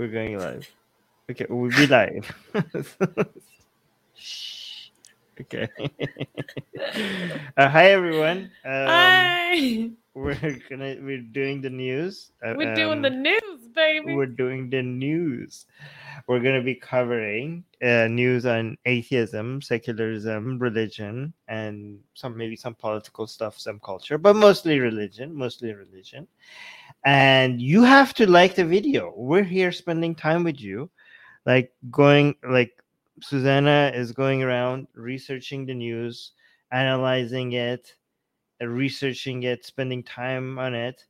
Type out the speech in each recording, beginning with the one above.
We're going live. Okay, we'll be live. Okay. uh, hi everyone. Um, Hi. We're gonna we're doing the news. Uh, We're doing the um, news, baby. we're doing the news. We're going to be covering uh, news on atheism, secularism, religion, and some maybe some political stuff, some culture, but mostly religion, mostly religion. And you have to like the video. We're here spending time with you, like going like Susanna is going around researching the news, analyzing it, researching it, spending time on it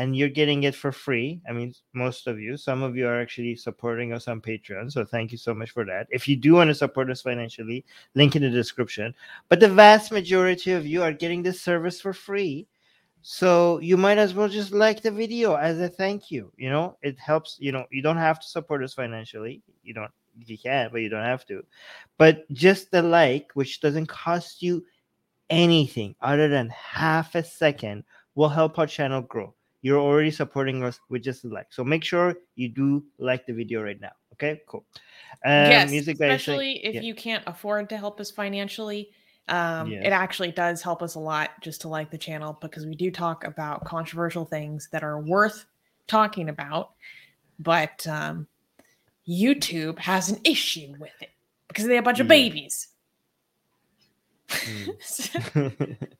and you're getting it for free. I mean, most of you, some of you are actually supporting us on Patreon. So thank you so much for that. If you do want to support us financially, link in the description. But the vast majority of you are getting this service for free. So you might as well just like the video as a thank you. You know, it helps, you know, you don't have to support us financially. You don't you can, but you don't have to. But just the like, which doesn't cost you anything other than half a second, will help our channel grow you're already supporting us with just a like. So make sure you do like the video right now. Okay, cool. Um, yes, music especially if yeah. you can't afford to help us financially. Um. It actually does help us a lot just to like the channel because we do talk about controversial things that are worth talking about. But um, YouTube has an issue with it because they have a bunch of babies. Mm.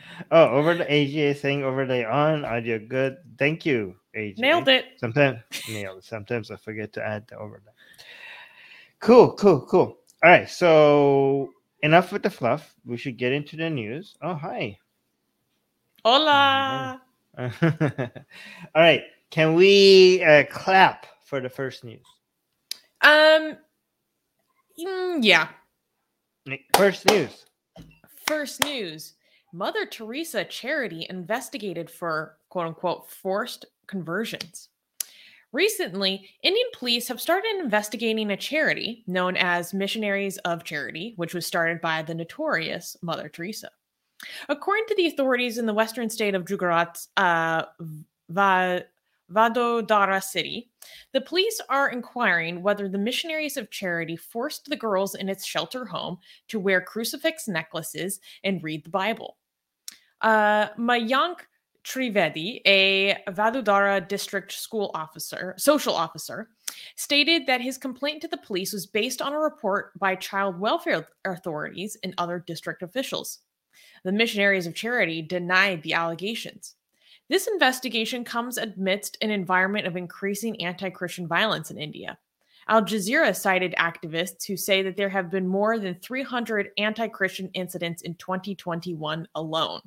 oh, over the AGA saying overlay on audio good. Thank you, AGA. Nailed it. Sometimes nailed it. Sometimes I forget to add the overlay. Cool, cool, cool. All right, so enough with the fluff. We should get into the news. Oh, hi. Hola. All right, can we uh, clap for the first news? Um, mm, yeah. First news. First news Mother Teresa charity investigated for quote unquote forced conversions. Recently, Indian police have started investigating a charity known as Missionaries of Charity, which was started by the notorious Mother Teresa. According to the authorities in the western state of Gujarat, uh, Va- Vadodara city, the police are inquiring whether the Missionaries of Charity forced the girls in its shelter home to wear crucifix necklaces and read the Bible. Uh, Mayank Trivedi, a Vadodara district school officer, social officer, stated that his complaint to the police was based on a report by child welfare authorities and other district officials. The Missionaries of Charity denied the allegations. This investigation comes amidst an environment of increasing anti Christian violence in India. Al Jazeera cited activists who say that there have been more than 300 anti Christian incidents in 2021 alone.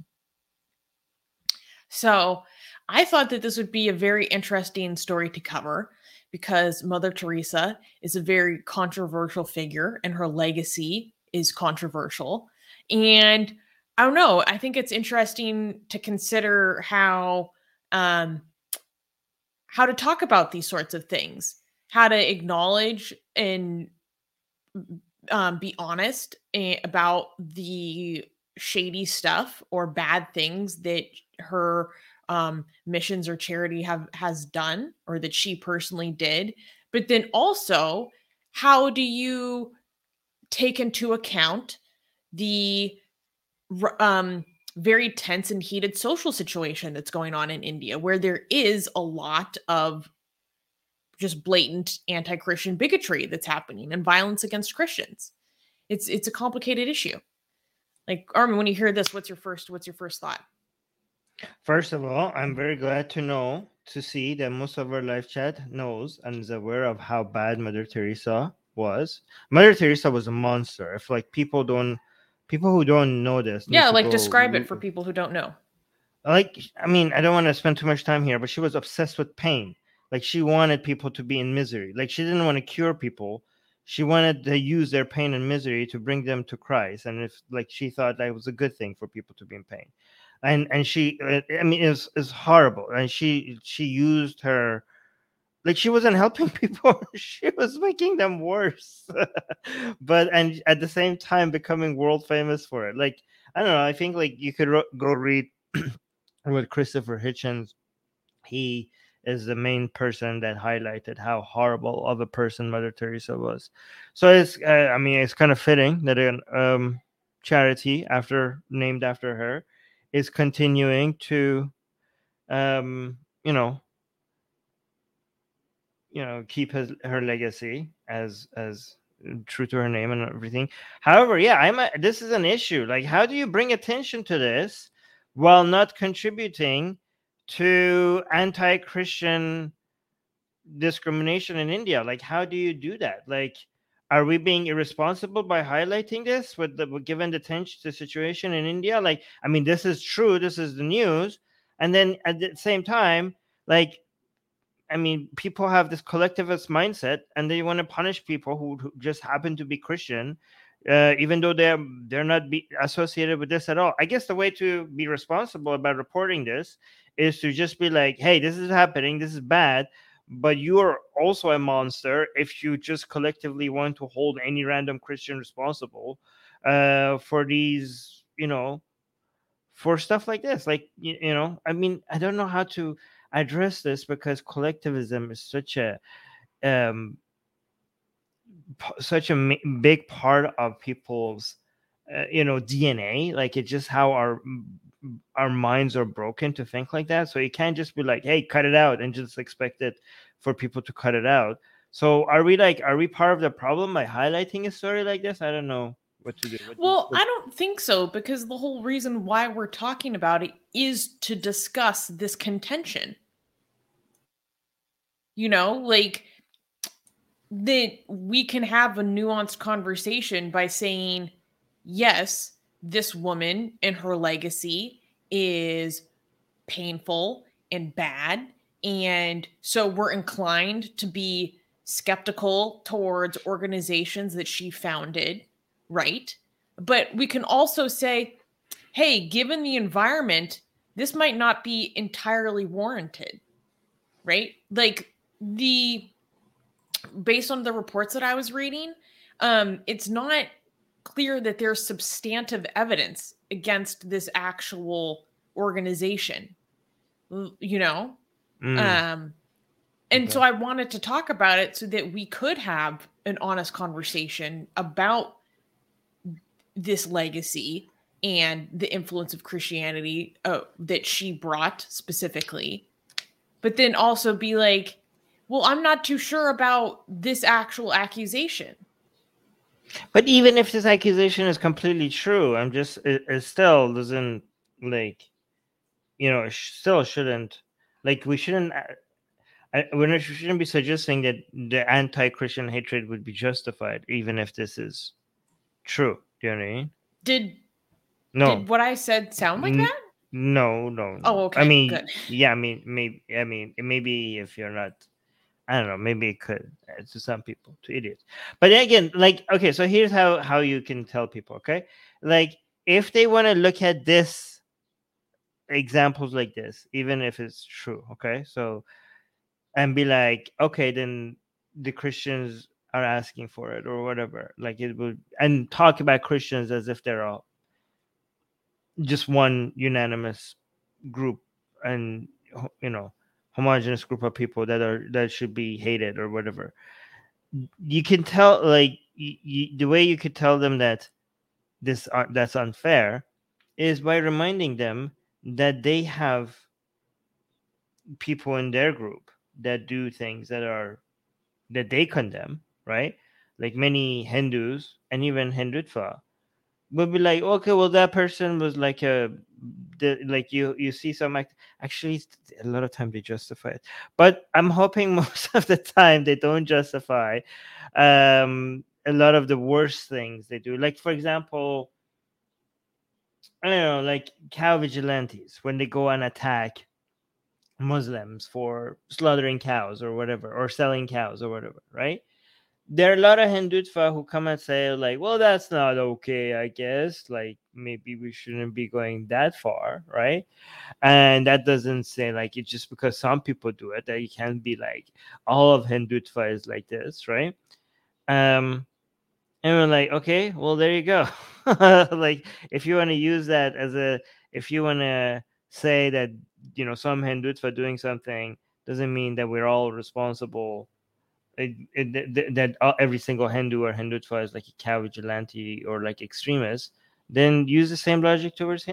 So I thought that this would be a very interesting story to cover because Mother Teresa is a very controversial figure and her legacy is controversial. And I don't know, I think it's interesting to consider how um how to talk about these sorts of things, how to acknowledge and um, be honest eh, about the shady stuff or bad things that her um, missions or charity have has done or that she personally did but then also how do you take into account the um, very tense and heated social situation that's going on in India where there is a lot of just blatant anti-christian bigotry that's happening and violence against christians? It's it's a complicated issue like armin when you hear this what's your first what's your first thought? First of all, I'm very glad to know to see that most of our live chat knows and is aware of how bad Mother Teresa was. Mother Teresa was a monster. If like people don't, people who don't know this, yeah like go describe it for people who don't know. Like i mean i don't want to spend too much time here but she was obsessed with pain. Like she wanted people to be in misery. Like she didn't want to cure people she wanted to use their pain and misery to bring them to christ and if like she thought that was a good thing for people to be in pain. And and she uh, i mean it's it's horrible and she she used her like she wasn't helping people she was making them worse. But and at the same time becoming world famous for it. Like i don't know i think like you could ro- go read with christopher hitchens he is the main person that highlighted how horrible of a person Mother Teresa was. So it's, uh, I mean, it's kind of fitting that an um, charity after named after her is continuing to, um, you know, you know, keep his, her legacy as as true to her name and everything. However, yeah, I'm a, this is an issue. Like, how do you bring attention to this while not contributing to anti-Christian discrimination in India? Like, how do you do that? Like, are we being irresponsible by highlighting this with the given the attention to the situation in India? Like, I mean, this is true. This is the news, and then at the same time, like I mean, people have this collectivist mindset, and they want to punish people who, who just happen to be Christian, uh, even though they're they're not be associated with this at all. I guess the way to be responsible about reporting this is to just be like, "Hey, this is happening. This is bad." But you are also a monster if you just collectively want to hold any random Christian responsible uh, for these, you know, for stuff like this. Like, you, you know, I mean, I don't know how to address this because collectivism is such a um, such a big part of people's uh, you know DNA. Like it's just how our our minds are broken to think like that. So you can't just be like, "Hey, cut it out," and just expect it for people to cut it out. So are we like, are we part of the problem by highlighting a story like this? I don't know what to do. What well, what... I don't think so because the whole reason why we're talking about it is to discuss this contention you know like that we can have a nuanced conversation by saying yes this woman and her legacy is painful and bad. And so we're inclined to be skeptical towards organizations that she founded right? But we can also say hey given the environment this might not be entirely warranted right? Like the based on the reports that I was reading, um, it's not clear that there's substantive evidence against this actual organization. You know, mm. um, and okay. so I wanted to talk about it so that we could have an honest conversation about this legacy and the influence of Christianity uh, that she brought specifically, but then also be like, well, I'm not too sure about this actual accusation. But even if this accusation is completely true, I'm just it, it still doesn't like, you know, it still shouldn't like we shouldn't. Uh, I, we're not, we shouldn't be suggesting that the anti-Christian hatred would be justified, even if this is true. Do you know what I mean? Did no? Did what I said sound like N- that? No, no, no. Oh, okay. I mean, Good. yeah, I mean, maybe, I mean, maybe if you're not I don't know. Maybe it could uh, to some people, to idiots. But again, like, okay, so here's how how you can tell people. Okay, like if they want to look at this examples like this, even if it's true. Okay, so and be like, okay, then the Christians are asking for it or whatever. Like it would, and talk about Christians as if they're all just one unanimous group, and you know homogenous group of people that are that should be hated or whatever. You can tell like the way you could tell them that this uh, that's unfair is by reminding them that they have people in their group that do things that are that they condemn right? Like many hindus and even hindutva would be like okay well that person was like a the, like you you see some act- actually a lot of time they justify it. But i'm hoping most of the time they don't justify um a lot of the worst things they do. Like for example i don't know like cow vigilantes when they go and attack muslims for slaughtering cows or whatever or selling cows or whatever right there are a lot of Hindutva who come and say, like, well, that's not okay, I guess. Like, maybe we shouldn't be going that far, right? And that doesn't say, like, it's just because some people do it that you can't be like, all of Hindutva is like this, right? Um, and we're like, okay, well, there you go. like, if you want to use that as a, if you want to say that, you know, some Hindutva doing something doesn't mean that we're all responsible. It, it, that, that uh, every single Hindu or Hindutva is like a cow vigilante or like extremist. Then use the same logic towards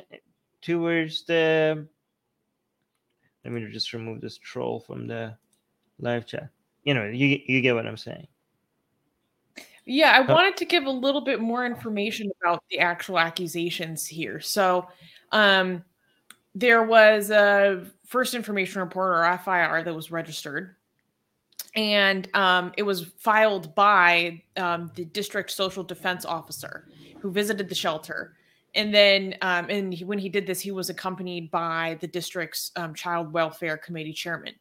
towards the. Let me just remove this troll from the live chat. You know, you you get what I'm saying. Yeah, I wanted to give a little bit more information about the actual accusations here. So, um, there was a first information report or FIR that was registered, and um, it was filed by um, the district social defense officer who visited the shelter. And then, um, and he, when he did this, he was accompanied by the district's um, child welfare committee chairman.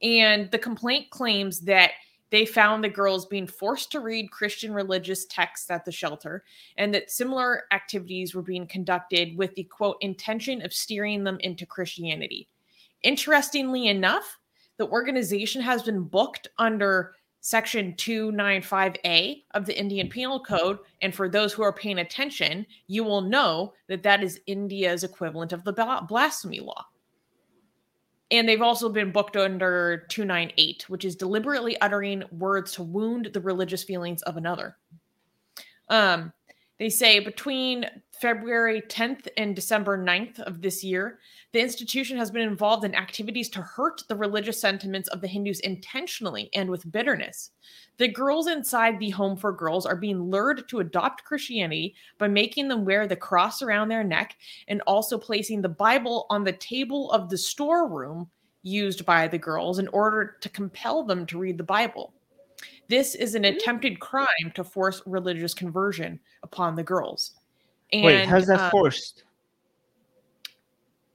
And the complaint claims that they found the girls being forced to read Christian religious texts at the shelter, and that similar activities were being conducted with the quote intention of steering them into Christianity. Interestingly enough, the organization has been booked under Section 295A of the Indian Penal Code. And for those who are paying attention, you will know that that is India's equivalent of the blasphemy law. And they've also been booked under 298, which is deliberately uttering words to wound the religious feelings of another. Um, they say between February 10th and December 9th of this year, the institution has been involved in activities to hurt the religious sentiments of the Hindus intentionally and with bitterness. The girls inside the Home for Girls are being lured to adopt Christianity by making them wear the cross around their neck and also placing the Bible on the table of the storeroom used by the girls in order to compel them to read the Bible. This is an hmm. attempted crime to force religious conversion upon the girls. And, Wait, how's that uh, forced?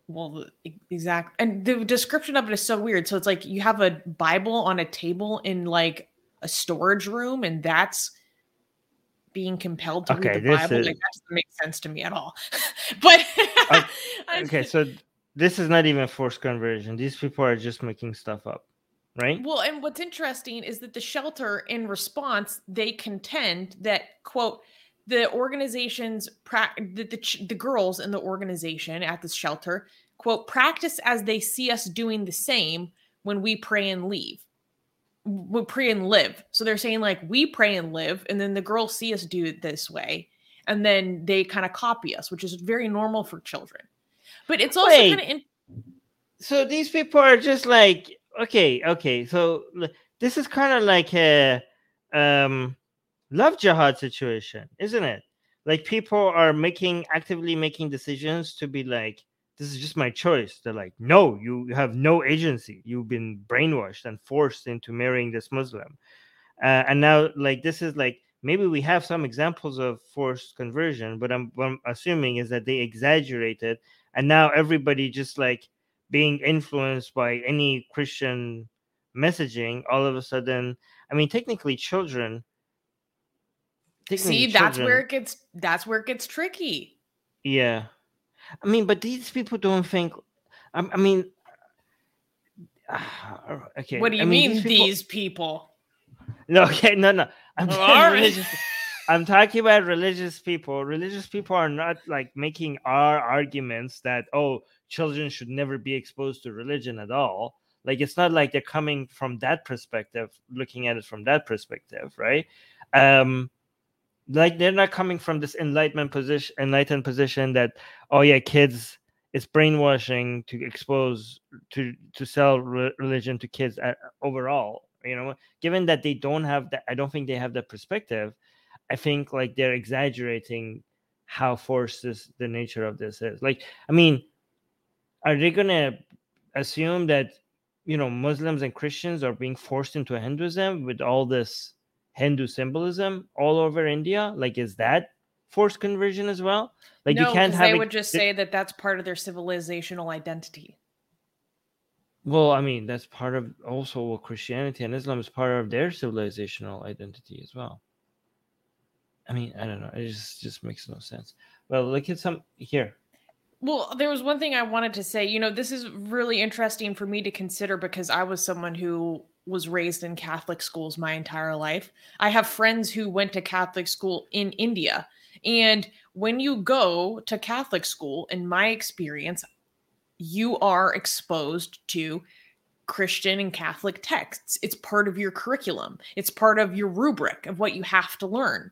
well exactly. and the description of it is so weird so it's like you have a bible on a table in like a storage room and that's being compelled to okay, read the bible is... like that doesn't make sense to me at all but okay so this is not even forced conversion these people are just making stuff up right well and what's interesting is that the shelter in response they contend that quote the organization's pra- the, the, the girls in the organization at the shelter quote practice as they see us doing the same when we pray and leave. We pray and live. So they're saying like we pray and live and then the girls see us do it this way and then they kind of copy us which is very normal for children. But it's also kind of in- so these people are just like okay okay so this is kind of like a um love jihad situation, isn't it? Like people are making actively making decisions to be like, this is just my choice. They're like, no, you have no agency. You've been brainwashed and forced into marrying this Muslim. Uh, and now, like, this is like maybe we have some examples of forced conversion, but I'm, I'm assuming is that they exaggerated, and now everybody just like being influenced by any Christian messaging. All of a sudden, I mean, technically, children See, that's where it gets that's where it gets tricky. Yeah. I mean, but these people don't think I, I mean okay. What do you I mean, mean these, people... people? No, okay, no, no. I'm I'm talking about religious people. Religious people are not like making our arguments that oh, children should never be exposed to religion at all. Like it's not like they're coming from that perspective, looking at it from that perspective, right? Um, like they're not coming from this enlightenment position enlightened position that oh yeah kids it's brainwashing to expose to to sell re- religion to kids at, overall you know? Given that they don't have that i don't think they have that perspective i think like they're exaggerating how forced this the nature of this is. Like i mean are they gonna assume that you know muslims and christians are being forced into hinduism with all this Hindu symbolism all over India? Like, is that forced conversion as well? Like, no, you can't have. They would just say that that's part of their civilizational identity. Well, I mean, that's part of also what Christianity and Islam is part of their civilizational identity as well. I mean, I don't know. It just just makes no sense. Well, look at some here. Well, there was one thing I wanted to say. You know, this is really interesting for me to consider because I was someone who was raised in Catholic schools my entire life. I have friends who went to Catholic school in India. And when you go to Catholic school, in my experience, you are exposed to Christian and Catholic texts. It's part of your curriculum. It's part of your rubric of what you have to learn.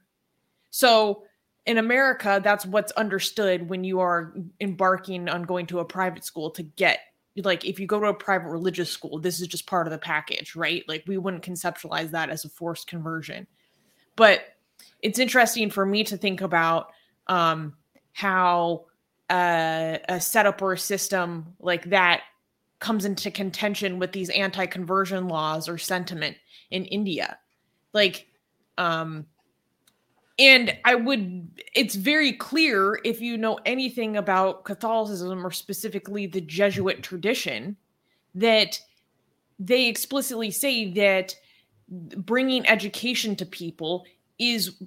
So in America, that's what's understood when you are embarking on going to a private school to get like if you go to a private religious school, this is just part of the package, right? Like we wouldn't conceptualize that as a forced conversion. But it's interesting for me to think about um, how uh, a setup or a system like that comes into contention with these anti-conversion laws or sentiment in India. Like um and I would it's very clear if you know anything about Catholicism or specifically the Jesuit tradition that they explicitly say that bringing education to people is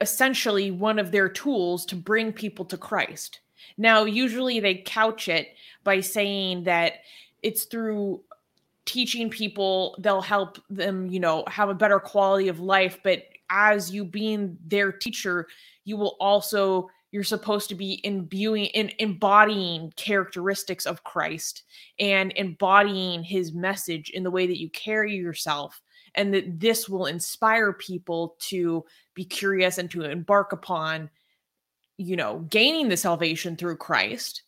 essentially one of their tools to bring people to Christ. Now, usually they couch it by saying that it's through teaching people they'll help them you know have a better quality of life but as you being their teacher you will also you're supposed to be imbuing in embodying characteristics of Christ and embodying his message in the way that you carry yourself. And that this will inspire people to be curious and to embark upon you know gaining the salvation through Christ.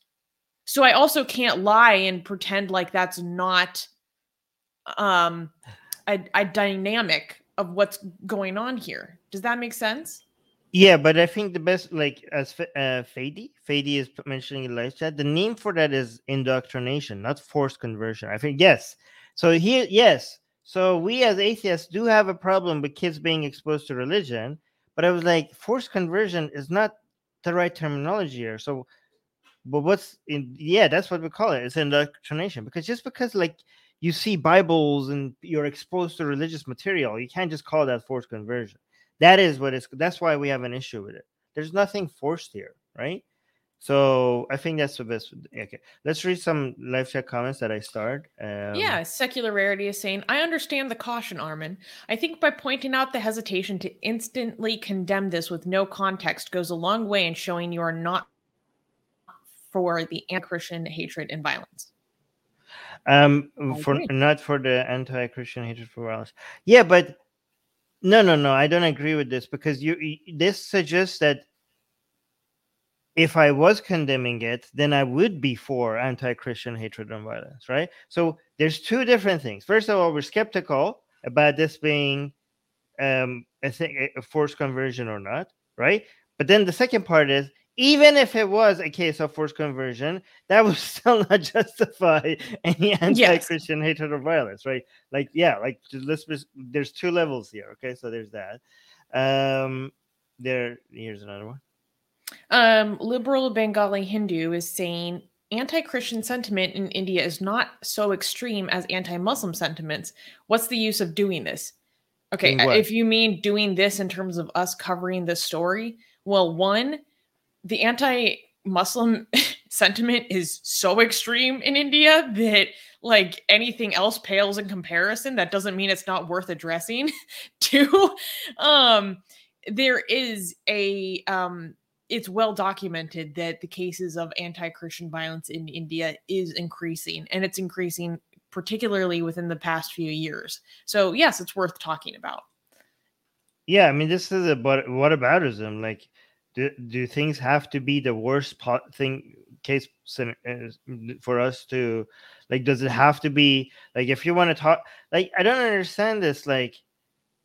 So I also can't lie and pretend like that's not um a, a dynamic of what's going on here. Does that make sense? Yeah, but I think the best, like as uh, Fady, Fady is mentioning in live chat, the name for that is indoctrination, not forced conversion. I think yes. So here, yes. So we as atheists do have a problem with kids being exposed to religion, but I was like, forced conversion is not the right terminology here. So but what's in yeah that's what we call it it's indoctrination because just because like you see bibles and you're exposed to religious material you can't just call that forced conversion That is what is. that's why we have an issue with it there's nothing forced here right so i think that's the best okay let's read some live chat comments that i start um, yeah rarity is saying i understand the caution armin i think by pointing out the hesitation to instantly condemn this with no context goes a long way in showing you are not for the anti-Christian hatred and violence. Um, for not for the anti-Christian hatred for violence. Yeah, but no, no, no. I don't agree with this because you, this suggests that if I was condemning it, then I would be for anti-Christian hatred and violence, right? So there's two different things. First of all, we're skeptical about this being um, a, thing, a forced conversion or not, right? But then the second part is even if it was a case of forced conversion, that would still not justify any anti-Christian yes. hatred or violence, right? Like, yeah, like let's there's two levels here. Okay, so there's that. Um, there, here's another one. Um, liberal Bengali Hindu is saying anti-Christian sentiment in India is not so extreme as anti-Muslim sentiments. What's the use of doing this? Okay, if you mean doing this in terms of us covering this story, well, one the anti-Muslim sentiment is so extreme in India that like anything else pales in comparison. That doesn't mean it's not worth addressing. Too, um, there is a um, it's well documented that the cases of anti-Christian violence in India is increasing, and it's increasing particularly within the past few years. So yes, it's worth talking about. Yeah, I mean, this is a but what aboutism? Like do, do things have to be the worst pot thing case uh, for us to like does it have to be like if you want to talk like i don't understand this like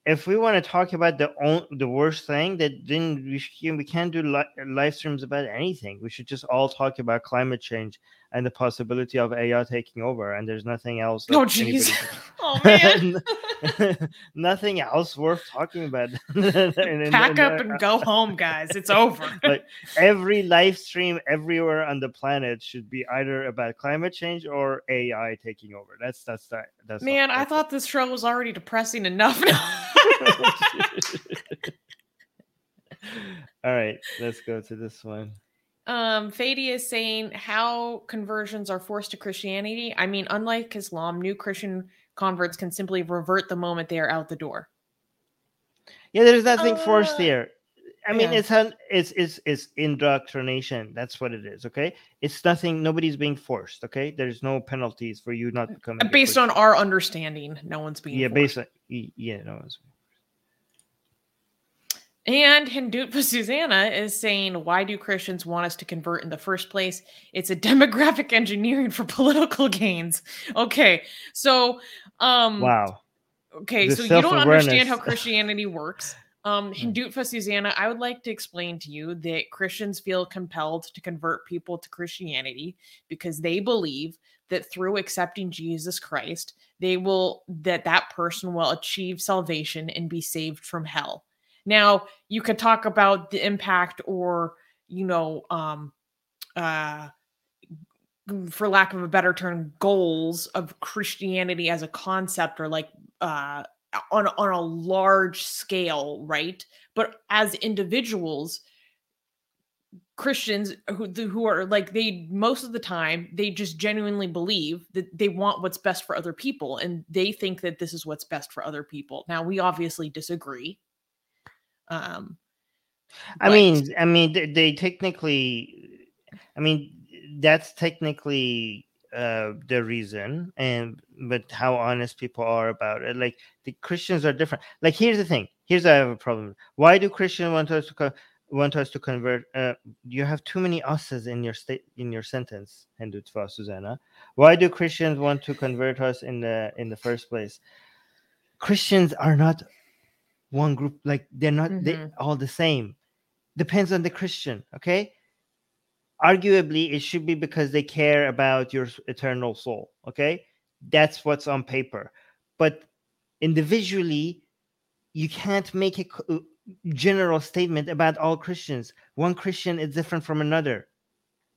if we want to talk about the on, the worst thing that then we, we can't do li- live streams about anything. We should just all talk about climate change and the possibility of AI taking over, and there's nothing else. Oh, jeez. oh, man. nothing else worth talking about. Pack up and go home, guys. It's over. like every live stream everywhere on the planet should be either about climate change or AI taking over. That's that's that. That's man. All, that's I thought this show was already depressing enough. all right, let's go to this one. Um, Fady is saying how conversions are forced to Christianity. I mean, unlike Islam, new Christian converts can simply revert the moment they are out the door. Yeah, there's nothing uh, forced here. I mean, Yeah. it's un, it's it's it's indoctrination. That's what it is. Okay, it's nothing. Nobody's being forced. Okay, there's no penalties for you not becoming based on our understanding, no one's being yeah, forced. based on yeah, no. It's, And Hindutva Susanna is saying, Why do Christians want us to convert in the first place? It's a demographic engineering for political gains. Okay. So, um, wow. okay. The So you don't understand how. Christianity works. Um, Hmm. Hindutva Susanna, I would like to explain to you that Christians feel compelled to convert people to Christianity because they believe that through accepting Jesus Christ, they will that that person will achieve salvation and be saved from hell. Now, you could talk about the impact or, you know, um uh for lack of a better term, goals of Christianity as a concept or like uh on on a large scale, right? But as individuals, Christians who who are like they most of the time they just genuinely believe that they want what's best for other people and they think that this is what's best for other people. Now we obviously disagree. Um I but- mean, I mean, they, they technically, I mean, that's technically uh the reason, and but how honest people are about it. Like the Christians are different. Like here's the thing. Here's I have a problem. Why do Christians want us to co- want us to convert? Uh, you have too many us's in your state in your sentence, Hindutva Susanna. Why do Christians want to convert us in the in the first place? Christians are not one group. Like they're not they Mhm. all the same depends on the Christian, okay? Arguably, it should be because they care about your eternal soul, okay? That's what's on paper. But individually, you can't make a general statement about all Christians. One Christian is different from another.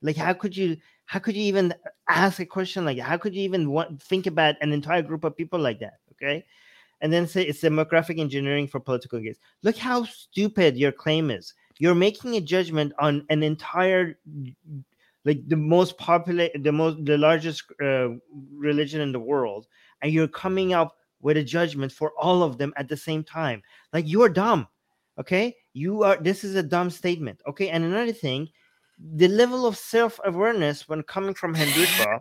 Like, how could you? How could you even ask a question like that? How could you even want, think about an entire group of people like that? Okay, and then say it's demographic engineering for political gains. Look how stupid your claim is. You're making a judgment on an entire, like the most popular, the most, the largest uh, religion in the world, and you're coming up with a judgment for all of them at the same time. Like you are dumb. Okay, you are. This is a dumb statement. Okay, and another thing, the level of self awareness when coming from Hindutva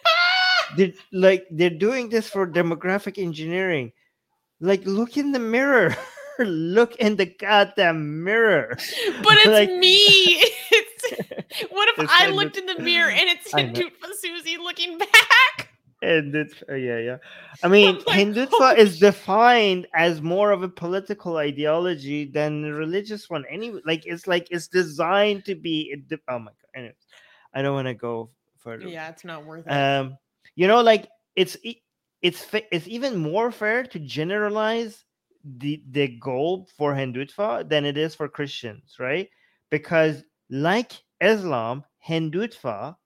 they're like they're doing this for demographic engineering like look in the mirror look in the goddamn mirror but it's Like- me. It's, what if I looked in the mirror and it's Hindutva Susie looking back? and it's uh, yeah yeah i mean like, hindutva is defined as more of a political ideology than a religious one anyway like it's like it's designed to be it de- oh my god anyways i don't want to go further Yeah, it's not worth it. um you know like it's it's it's even more fair to generalize the the goal for hindutva than it is for christians right? Because like islam hindutva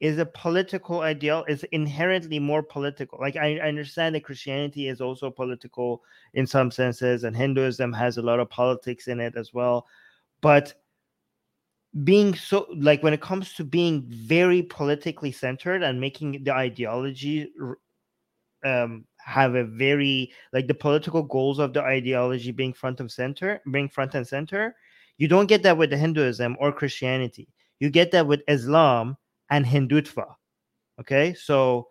is a political ideal is inherently more political. Like I, I understand that christianity is also political in some senses and hinduism has a lot of politics in it as well. But being so like when it comes to being very politically centered and making the ideology um have a very like the political goals of the ideology being front of center being front and center you don't get that with hinduism or christianity. You get that with islam and hindutva okay? So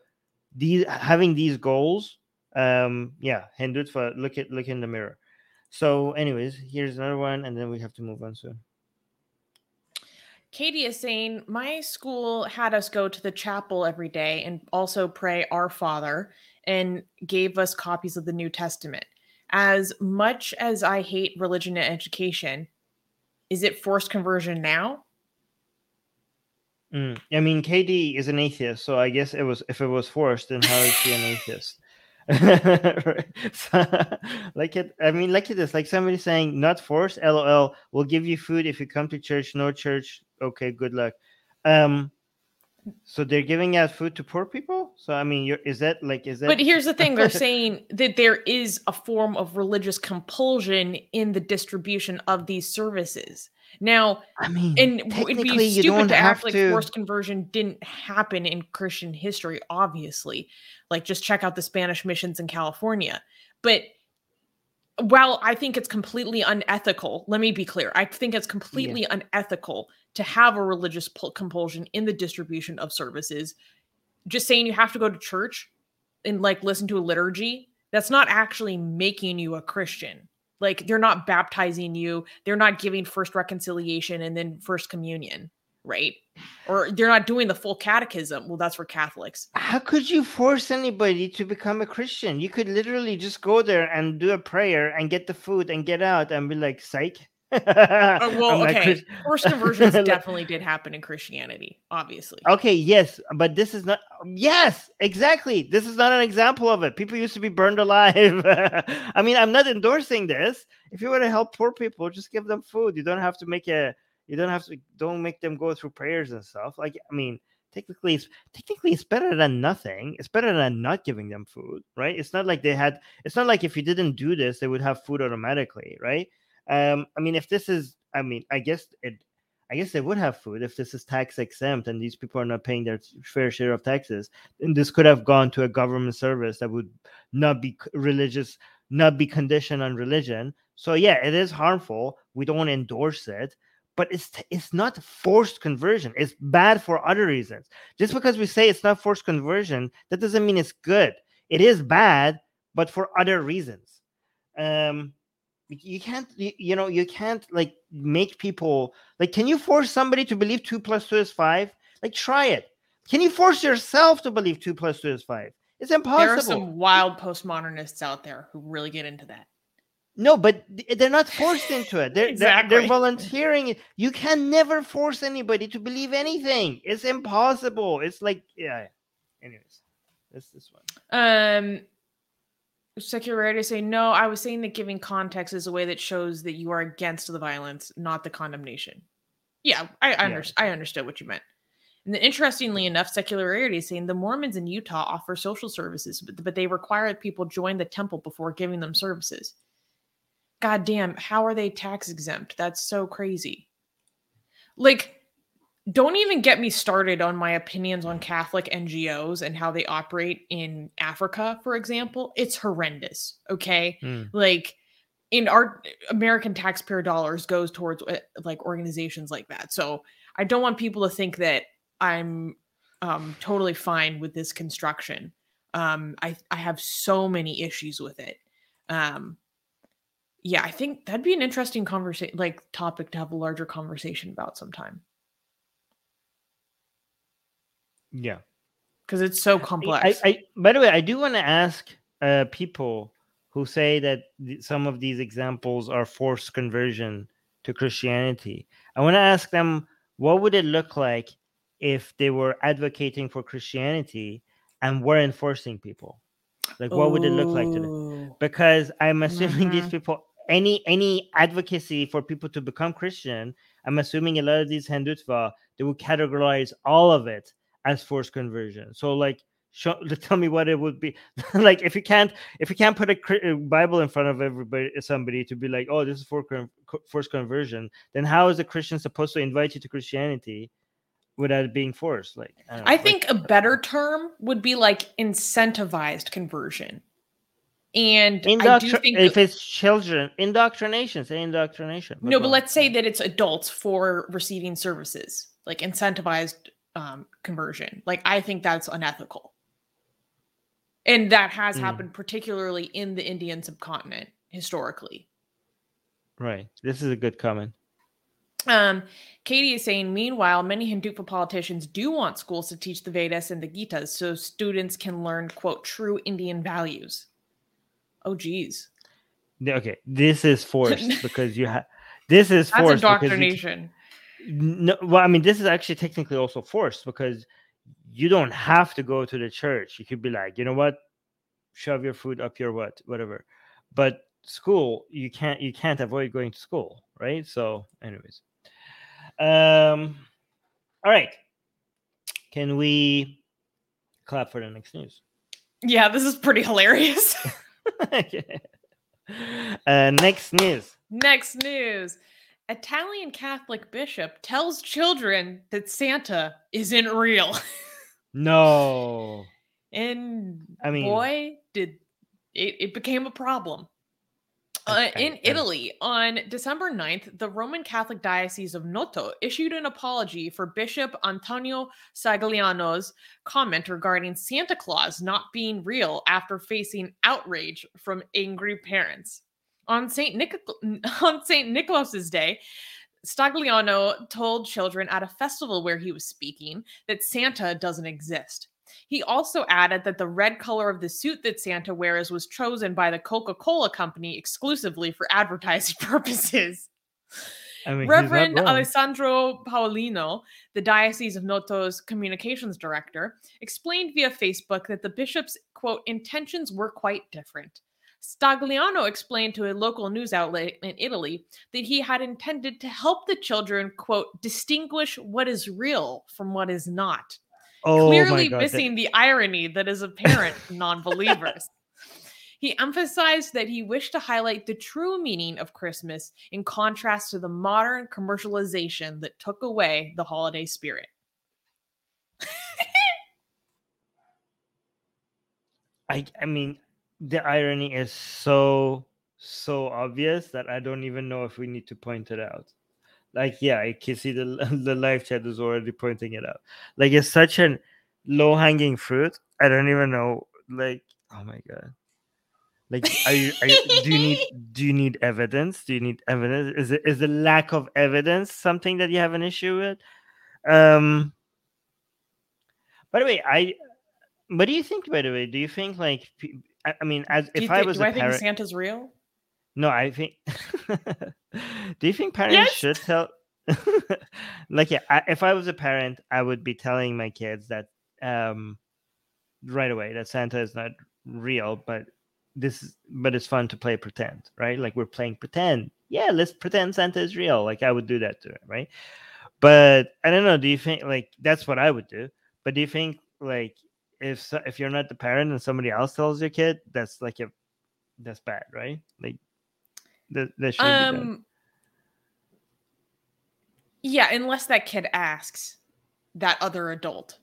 these having these goals um yeah hindutva look at look in the mirror. So anyways here's another one and then we have to move on soon. Katie is saying, My school had us go to the chapel every day and also pray Our Father and gave us copies of the New Testament. As much as I hate religion and education, is it forced conversion now? Mm. I mean, Katie is an atheist, so I guess it was if it was forced, then how is she an atheist? Like it, I mean, like it is like somebody saying, "Not forced." LOL. We'll give you food if you come to church. No church. Okay, good luck. Um, so they're giving out food to poor people. So I mean, you're, is that like is that? But here's the thing they're saying that there is a form of religious compulsion in the distribution of these services. Now, I mean, and it'd be you stupid don't to have act like to. forced conversion didn't happen in Christian history, obviously. Like, just check out the Spanish missions in California. But well, I think it's completely unethical. Let me be clear. I think it's completely yeah. unethical to have a religious compulsion in the distribution of services. Just saying you have to go to church and like listen to a liturgy, that's not actually making you a Christian. Like they're not baptizing you, they're not giving first reconciliation and then first communion right? Or they're not doing the full catechism. Well, that's for Catholics. How could you force anybody to become a Christian? You could literally just go there and do a prayer and get the food and get out and be like, psych. Uh, well, okay. Christ- Forced conversions definitely did happen in Christianity, obviously. Okay, yes, but this is not. Yes, exactly. This is not an example of it. People used to be burned alive. I mean, I'm not endorsing this. If you want to help poor people, just give them food. You don't have to make a you don't have to don't make them go through prayers and stuff. Like I mean, technically it's technically it's better than nothing. It's better than not giving them food, right? It's not like they had it's not like if you didn't do this, they would have food automatically, right? Um, I mean, if this is I mean, I guess it I guess they would have food if this is tax exempt and these people are not paying their fair share of taxes. And this could have gone to a government service that would not be religious, not be conditioned on religion. So yeah, it is harmful. We don't endorse it but it's it's not forced conversion. It's bad for other reasons. Just because we say it's not forced conversion, that doesn't mean it's good. It is bad, but for other reasons. Um, you can't you, you know you can't like make people like can you force somebody to believe two plus two is five like try it can you force yourself to believe two plus two is five it's impossible there are some wild postmodernists out there who really get into that no, but they're not forced into it. They're, exactly. they're, they're volunteering. You can never force anybody to believe anything. It's impossible. It's like yeah. Anyways, that's this one. Um, secularity say no. I was saying that giving context is a way that shows that you are against the violence, not the condemnation. Yeah, I I, under, yeah. I understood what you meant. And then, interestingly enough, secularity is saying the Mormons in Utah offer social services, but, but they require that people join the temple before giving them services. God damn, how are they tax exempt? That's so crazy. Like, don't even get me started on my opinions on Catholic NGOs and how they operate in Africa, for example. It's horrendous. Okay. Mm. Like, in our American taxpayer dollars goes towards uh, like organizations like that. So I don't want people to think that I'm um, totally fine with this construction. Um, I I have so many issues with it. Um, yeah, I think that'd be an interesting conversation, like topic to have a larger conversation about sometime. Yeah, because it's so complex. I, I, by the way, I do want to ask uh, people who say that th- some of these examples are forced conversion to Christianity. I want to ask them what would it look like if they were advocating for Christianity and weren't forcing people? Like, what Ooh. would it look like to them? Because I'm assuming mm-hmm. these people any any advocacy for people to become Christian, I'm assuming a lot of these Hindutva they will categorize all of it as forced conversion. So like show tell me what it would be like if you can't if you can't put a, bible in front of everybody somebody to be like oh this is for forced conversion then how is a christian supposed to invite you to christianity without being forced like i, know, I think a better term would be like incentivized conversion and Indoctr- think, if it's children, indoctrination, say indoctrination. But no, but let's say that it's adults for receiving services, like incentivized um, conversion. Like I think that's unethical, and that has mm. happened particularly in the Indian subcontinent historically. Right. This is a good comment. Um, Katie is saying, meanwhile, many Hindutva politicians do want schools to teach the Vedas and the Gitas so students can learn, quote, true Indian values. Oh, geez. Okay, this is forced because you have. This is forced. That's indoctrination. No, well, I mean, this is actually technically also forced because you don't have to go to the church. You could be like, you know what, shove your food up your what, whatever. But school, you can't. You can't avoid going to school, right? So, anyways, um, all right. Can we clap for the next news? Yeah, this is pretty hilarious. uh, next news. Next news. Italian Catholic bishop tells children that Santa isn't real. no. And I mean, boy, did it, it became a problem. Uh, in. Italy, on December 9th, the Roman Catholic Diocese of Noto issued an apology for Bishop Antonio Stagliano's comment regarding Santa Claus not being real after facing outrage from angry parents. On St. Nic- on St. Nicholas's Day, Stagliano told children at a festival where he was speaking that Santa doesn't exist. He also added that the red color of the suit that Santa wears was chosen by the Coca Cola Company exclusively for advertising purposes. I mean, Reverend. Alessandro Paolino, the Diocese of Noto's communications director, explained via Facebook that the bishop's quote intentions were quite different. Stagliano explained to a local news outlet in Italy that he had intended to help the children quote distinguish what is real from what is not oh clearly missing the irony that is apparent to non-believers. He emphasized that he wished to highlight the true meaning of Christmas in contrast to the modern commercialization that took away the holiday spirit. I I mean, the irony is so so obvious that I don't even know if we need to point it out. Like, yeah, I can see the the live chat is already pointing it out. Like, it's such an low hanging fruit. I don't even know. Like, oh my god. Like, are you, are you? Do you need? Do you need evidence? Do you need evidence? Is it is the lack of evidence something that you have an issue with? Um. By the way, I. What do you think? By the way, do you think like? I, I mean, as if I was do I think Santa's real? no, I think. do you think parents Yes. should tell? like, yeah, I, if I was a parent, I would be telling my kids that um, right away that Santa is not real, but this, is- but it's fun to play pretend, right? Like we're playing pretend. Yeah, let's pretend Santa is real. Like I would do that to him, right? But I don't know. Do you think like that's what I would do? But do you think like if if you're not the parent and somebody else tells your kid, that's like a that's bad, right? Like that that should be done. Um Yeah, unless that kid asks that other adult.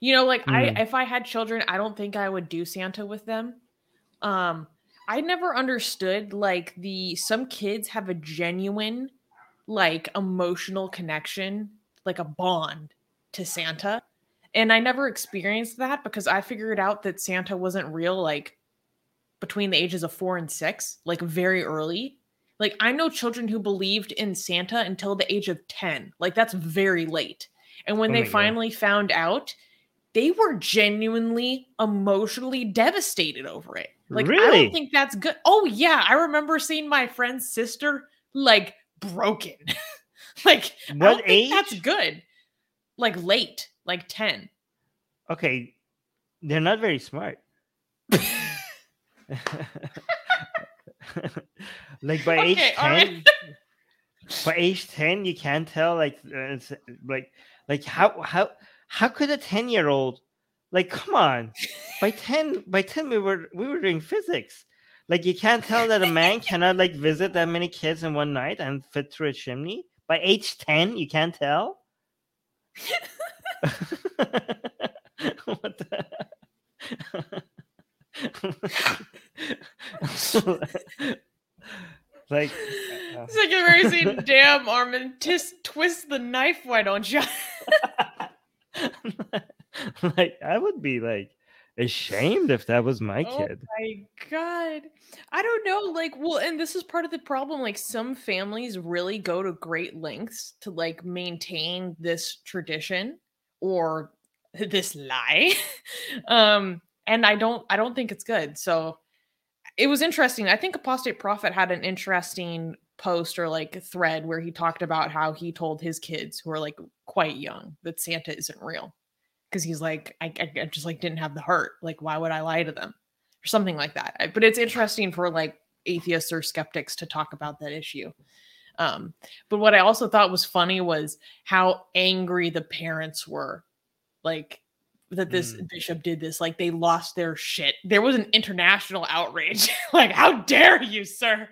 You know, like I Mm. if I had children, I don't think I would do Santa with them. Um I never understood like the some kids have a genuine like emotional connection, like a bond to Santa. And I never experienced that because I figured out that Santa wasn't real like between the ages of 4 and 6, like very early. Like I know children who believed in Santa until the age of 10. Like that's very late. And when Oh they my God. finally found out, they were genuinely emotionally devastated over it. Like I don't think that's good. Oh yeah, I remember seeing my friend's sister like broken. like I What think that's good. Like late, like 10. Okay, they're not very smart. like by age Okay, all 10 right. by age 10 you can't tell like uh, like like how how how could a 10 year old like come on by 10 by 10 we were we were doing physics like you can't tell that a man cannot like visit that many kids in one night and fit through a chimney by age 10 you can't tell what the like uh, It's like you've ever seen damn Armin tis, twist the knife, why don't you? like I would be like ashamed if that was my Oh kid. my god. I don't know. Like, well, and this is part of the problem. Like, some families really go to great lengths to like maintain this tradition or this lie. um, and I don't I don't think it's good. So it was interesting. I think Apostate Prophet had an interesting post or like thread where he talked about how he told his kids who are like quite young that Santa isn't real. Because he's like, I, I just like didn't have the heart. Like, why would I lie to them? Or something like that. But it's interesting for like atheists or skeptics to talk about that issue. Um, but what I also thought was funny was how angry the parents were. Like that this Mm. bishop did this, like they lost their shit. There was an international outrage. like, how dare you, sir?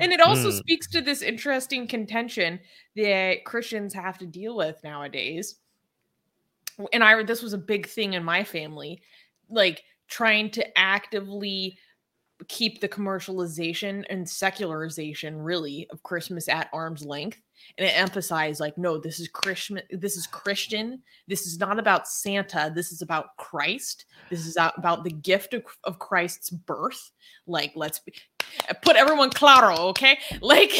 And it also Mm. speaks to this interesting contention that Christians have to deal with nowadays. And I this was a big thing in my family, like trying to actively keep the commercialization and secularization really of Christmas at arm's length and it emphasized like no this is Christian this is Christian. This is not about Santa. This is about Christ. This is about the gift of, of Christ's birth. Like let's be, put everyone claro okay? Like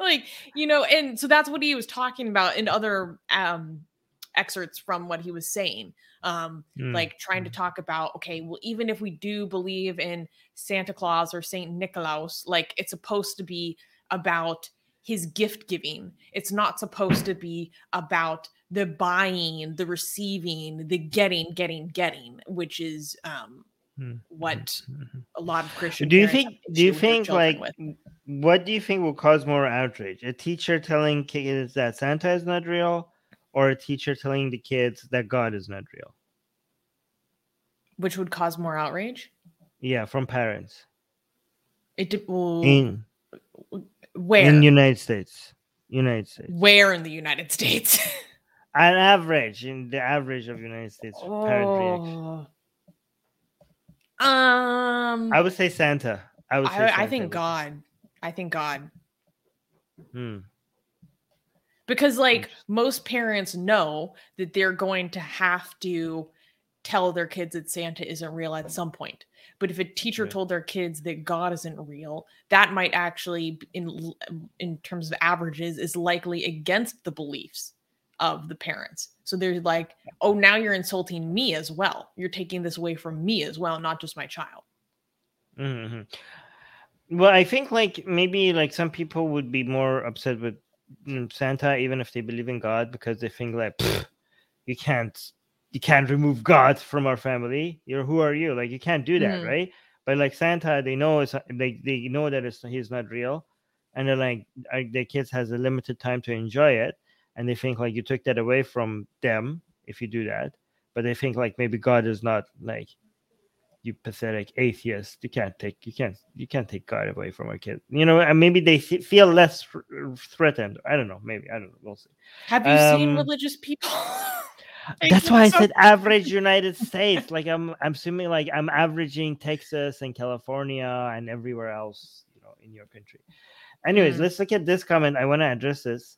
like you know and so that's what he was talking about in other um excerpts from what he was saying um mm. like trying to mm. talk about okay well even if we do believe in santa claus or saint nicholas like it's supposed to be about his gift giving it's not supposed to be about the buying the receiving the getting getting getting which is um mm. what a lot of christian do you think do you think like with. what do you think will cause more outrage a teacher telling kids that santa is not real or a teacher telling the kids that God is not real. Which would cause more outrage? Yeah, from parents. It well, in where in United States. United States. Where in the United States? An average in the average of United States oh. parent Um, I would say Santa. I would. I, I, think God. I think God. Hmm because like most parents know that they're going to have to tell their kids that Santa isn't real at some point. But if a teacher told their kids that God isn't real, that might actually, in in terms of averages, is likely against the beliefs of the parents. So they're like, "Oh, now you're insulting me as well. You're taking this away from me as well, not just my child." Mm-hmm. Well, I think like maybe like some people would be more upset with Santa, even if they believe in God, because they think like you can't you can't remove God from our family. You're who are you? Like you can't do that, mm-hmm. right? But like Santa, they know it's they they know that it's he's not real, and they're like their kids has a limited time to enjoy it, and they think like you took that away from them if you do that. But they think like maybe God is not like you pathetic atheist you can't take you can't you can't take god away from a kid. You know and maybe they feel less threatened. I don't know maybe i don't know we'll see. Have you um, seen religious people? That's why i said average united states. Like i'm i'm assuming like i'm averaging texas and california and everywhere else you know in your country. Anyways mm. let's look at this comment. I want to address this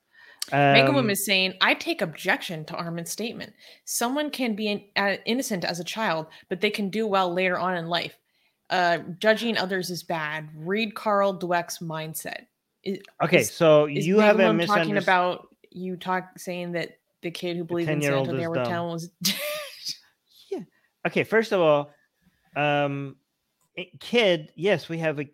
um, is saying, I take objection to Armin's statement. Someone can be in, uh, innocent as a child, but they can do well later on in life. Uh, judging others is bad. Read Carol Dweck's mindset. Is, okay, is, so is you have a misunderstanding. talking about you talk saying that the kid who believes in Santa never town was. yeah. Okay. First of all, um, kid. Yes, we have a.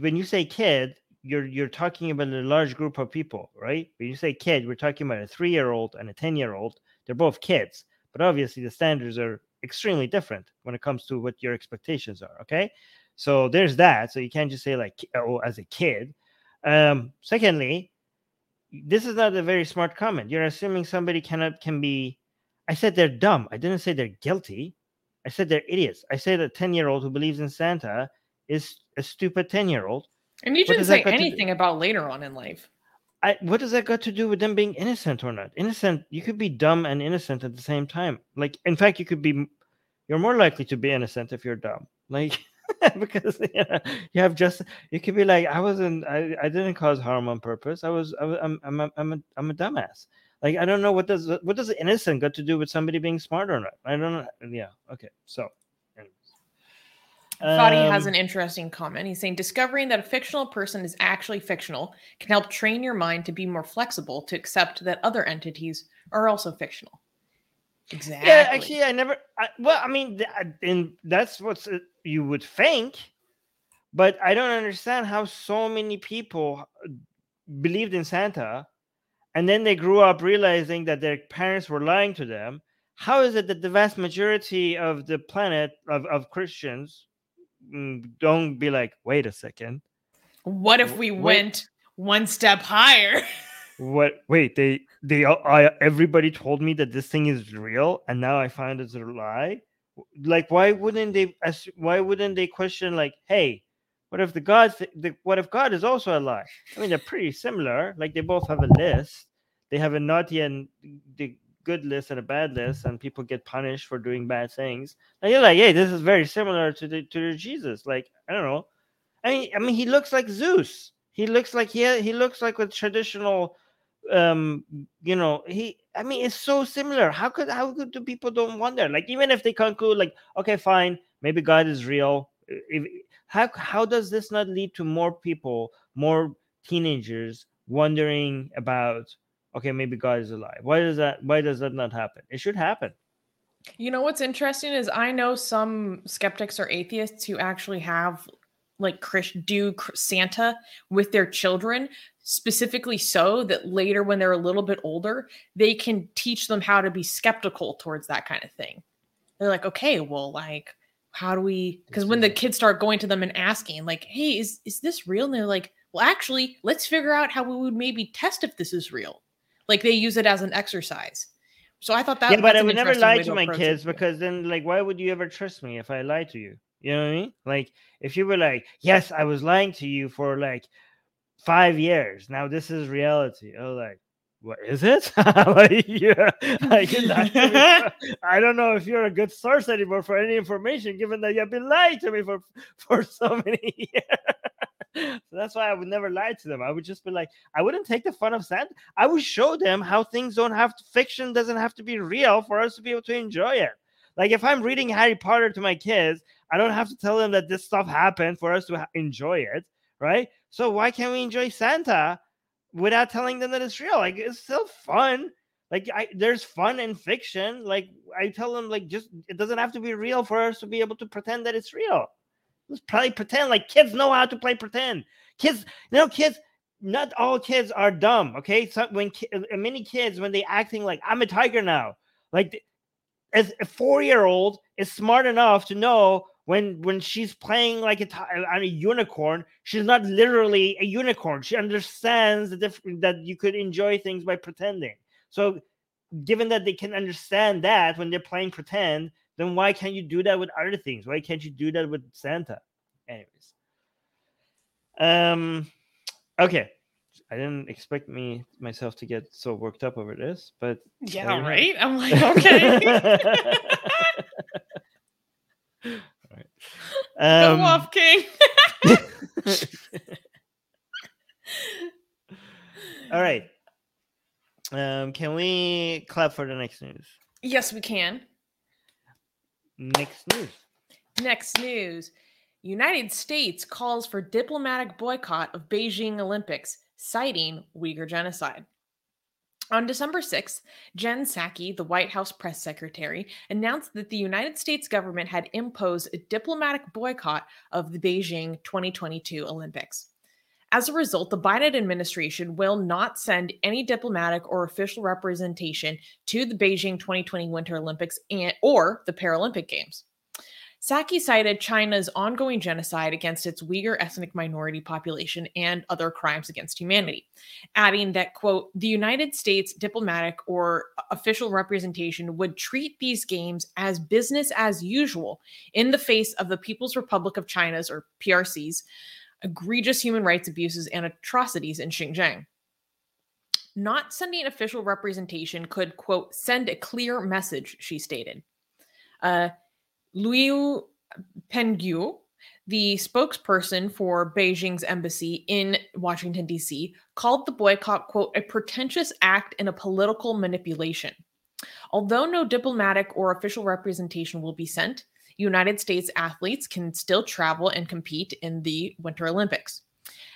When you say kid, you're you're talking about a large group of people, right? When you say kid, we're talking about a three year old and a ten year old. They're both kids, but obviously the standards are extremely different when it comes to what your expectations are. Okay, so there's that. So you can't just say like oh as a kid. Um, secondly, this is not a very smart comment. You're assuming somebody cannot can be. I said they're dumb. I didn't say they're guilty. I said they're idiots. I said a ten year old who believes in Santa is a stupid ten year old and you didn't say anything about later on in life. I, what does that got to do with them being innocent or not? Innocent, you could be dumb and innocent at the same time. Like, in fact, you could be, you're more likely to be innocent if you're dumb. Like, because yeah, you have just, you could be like, I wasn't, I, I didn't cause harm on purpose. I was, I was I'm, I'm, a, I'm a, I'm a dumbass. Like, I don't know what does, what does innocent got to do with somebody being smart or not? I don't know. Yeah. Okay. So, Fadi um, has an interesting comment. He's saying discovering that a fictional person is actually fictional can help train your mind to be more flexible to accept that other entities are also fictional. Exactly. Yeah, actually, I never. I, well, I mean, and that's what uh, you would think, but I don't understand how so many people uh, believed in Santa, and then they grew up realizing that their parents were lying to them. How is it that the vast majority of the planet of, of Christians Mm, don't be like, wait a second. What if we wait. went one step higher? what? Wait, they they I everybody told me that this thing is real, and now I find it's a lie. Like, why wouldn't they? Why wouldn't they question like, hey, what if the God? The, what if God is also a lie? I mean, they're pretty similar. Like they both have a list. They have a naughty and the good list and a bad list, and people get punished for doing bad things. And you're like, hey, this is very similar to the to the Jesus. Like, I don't know. I mean, I mean, he looks like Zeus. He looks like he he looks like a traditional um you know he i mean it's so similar how could how could the people don't wonder like even if they conclude like okay fine maybe god is real if, how how does this not lead to more people more teenagers wondering about okay maybe god is alive why does that why does that not happen it should happen You know what's interesting is I know some skeptics or atheists who actually have like Chris do Santa with their children specifically so that later when they're a little bit older they can teach them how to be skeptical towards that kind of thing. They're like, okay, well, like, how do we? Because when the kids start going to them and asking, like, hey, is is this real? And they're like, well, actually, let's figure out how we would maybe test if this is real. Like they use it as an exercise. So I thought that. yeah but i would never lie to my approach it. kids because then like why would you ever trust me if i lie to you you know what i mean like if you were like yes i was lying to you for like five years now this is reality oh like what is it like yeah like, you lied to me. i don't know if you're a good source anymore for any information given that you've been lying to me for for so many years so that's why i would never lie to them i would just be like i wouldn't take the fun of santa I would show them how things don't have to, fiction doesn't have to be real for us to be able to enjoy it. Like if I'm reading Harry Potter to my kids, I don't have to tell them that this stuff happened for us to ha- enjoy it, right? So why can't we enjoy Santa without telling them that it's real? Like it's still fun. Like I, there's fun in fiction. Like I tell them, like just it doesn't have to be real for us to be able to pretend that it's real. Let's play pretend. Like kids know how to play pretend. Kids, you know, kids not all kids are dumb okay so when uh, many kids when they acting like i'm a tiger now like as a four year old is smart enough to know when when she's playing like a ti- on a unicorn she's not literally a unicorn she understands the difference that you could enjoy things by pretending so given that they can understand that when they're playing pretend then why can't you do that with other things why can't you do that with santa anyways um okay i didn't expect me myself to get so worked up over this but Yeah, have right. I'm like, okay. Um, off, King. all right um can we clap for the next news Yes, we can. Next news Next news United States calls for diplomatic boycott of Beijing Olympics, citing Uyghur genocide. On December 6th, Jen Psaki, the White House press secretary, announced that the United States government had imposed a diplomatic boycott of the Beijing 2022 Olympics. As a result, the Biden administration will not send any diplomatic or official representation to the Beijing 2020 Winter Olympics and or the Paralympic Games. Psaki cited China's ongoing genocide against its Uyghur ethnic minority population and other crimes against humanity, adding that, quote, the United States diplomatic or official representation would treat these games as business as usual in the face of the People's Republic of China's, or PRC's, egregious human rights abuses and atrocities in Xinjiang. Not sending official representation could, quote, send a clear message, she stated. Uh, Liu Pengyu, the spokesperson for Beijing's embassy in Washington, D.C., called the boycott, quote, a pretentious act and a political manipulation. Although no diplomatic or official representation will be sent, United States athletes can still travel and compete in the Winter Olympics.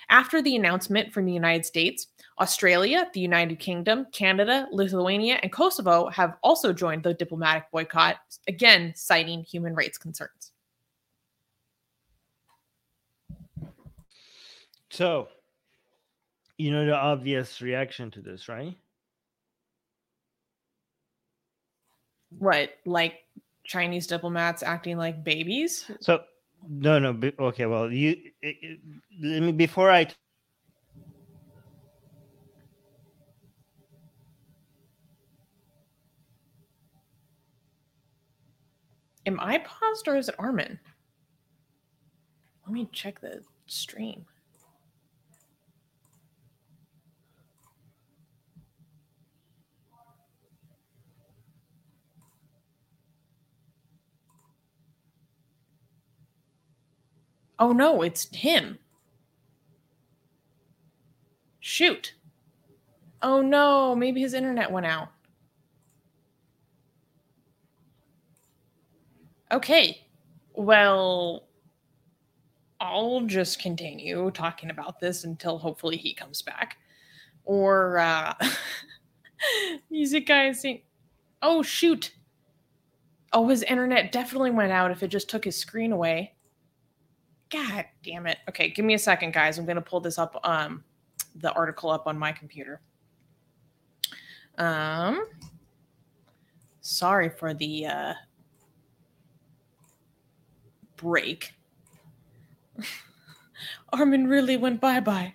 After the announcement from the United States, Australia, the United Kingdom, Canada, Lithuania, and Kosovo have also joined the diplomatic boycott, again citing human rights concerns. so you know the obvious reaction to this right Right, like Chinese diplomats acting like babies. So no, no. be- Okay, well, you it, it- let me before I. t- Am I paused or is it Armin? Let me check the stream. Oh no, it's him. Shoot. Oh no, maybe his internet went out. Okay. Well, I'll just continue talking about this until hopefully he comes back. Or uh music guy is saying, Oh shoot. Oh, his internet definitely went out if it just took his screen away. God damn it. Okay, give me a second, guys. I'm gonna pull this up, um, the article up on my computer. Um sorry for the uh break. Armin really went bye bye.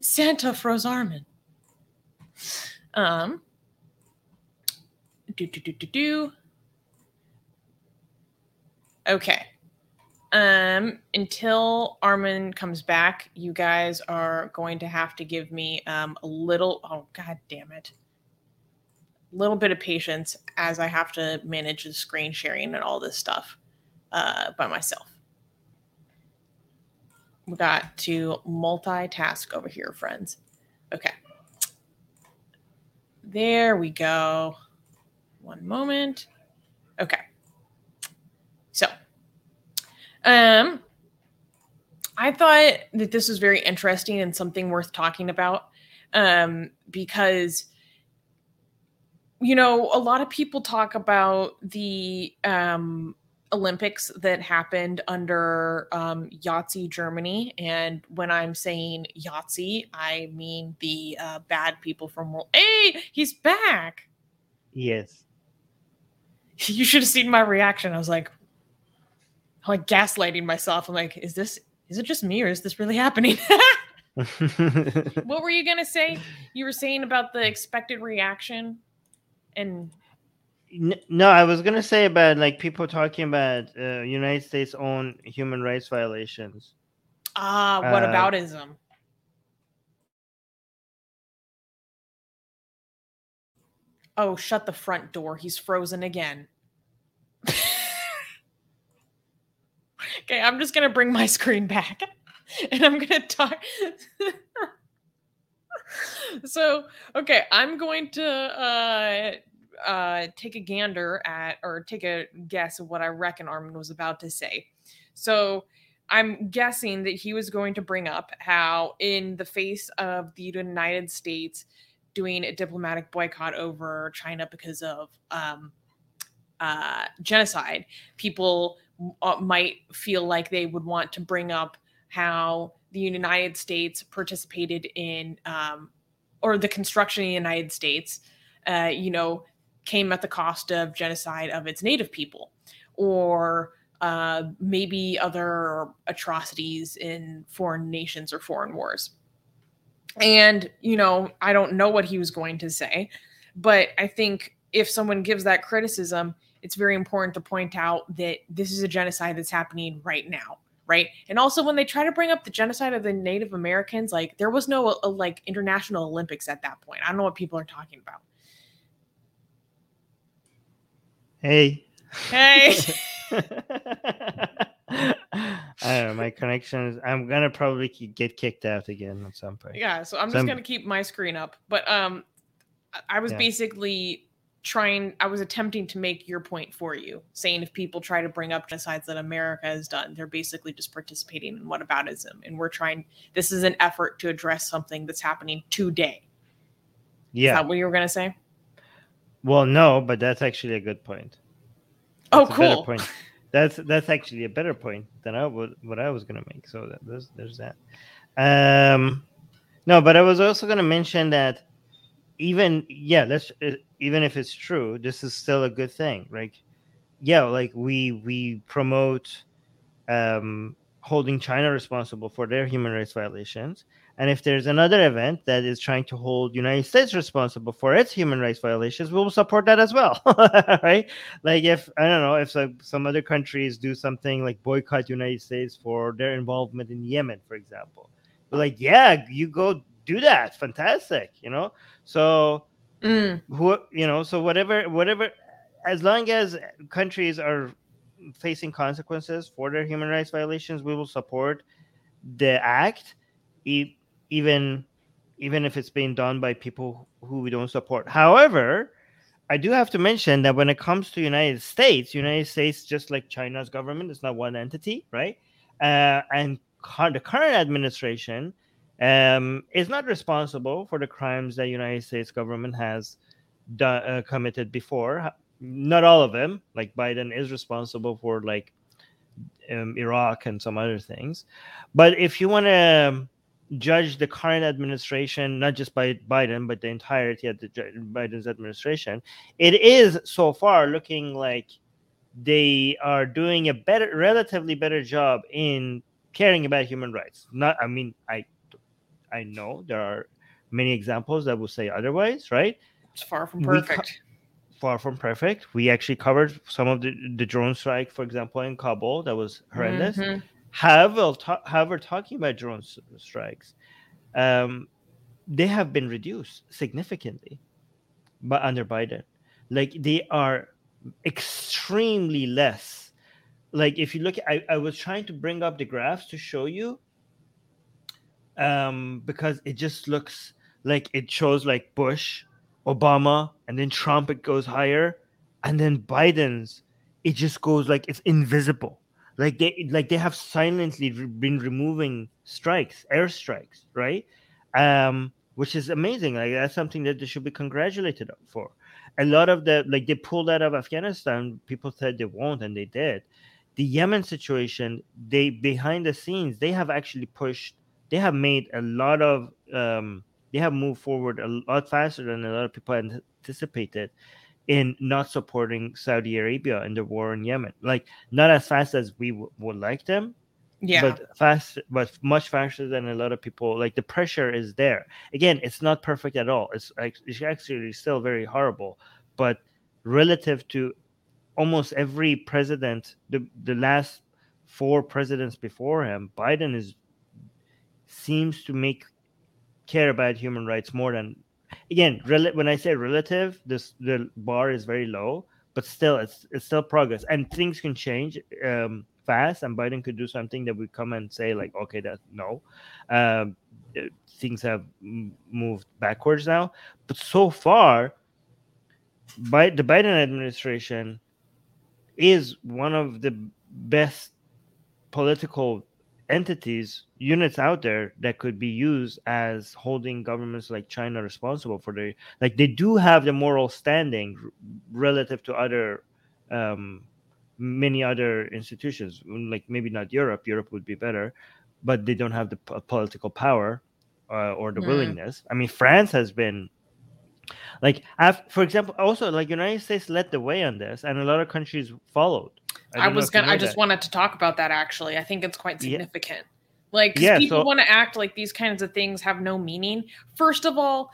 Santa froze Armin. Um, do do do do do. Okay. Um, until Armin comes back, you guys are going to have to give me um a little. Oh god damn it! A little bit of patience as I have to manage the screen sharing and all this stuff uh, by myself. We got to multitask over here, friends. Okay. There we go. One moment. Okay. Um, I thought that this was very interesting and something worth talking about um, because, you know, a lot of people talk about the um, Olympics that happened under um, Yahtzee Germany. And when I'm saying Yahtzee, I mean the uh, bad people from World. Hey, he's back. Yes. You should have seen my reaction. I was like, like gaslighting myself. I'm like, is this, is it just me or is this really happening? what were you going to say? You were saying about the expected reaction and no, I was gonna say about like people talking about uh, United States own human rights violations. Ah, what uh, aboutism? Oh, shut the front door. He's frozen again. Okay, I'm just gonna bring my screen back, and I'm gonna talk. so, okay, I'm going to. uh uh, take a gander at or take a guess of what I reckon Armin was about to say. So I'm guessing that he was going to bring up how, in the face of the United States doing a diplomatic boycott over China because of um, uh, genocide, people uh, might feel like they would want to bring up how the United States participated in um, or the construction of the United States, uh, you know, came at the cost of genocide of its native people or uh, maybe other atrocities in foreign nations or foreign wars. And, you know, I don't know what he was going to say, but I think if someone gives that criticism, it's very important to point out that this is a genocide that's happening right now right and also when they try to bring up the genocide of the native americans like there was no uh, like international olympics at that point i don't know what people are talking about Hey. Hey. I don't know. My connection is. I'm gonna probably get kicked out again at some point. Yeah, so I'm just gonna keep my screen up. But um, I was yeah. basically trying. I was attempting to make your point for you, saying if people try to bring up genocides that America has done, they're basically just participating in whataboutism, and we're trying. This is an effort to address something that's happening today. Yeah, is that what you were gonna say? Well, no, but that's actually a good point. Oh, that's oh, cool. point. That's that's actually a better point than I would what I was gonna make. So that, there's there's that. Um, no, but I was also gonna mention that even yeah, let's uh, even if it's true, this is still a good thing. Like, yeah, like we we promote um holding China responsible for their human rights violations, and if there's another event that is trying to hold United States responsible for its human rights violations, we will support that as well, right? Like if I don't know if some, some other countries do something like boycott United States for their involvement in Yemen, for example, like, yeah, you go do that, fantastic, you know. So mm. who you know, so whatever, whatever, as long as countries are facing consequences for their human rights violations, we will support the act, even even if it's being done by people who we don't support. However, I do have to mention that when it comes to United States, United States, just like China's government, is not one entity, right? Uh, and the current administration um, is not responsible for the crimes that the United States government has done, uh, committed before. Not all of them. Like Biden is responsible for like um, Iraq and some other things. But if you want to judge the current administration, not just by Biden, but the entirety of the Biden's administration, it is so far looking like they are doing a better, relatively better job in caring about human rights. Not, I mean, I, I know there are many examples that will say otherwise, right? It's far from perfect. far from perfect. We actually covered some of the, the drone strike, for example, in Kabul. That was horrendous. Mm-hmm. However, ta- however, talking about drone strikes, um, they have been reduced significantly, but under Biden, like they are extremely less. Like if you look, I, I was trying to bring up the graphs to show you, um, because it just looks like it shows like Bush, Obama, and then Trump. It goes higher, and then Biden's. It just goes like it's invisible like they like they have silently been removing strikes airstrikes, right um which is amazing like that's something that they should be congratulated for a lot of the like they pulled out of afghanistan people said they won't and they did the yemen situation they behind the scenes they have actually pushed they have made a lot of um they have moved forward a lot faster than a lot of people anticipated in not supporting Saudi Arabia in the war in Yemen. Like not as fast as we w- would like them, yeah, but fast, but much faster than a lot of people. Like the pressure is there. Again, it's not perfect at all. It's it's actually still very horrible, but relative to almost every president, the the last four presidents before him, Biden is seems to make care about human rights more than again, rel- when I say relative, this the bar is very low, but still, it's it's still progress, and things can change um, fast. And Biden could do something that would come and say like, okay, that no, um, things have moved backwards now. But so far, by the Biden administration is one of the best political entities units out there that could be used as holding governments like china responsible for the like they do have the moral standing relative to other um many other institutions like maybe not europe europe would be better but they don't have the p- political power uh, or the mm. willingness i mean france has been like for example also like united states led the way on this and a lot of countries followed I, I was gonna. I just that. wanted to talk about that. Actually, I think it's quite significant. Yeah. Like, yeah, people so, want to act like these kinds of things have no meaning. First of all,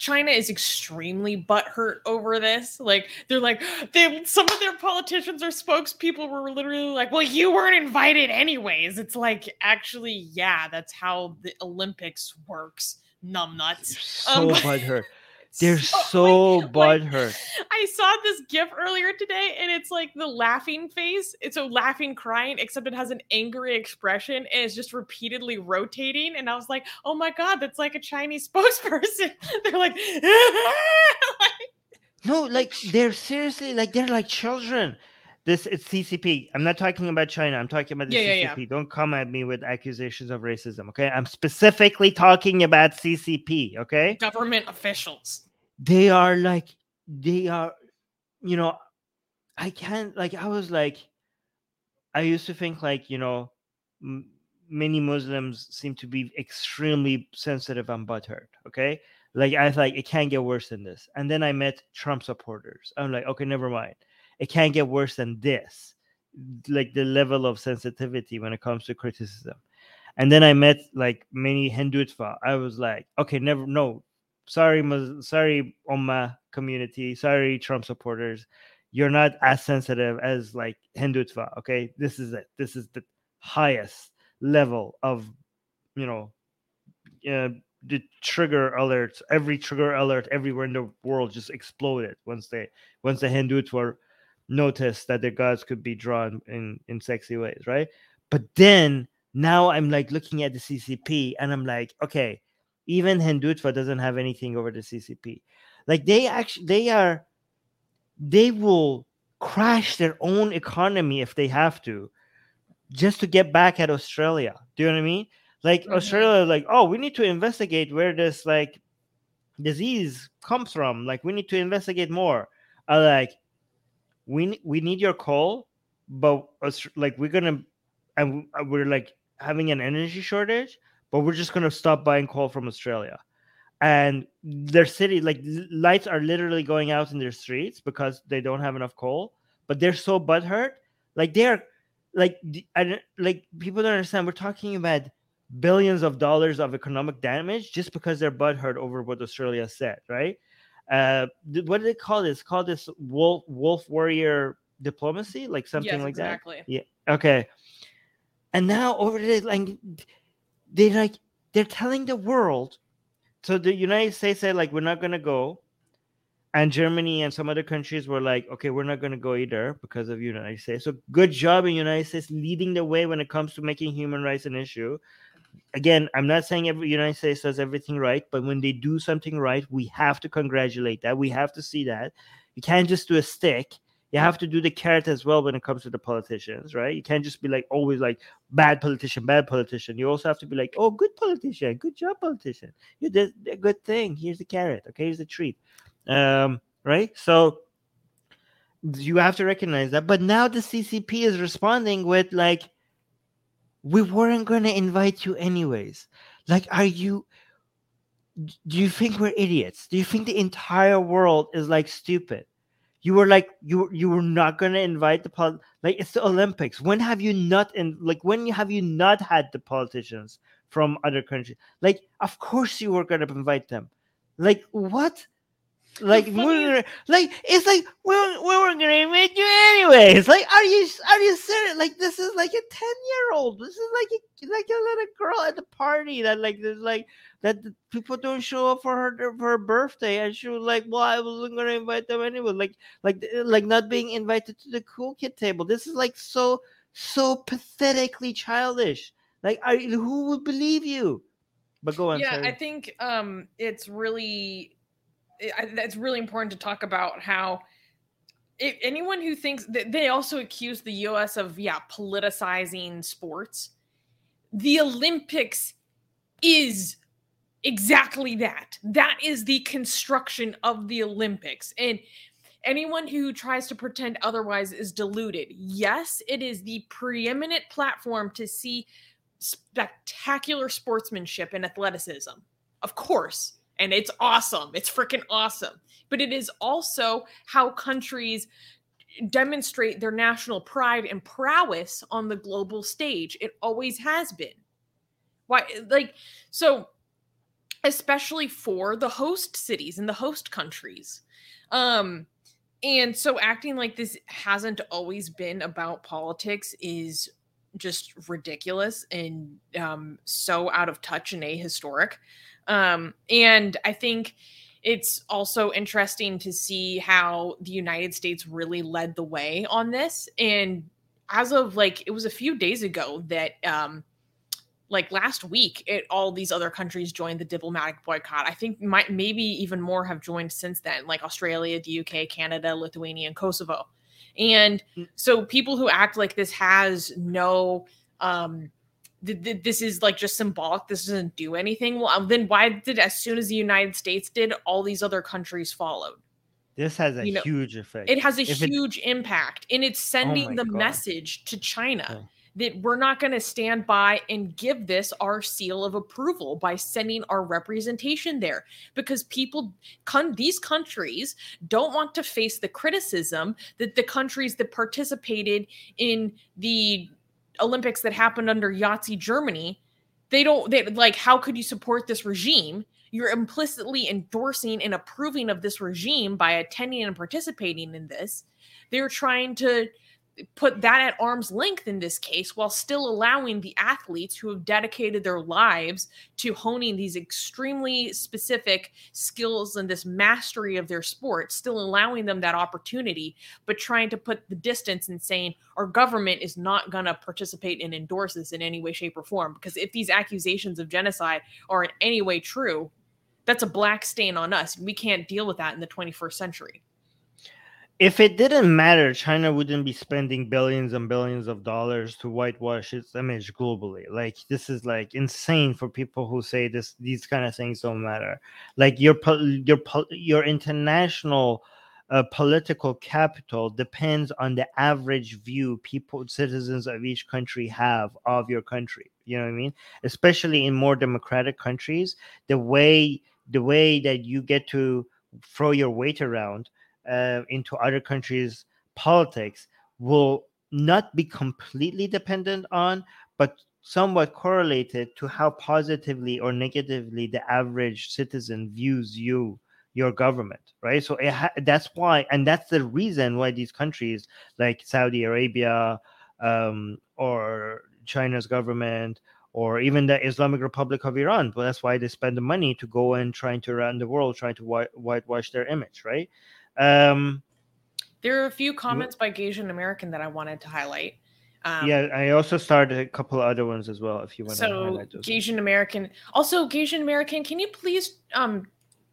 China is extremely butthurt over this. Like they're like they some of their politicians or spokespeople were literally like, "Well, you weren't invited anyways." It's like actually, yeah, that's how the Olympics works. Numbnuts. So um, butthurt. They're oh, so like, butthurt. Like, I saw this GIF earlier today, and it's like the laughing face. It's a laughing, crying, except it has an angry expression, and it's just repeatedly rotating. And I was like, "Oh my god, that's like a Chinese spokesperson." they're like, like, no, like they're seriously like they're like children. This it's CCP. I'm not talking about China. I'm talking about the yeah, CCP. Yeah, yeah. Don't come at me with accusations of racism. Okay. I'm specifically talking about CCP. Okay. Government officials. They are like, they are, you know, I can't, like, I was like, I used to think, like, you know, m- many Muslims seem to be extremely sensitive and butthurt. Okay. Like, I was like, it can't get worse than this. And then I met Trump supporters. I'm like, okay, never mind it can't get worse than this like the level of sensitivity when it comes to criticism. And then i met like many hindutva i was like okay never no sorry sorry Ummah community sorry trump supporters you're not as sensitive as like hindutva okay? This is it. This is the highest level of you know uh, the trigger alerts every trigger alert everywhere in the world just exploded once they once the hindutva notice that their gods could be drawn in in sexy ways, right? But then now I'm like looking at the CCP and I'm like, okay, even Hindutva doesn't have anything over the CCP. Like they actually they are they will crash their own economy if they have to just to get back at Australia. Do you know what I mean? Like mm-hmm. Australia, like, oh, we need to investigate where this like disease comes from. Like, we need to investigate more. I like, we we need your coal, but like we're gonna, and uh, we're like having an energy shortage, but we're just gonna stop buying coal from Australia. And their city, like lights are literally going out in their streets because they don't have enough coal. But they're so butthurt, like they're like I, uh, like people don't understand. We're talking about billions of dollars of economic damage just because they're butthurt over what Australia said, right? Uh, what do they call this? Call this wolf wolf warrior diplomacy, like something yes, like exactly. that. Yeah. Okay. And now over there, like they like they're telling the world. So the United States said like we're not gonna go, and Germany and some other countries were like, okay, we're not gonna go either because of United States. So good job in United States leading the way when it comes to making human rights an issue again, I'm not saying every United States does everything right, but when they do something right, we have to congratulate that. We have to see that. You can't just do a stick. You have to do the carrot as well when it comes to the politicians, right? You can't just be like always like bad politician, bad politician. You also have to be like, oh, good politician, good job, politician. You did a good thing. Here's the carrot. Okay, here's the treat. Um, right? So you have to recognize that. But now the CCP is responding with like, we weren't going to invite you anyways. Like, are you? Do you think we're idiots? Do you think the entire world is like stupid? You were like you you were not going to invite the pol- like it's the Olympics. When have you not in like when have you not had the politicians from other countries? Like, of course you were going to invite them. Like what? Like we're like it's like we we were gonna invite you anyways. Like, are you are you serious? Like, this is like a ten year old. This is like a like a little girl at the party that like there's like that people don't show up for her for her birthday, and she was like, "Well, I wasn't gonna invite them anyway." Like, like like not being invited to the cool kid table. This is like so so pathetically childish. Like, are, who would believe you? But go on. Yeah, sorry. I think um it's really it's really important to talk about how if anyone who thinks that they also accuse the US of yeah politicizing sports the Olympics is exactly that. That is the construction of the Olympics. And anyone who tries to pretend otherwise is deluded. Yes it is the preeminent platform to see spectacular sportsmanship and athleticism. Of course and it's awesome. It's freaking awesome. But it is also how countries demonstrate their national pride and prowess on the global stage. It always has been. Why like so especially for the host cities and the host countries. Um and so acting like this hasn't always been about politics is just ridiculous and um so out of touch and ahistoric. Um, and I think it's also interesting to see how the United States really led the way on this. And as of like, it was a few days ago that, um, like last week, it, all these other countries joined the diplomatic boycott. I think might maybe even more have joined since then, like Australia, the UK, Canada, Lithuania, and Kosovo. And mm. so people who act like this has no um, this is like just symbolic this doesn't do anything. Well um, then why did as soon as the united states did all these other countries followed? This has a you know, huge effect. it has a if huge it... impact and it's sending oh the God. message to china that we're not going to stand by and give this our seal of approval by sending our representation there because people con- these countries don't want to face the criticism that the countries that participated in the Olympics that happened under Yahtzee Germany, they don't they like how could you support this regime? You're implicitly endorsing and approving of this regime by attending and participating in this. They're trying to put that at arm's length in this case while still allowing the athletes who have dedicated their lives to honing these extremely specific skills and this mastery of their sport still allowing them that opportunity but trying to put the distance and saying our government is not going to participate and endorse this in any way shape or form. Because if these accusations of genocide are in any way true that's a black stain on us. We can't deal with that in the 21st century if it didn't matter, China wouldn't be spending billions and billions of dollars to whitewash its image globally. Like this is like insane for people who say this these kind of things don't matter. Like your your your international uh, political capital depends on the average view people citizens of each country have of your country. You know what I mean? Especially in more democratic countries, the way the way that you get to throw your weight around uh, into other countries' politics will not be completely dependent on, but somewhat correlated to how positively or negatively the average citizen views you your government right? So ha- that's why and that's the reason why these countries like saudi arabia um, or china's government or even the islamic republic of iran but that's why they spend the money to go and trying to run the world trying to whitewash their image right um, there are a few comments by Gasian American that I wanted to highlight. Um, yeah, I also started a couple other ones as well. If you want so to highlight those. Gasian American. Also, Gasian American, can you please um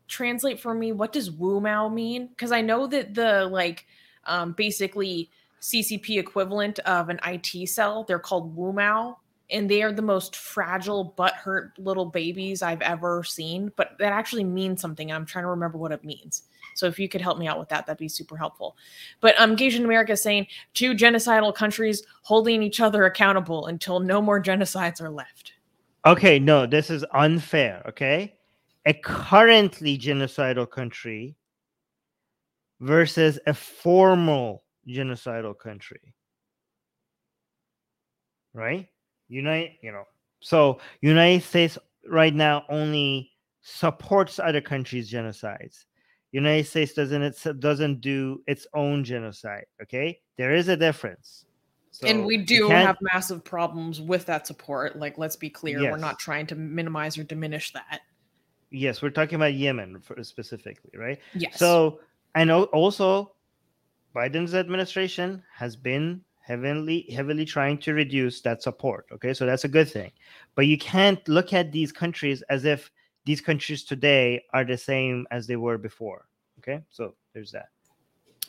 translate for me what does Wu Mao mean? Because I know that the like um basically CCP equivalent of an IT cell, they're called Wu Mao and they are the most fragile, butthurt little babies I've ever seen. But that actually means something. I'm trying to remember what it means. So if you could help me out with that, that'd be super helpful. But um, Asian America is saying two genocidal countries holding each other accountable until no more genocides are left. Okay, no, this is unfair. Okay, a currently genocidal country versus a formal genocidal country, right? United, you know, so United States right now only supports other countries' genocides. United States doesn't it doesn't do its own genocide. Okay, there is a difference. So and we do have massive problems with that support. Like, let's be clear, yes. we're not trying to minimize or diminish that. Yes, we're talking about Yemen specifically, right? Yes. So, and also, Biden's administration has been heavily heavily trying to reduce that support okay so that's a good thing but you can't look at these countries as if these countries today are the same as they were before okay? So there's that.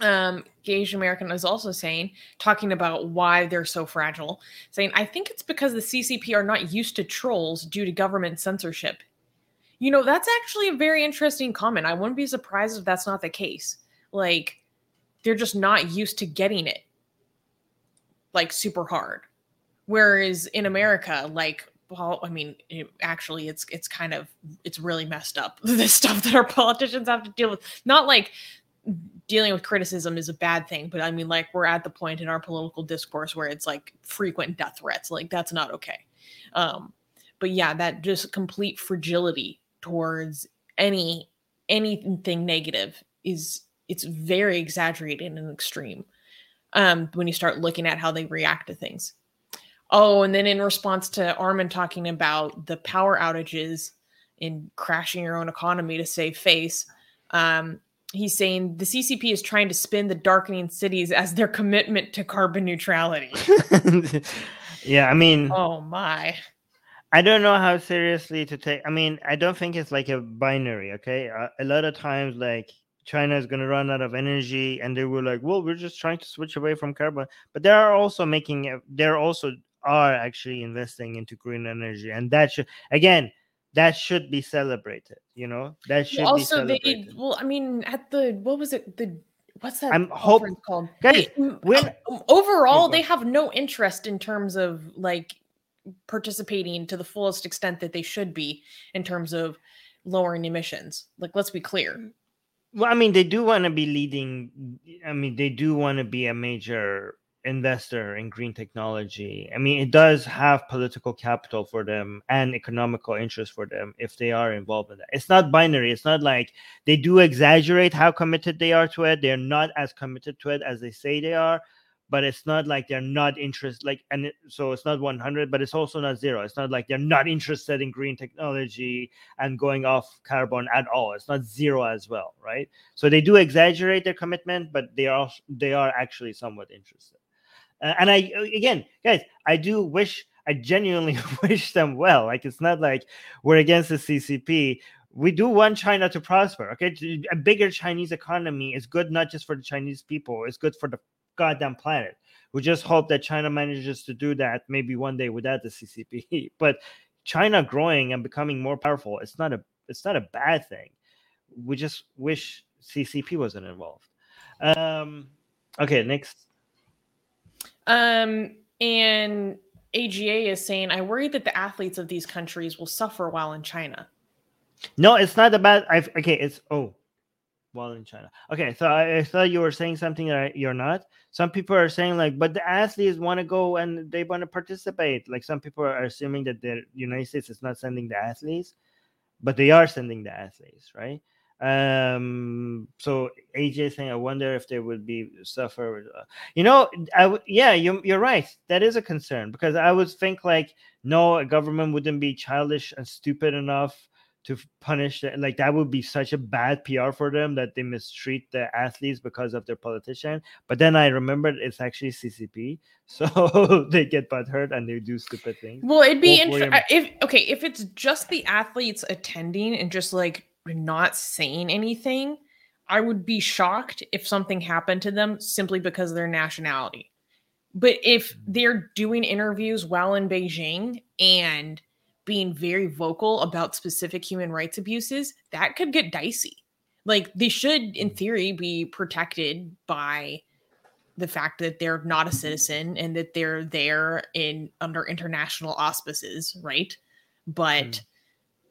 Um gage american is also saying talking about why they're so fragile saying i think it's because the ccp are not used to trolls due to government censorship. You know that's actually a very interesting comment. I wouldn't be surprised if that's not the case. Like they're just not used to getting it like super hard. Whereas in America, like well, I mean, it, actually, it's it's kind of it's really messed up. This stuff that our politicians have to deal with. Not like dealing with criticism is a bad thing, but I mean, like we're at the point in our political discourse where it's like frequent death threats. Like that's not okay. Um, but yeah, that just complete fragility towards any anything negative is it's very exaggerated and extreme um, when you start looking at how they react to things. Oh, and then in response to Armin talking about the power outages and crashing your own economy to save face, um, he's saying the CCP is trying to spin the darkening cities as their commitment to carbon neutrality. yeah, I mean, oh my. I don't know how seriously to take. I mean, I don't think it's like a binary. Okay, uh, a lot of times, like China is going to run out of energy, and they were like, "Well, we're just trying to switch away from carbon," but they are also making they're also are actually investing into green energy, and that should again that should be celebrated. You know, that should also they well, I mean, at the what was it the what's that I'm hope called? Guys, um, when, um, overall, they have no interest in terms of like participating to the fullest extent that they should be in terms of lowering emissions. Like, let's be clear. Well, I mean, they do want to be leading. I mean, they do want to be a major investor in green technology. I mean, it does have political capital for them and economical interest for them if they are involved in that. It's not binary. It's not like they do exaggerate how committed they are to it. They're not as committed to it as they say they are, but it's not like they're not interested like and it, so it's not 100 but it's also not zero it's not like they're not interested in green technology and going off carbon at all it's not zero as well right so they do exaggerate their commitment but they are they are actually somewhat interested uh, and i again guys i do wish i genuinely wish them well like it's not like we're against the ccp we do want China to prosper. Okay, a bigger Chinese economy is good not just for the Chinese people; it's good for the goddamn planet. We just hope that China manages to do that maybe one day without the CCP. But China growing and becoming more powerful, it's not a it's not a bad thing. We just wish CCP wasn't involved. Um, okay, next. Um, and AGA is saying, I worry that the athletes of these countries will suffer while in China. No, it's not about. I've, okay, it's oh, while in China. Okay, so I, I, thought you were saying something that you're not. Some people are saying like, but the athletes want to go and they want to participate. Like some people are assuming that the United States is not sending the athletes, but they are sending the athletes, right? Um, so AJ saying, I wonder if they would be suffer. Uh, you know, I w- yeah, you you're right. That is a concern because I would think like, no, a government wouldn't be childish and stupid enough to punish it. Like that would be such a bad PR for them that they mistreat the athletes because of their politician. But then I remembered it's actually CCP, so they get hurt and they do stupid things. Well, it'd be interesting if okay if it's just the athletes attending and just like not saying anything. I would be shocked if something happened to them simply because of their nationality. But if mm. they're doing interviews while in Beijing and being very vocal about specific human rights abuses, that could get dicey. Like they should, in mm. theory, be protected by the fact that they're not a citizen and that they're there in under international auspices, right? But mm.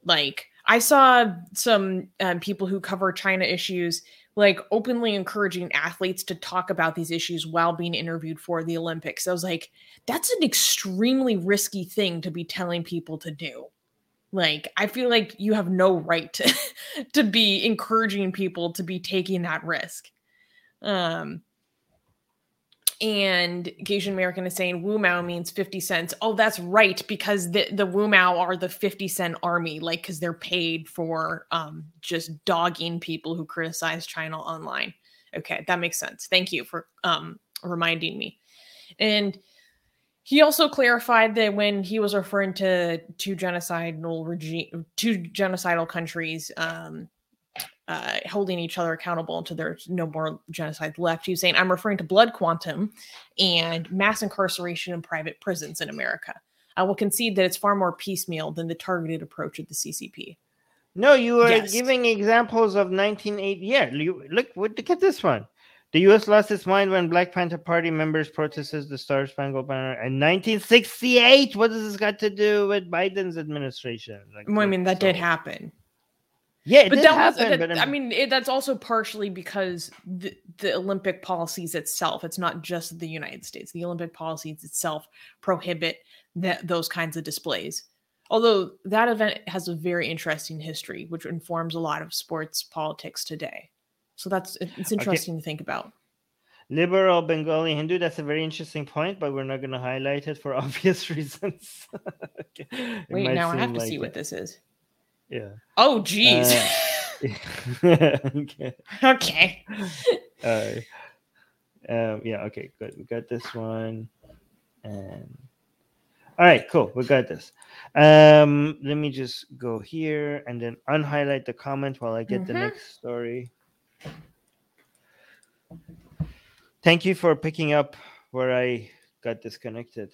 like I saw some um, people who cover China issues like openly encouraging athletes to talk about these issues while being interviewed for the Olympics. I was like, that's an extremely risky thing to be telling people to do. Like, I feel like you have no right to, to be encouraging people to be taking that risk. Um, and Asian American is saying Wu Mao means 50 cents. Oh, that's right, because the, the Wu Mao are the 50 cent army, like because they're paid for um just dogging people who criticize China online. Okay, that makes sense. Thank you for um reminding me. And he also clarified that when he was referring to two genocidal regime two genocidal countries, um, uh, holding each other accountable until there's no more genocide left. He was saying, I'm referring to blood quantum and mass incarceration in private prisons in America. I will concede that it's far more piecemeal than the targeted approach of the CCP. No, you are yes. giving examples of 1980. Yeah, look, look at this one. The U.S. lost its mind when Black Panther Party members protested the Star Spangled Banner in 1968. What does this got to do with Biden's administration? Like, well, I mean, that so. did happen. Yeah, but that happen, was, but I mean, it, that's also partially because the, the Olympic policies itself. It's not just the United States. The Olympic policies itself prohibit that those kinds of displays. Although that event has a very interesting history, which informs a lot of sports politics today. So that's it's interesting okay. to think about. Liberal Bengali Hindu. That's a very interesting point, but we're not going to highlight it for obvious reasons. okay. Wait, now I have to like see it. what this is. Yeah. Oh, geez. Uh, okay. okay. Uh, um, yeah. Okay. Good. We got this one, and all right. Cool. We got this. Um, let me just go here and then unhighlight the comment while I get mm-hmm. the next story. Thank you for picking up where I got disconnected.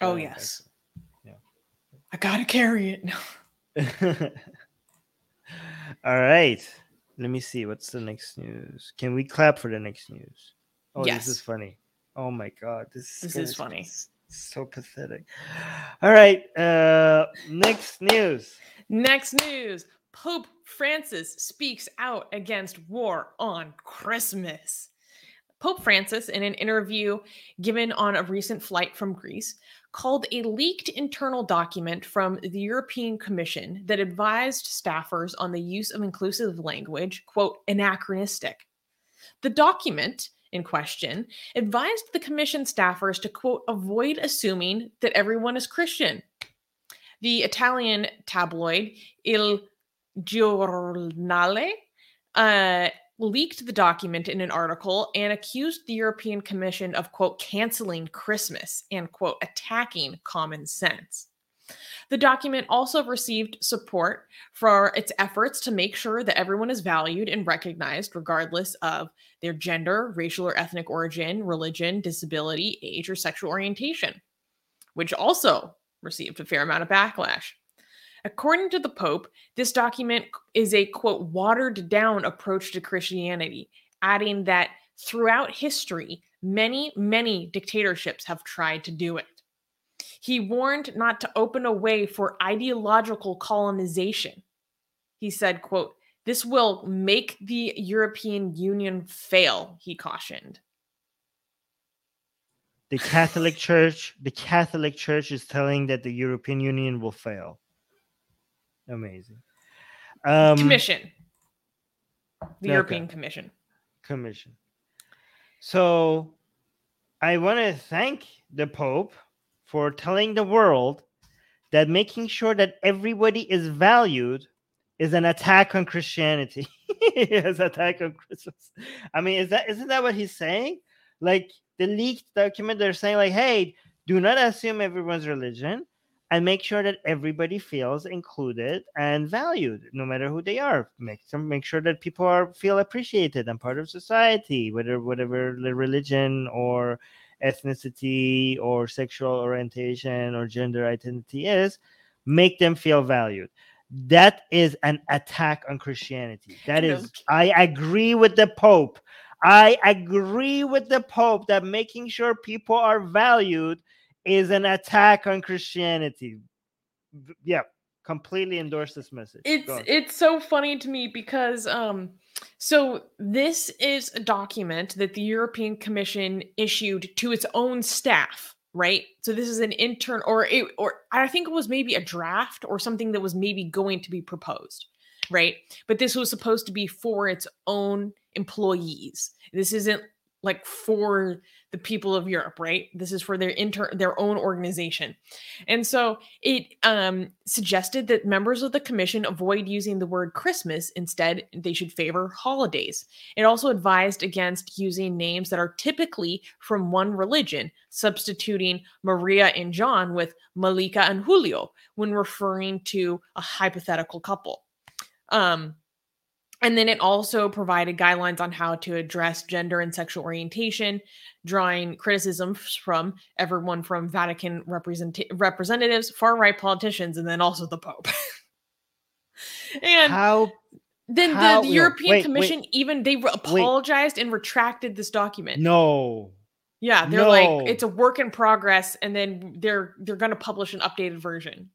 Oh, uh, yes. I gotta carry it. All right. Let me see. What's the next news? Can we clap for the next news? Oh, yes. this is funny. Oh my god, this this is funny. So pathetic. All right. Uh next news. Next news. Pope Francis speaks out against war on Christmas. Pope Francis, in an interview given on a recent flight from Greece, called a leaked internal document from the European Commission that advised staffers on the use of inclusive language, quote, anachronistic. The document in question advised the commission staffers to quote avoid assuming that everyone is Christian. The Italian tabloid Il Giornale uh, leaked the document in an article and accused the European Commission of, quote, canceling Christmas and, quote, attacking common sense. The document also received support for its efforts to make sure that everyone is valued and recognized, regardless of their gender, racial or ethnic origin, religion, disability, age, or sexual orientation, which also received a fair amount of backlash. According to the Pope, this document is a quote, watered down approach to Christianity, adding that throughout history, many, many dictatorships have tried to do it. He warned not to open a way for ideological colonization. He said, quote, this will make the European Union fail, he cautioned. The Catholic Church, the Catholic Church is telling that the European Union will fail. Amazing. Um, Commission. The okay. European Commission. Commission. So I want to thank the Pope for telling the world that making sure that everybody is valued is an attack on Christianity. is attack on Christmas. I mean, is that isn't that what he's saying? Like the leaked document, they're saying like, hey, do not assume everyone's religion and make sure that everybody feels included and valued no matter who they are. Make some make sure that people are feel appreciated and part of society whether whatever the religion or ethnicity or sexual orientation or gender identity is make them feel valued. That is an attack on christianity. That is i agree with the pope. I agree with the pope that making sure people are valued is an attack on Christianity. Yeah, completely endorse this message. It's it's so funny to me because um so this is a document that the European Commission issued to its own staff, right? So this is an intern or it, or I think it was maybe a draft or something that was maybe going to be proposed, right? But this was supposed to be for its own employees. This isn't like for the people of Europe, right? This is for their inter their own organization. And so it um, suggested that members of the commission avoid using the word Christmas. Instead, they should favor holidays. It also advised against using names that are typically from one religion, substituting Maria and John with Malika and Julio when referring to a hypothetical couple. Um, and then it also provided guidelines on how to address gender and sexual orientation, drawing criticisms from everyone from Vatican represent- representatives, far right politicians, and then also the Pope. and how then how, the, the European wait, Commission wait, even they apologized wait. and retracted this document. No. Yeah, they're no. like it's a work in progress, and then they're they're going to publish an updated version.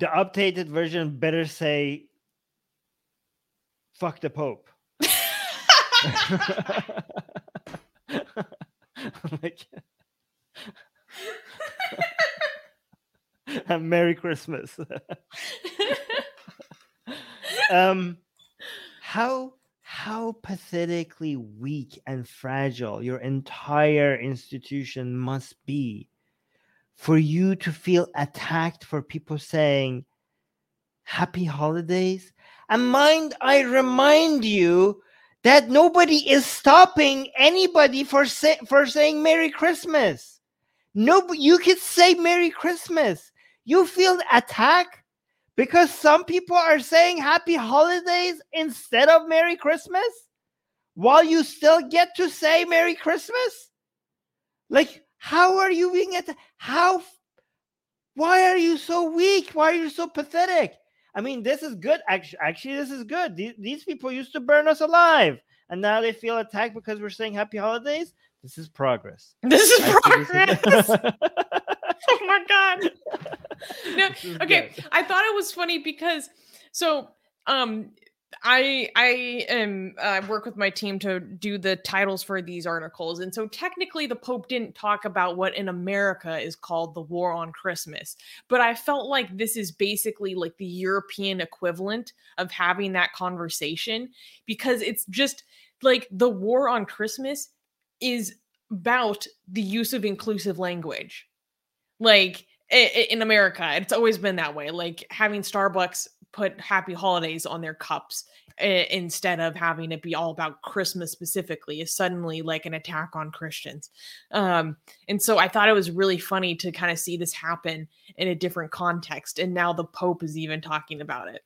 The updated version better say fuck the Pope. like, Merry Christmas. um, how how pathetically weak and fragile your entire institution must be for you to feel attacked for people saying happy holidays and mind I remind you that nobody is stopping anybody for say, for saying Merry Christmas. No, you can say Merry Christmas. You feel attacked because some people are saying Happy Holidays instead of Merry Christmas, while you still get to say Merry Christmas. Like, how are you being at? How? Why are you so weak? Why are you so pathetic? I mean, this is good. Actually, actually, this is good. These, these people used to burn us alive, and now they feel attacked because we're saying happy holidays. This is progress. This is I progress. This is... oh my god. No, okay. Good. I thought it was funny because so um I I am uh, work with my team to do the titles for these articles, and so technically the Pope didn't talk about what in America is called the War on Christmas, but I felt like this is basically like the European equivalent of having that conversation because it's just like the war on Christmas is about the use of inclusive language. Like in America, it's always been that way. Like having Starbucks put happy holidays on their cups instead of having it be all about Christmas specifically is suddenly like an attack on Christians. Um, and so I thought it was really funny to kind of see this happen in a different context. And now the Pope is even talking about it.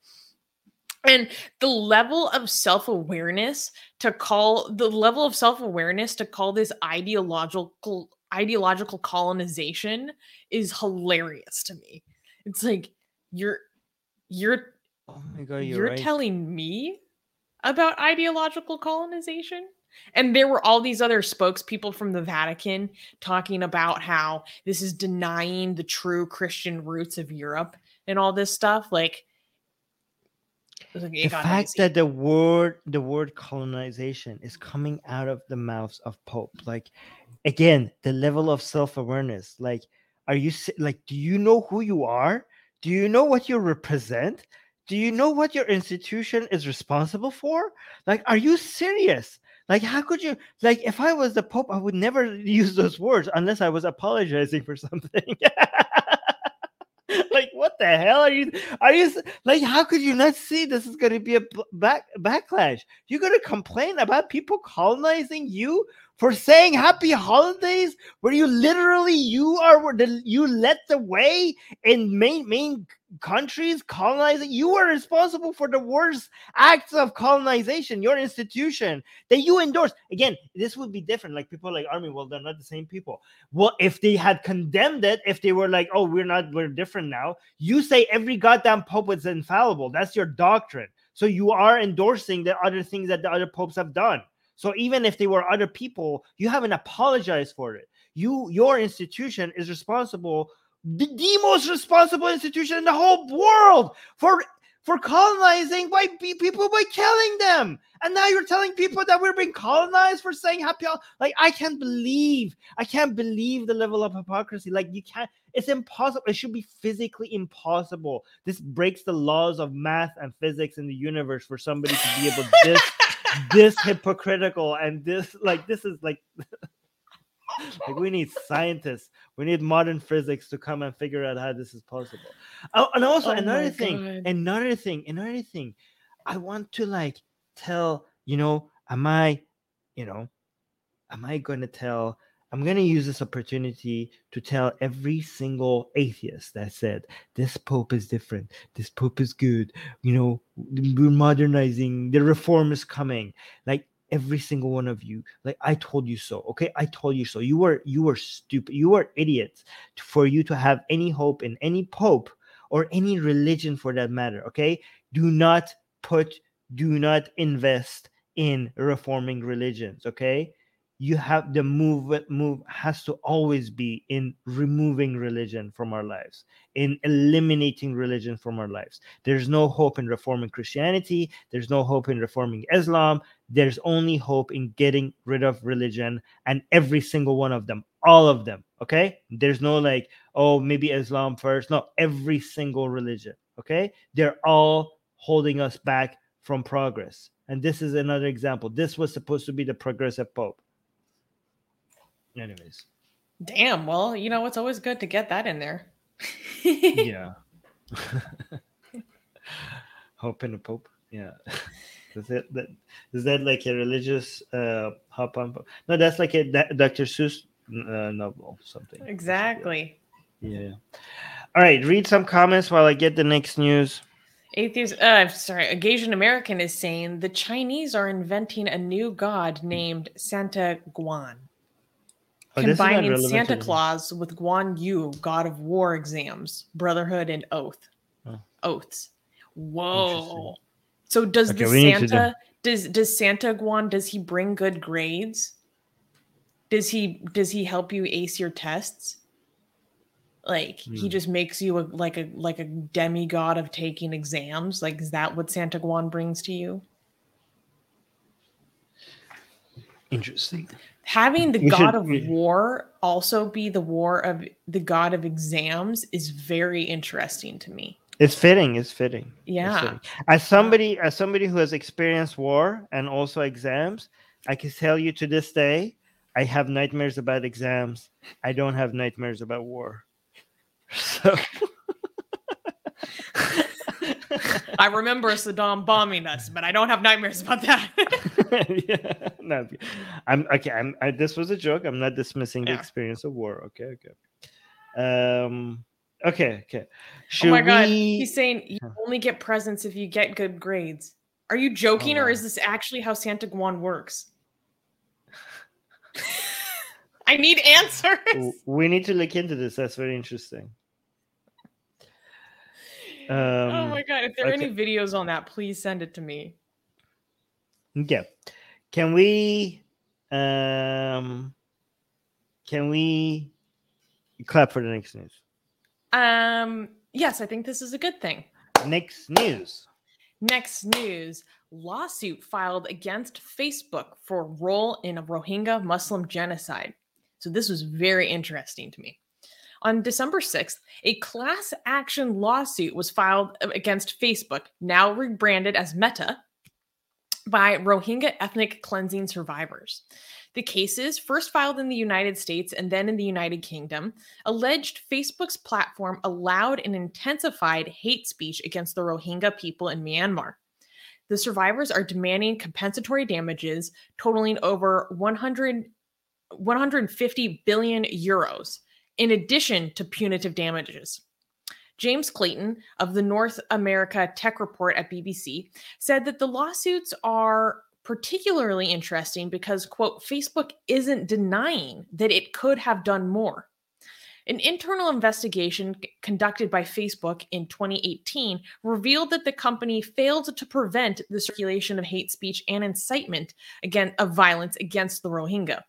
And the level of self awareness to call the level of self awareness to call this ideological ideological colonization is hilarious to me. It's like you're you're Oh my god, you're, you're right. telling me about ideological colonization? And there were all these other spokespeople from the Vatican talking about how this is denying the true Christian roots of Europe and all this stuff. Like, the fact that the word the word colonization is coming out of the mouths of pope like again the level of self-awareness like are you like do you know who you are do you know what you represent do you know what your institution is responsible for? Like, are you serious? Like, how could you? Like, if I was the Pope, I would never use those words unless I was apologizing for something. like, what the hell are you? Are you like? How could you not see this is going to be a back backlash? You're going to complain about people colonizing you for saying happy holidays where you literally you are the you led the way in main main countries colonizing you are responsible for the worst acts of colonization your institution that you endorse. Again this would be different. Like people like army well they're not the same people. Well if they had condemned it if they were like oh we're not we're different now you say every goddamn pope is infallible. That's your doctrine. So you are endorsing the other things that the other popes have done so even if they were other people, you haven't apologized for it. You, your institution is responsible, the, the most responsible institution in the whole world for for colonizing by people by killing them. And now you're telling people that we're being colonized for saying happy. Like I can't believe, I can't believe the level of hypocrisy. Like you can't. It's impossible. It should be physically impossible. This breaks the laws of math and physics in the universe for somebody to be able to this this hypocritical and this like this is like like we need scientists. We need modern physics to come and figure out how this is possible. Oh, and also oh another thing God. another thing another thing. I want to like tell you know am i you know am i going to tell I'm going to use this opportunity to tell every single atheist that said this pope is different, this pope is good, you know, we're modernizing, the reform is coming. Like every single one of you, like I told you so. Okay, I told you so. You were you were stupid. You were idiots for you to have any hope in any pope or any religion for that matter. Okay, do not put, do not invest in reforming religions. Okay you have the move move has to always be in removing religion from our lives in eliminating religion from our lives. There's no hope in reforming christianity. There's no hope in reforming islam. There's only hope in getting rid of religion and every single one of them all of them okay? There's no like oh maybe islam first. No every single religion okay? They're all holding us back from progress. And this is another example. This was supposed to be the progressive pope anyways. Damn well you know it's always good to get that in there. Yeah. Hope in the pope yeah. Is that, that is that like a religious uh hop on no that's like a dr seuss uh, novel something. Exactly. Yeah all right read some comments while i get the next news. Atheist, uh, sorry, a Asian American is saying the Chinese are inventing a new god named Santa Guan. Oh, combining Santa Claus with Guan Yu, God of War exams, Brotherhood, and Oath. Oh. Oaths. Whoa. So does okay, the Santa does does Santa Guan does he bring good grades? Does he does he help you ace your tests? Like mm. he hmm. just makes you a like a like a demigod of taking exams? Like is that what Santa Guan brings to you? Interesting having the god of war also be the war of the god of exams is very interesting to me it's fitting it's fitting yeah it's fitting. as somebody as somebody who has experienced war and also exams I can tell you to this day, I have nightmares about exams. I don't have nightmares about war. So I remember Saddam bombing us, but I don't have nightmares about that. yeah, no, I'm okay. I'm. I, this was a joke. I'm not dismissing the experience of war. Okay, okay. Um. Okay, okay. Should oh my god, we- he's saying you only get presents if you get good grades. Are you joking, Oh, or is this actually how Santa Guan works? I need answers. we need to look into this. That's very interesting. Um, oh my god! If there are okay. any videos on that, please send it to me. Yeah. Can we um can we clap for the next news? Um, yes, I think this is a good thing. Next news. Next news lawsuit filed against Facebook for role in a Rohingya Muslim genocide. So this was very interesting to me. On December 6th, a class action lawsuit was filed um, against Facebook, now rebranded as Meta, by Rohingya ethnic cleansing survivors. The cases, first filed in the United States and then in the United Kingdom, alleged Facebook's platform allowed and intensified hate speech against the Rohingya people in Myanmar. The survivors are demanding compensatory damages totaling over 100, 150 billion euros, in addition to punitive damages. James Clayton of the North America Tech Report at BBC said that the lawsuits are particularly interesting because, quote, Facebook isn't denying that it could have done more. An internal investigation conducted by Facebook in 2018 revealed that the company failed to prevent the circulation of hate speech and incitement again of violence against the Rohingya.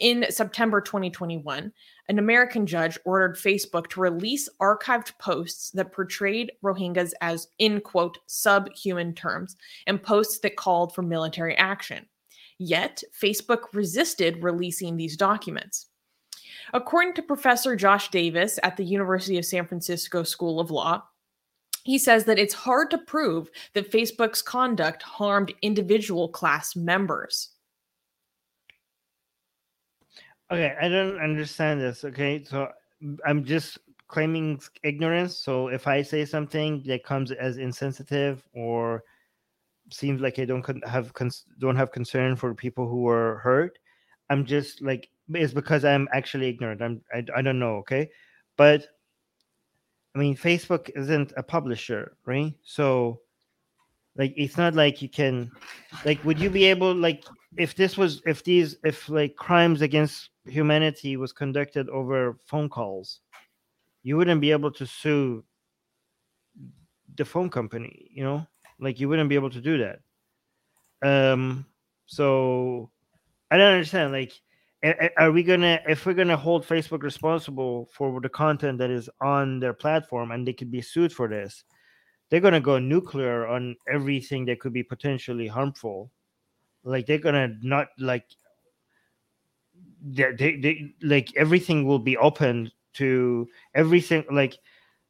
In September 2021, an American judge ordered Facebook to release archived posts that portrayed Rohingyas as, in quote, subhuman terms, and posts that called for military action. Yet, Facebook resisted releasing these documents. According to Professor Josh Davis at the University of San Francisco School of Law, he says that it's hard to prove that Facebook's conduct harmed individual class members. Okay, I don't understand this. Okay, so I'm just claiming ignorance. So if I say something that comes as insensitive or seems like I don't have don't have concern for people who were hurt, I'm just like it's because I'm actually ignorant. I'm I, I don't know. Okay, but I mean Facebook isn't a publisher, right? So like it's not like you can like would you be able like if this was if these if like crimes against humanity was conducted over phone calls you wouldn't be able to sue the phone company you know? Like you wouldn't be able to do that. Um so i don't understand like are we gonna if we're gonna hold facebook responsible for the content that is on their platform and they could be sued for this they're gonna go nuclear on everything that could be potentially harmful. Like they're gonna not like they, they, they like everything will be open to everything like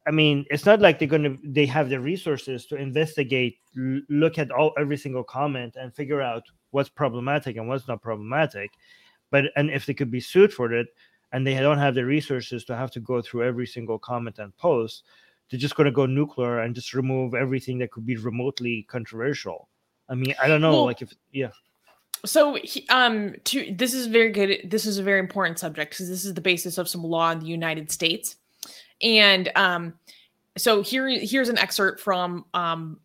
i mean it's not like they're gonna they have the resources to investigate l- look at all every single comment and figure out what's problematic and what's not problematic. But and if they could be sued for it and they don't have the resources to have to go through every single comment and post they're just going to go nuclear and just remove everything that could be remotely controversial. I mean i don't know Well, like if yeah So, um, to this is very good. This is a very important subject because this is the basis of some law in the United States, and um, so here here's an excerpt from um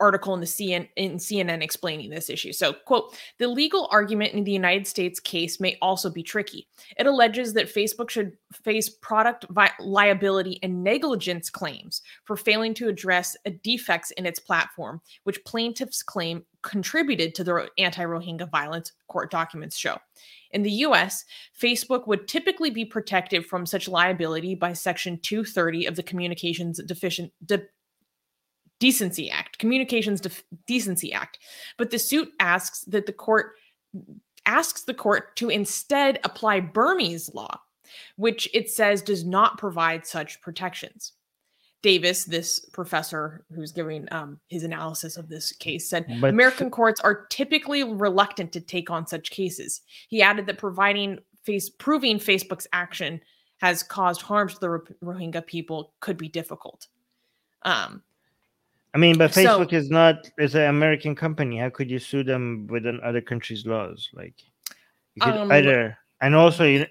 article in the CN, in CNN explaining this issue. So, quote, the legal argument in the United States case may also be tricky. It alleges that Facebook should face product vi- liability and negligence claims for failing to address defects in its platform, which plaintiffs claim contributed to the anti Rohingya violence, court documents show. In the US, Facebook would typically be protected from such liability by Section 230 of the Communications Deficient. De- Decency Act, Communications Def- Decency Act. But the suit asks that the court asks the court to instead apply Burmese law, which it says does not provide such protections. Davis, this professor who's giving um, his analysis of this case, said But- American courts are typically reluctant to take on such cases. He added that providing face proving Facebook's action has caused harm to the Ro- Rohingya people could be difficult. Um, I mean, but So- Facebook is not is an American company. How could you sue them within other countries' laws? Like you could Um, either and also you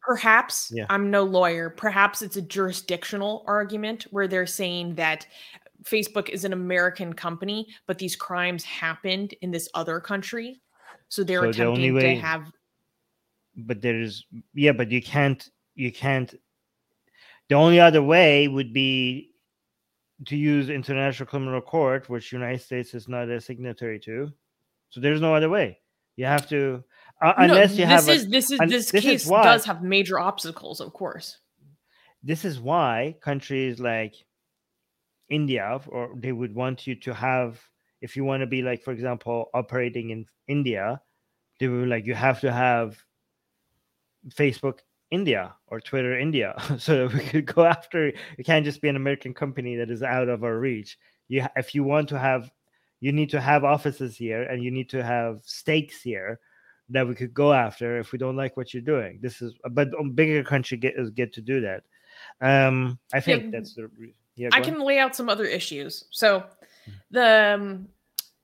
Perhaps Yeah. I'm no lawyer. Perhaps it's a jurisdictional argument where they're saying that Facebook is an American company, but these crimes happened in this other country. So they're So the only attempting way- to have but there is yeah, but you can't you can't the only other way would be to use international criminal court, which United States is not a signatory to. So there's no other way. You have to uh, No, unless you this have a- this is un- this, this is case why- does have major obstacles, of course. this is why countries like India or they would want you to have if you want to be like for example operating in India they were like you have to have Facebook India or Twitter India so that we could go after it can't just be an American company that is out of our reach. You if you want to have you need to have offices here and you need to have stakes here that we could go after if we don't like what you're doing. This is but bigger country get is get to do that. Um i think Yeah, that's the yeah I can lay out some other issues. So the um,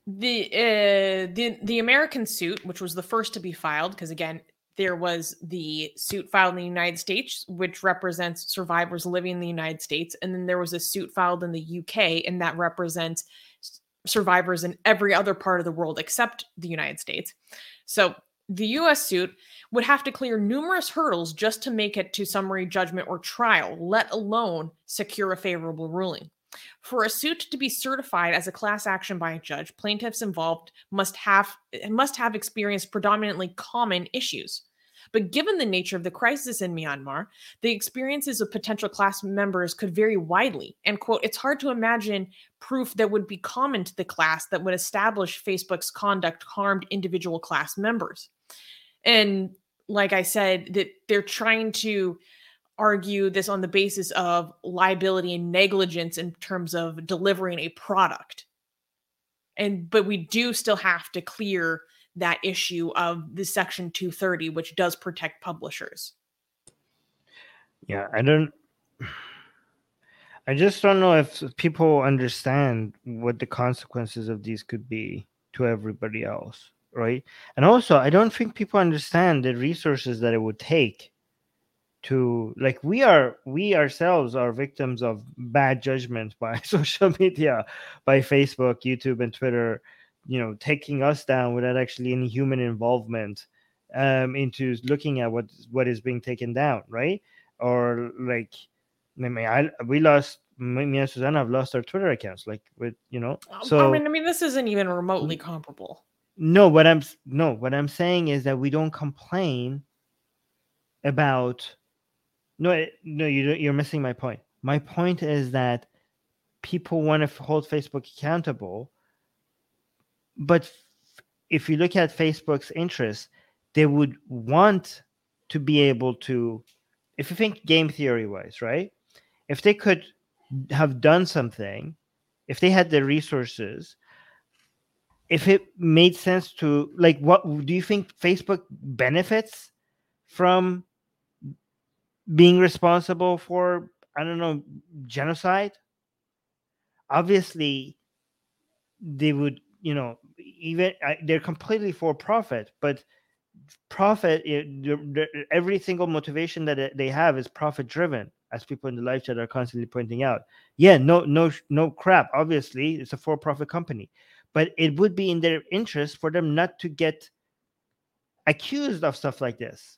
the uh, the the American suit, which was the first to be filed, because again, there was the suit filed in the United States, which represents survivors living in the United States, and then there was a suit filed in the UK, and that represents survivors in every other part of the world except the United States. So the US suit would have to clear numerous hurdles just to make it to summary judgment or trial, let alone secure a favorable ruling. For a suit to be certified as a class action by a judge, plaintiffs involved must have must have experienced predominantly common issues. But given the nature of the crisis in Myanmar, the experiences of potential class members could vary widely. And quote, it's hard to imagine proof that would be common to the class that would establish Facebook's conduct harmed individual class members. And like I said, that they're trying to argue this on the basis of liability and negligence in terms of delivering a product. And but we do still have to clear that issue of the section 230 which does protect publishers. yeah i don't i just don't know if people understand what the consequences of these could be to everybody else right and also i don't think people understand the resources that it would take to like we are we ourselves are victims of bad judgment by social media by facebook youtube and twitter you know taking us down without actually any human involvement um into looking at what what is being taken down right or like I mean, I we lost me and Susanna have lost our Twitter accounts, like with you know. Um, So I mean I mean this isn't even remotely comparable. no, what I'm no, what I'm saying is that we don't complain about. No, no, you don't- you're missing my point. My point is that people want to hold Facebook accountable, but if you look at Facebook's interests, they would want to be able to, if you think game theory wise, right? If they could have done something, if they had the resources, if it made sense to like what do you think facebook benefits from being responsible for i don't know genocide obviously they would you know even I- they're completely for profit but profit the- every single motivation that uh, they have is profit driven as people in the live chat are constantly pointing out. Yeah no no no crap obviously it's a for profit company but it would be in their interest for them not to get accused of stuff like this.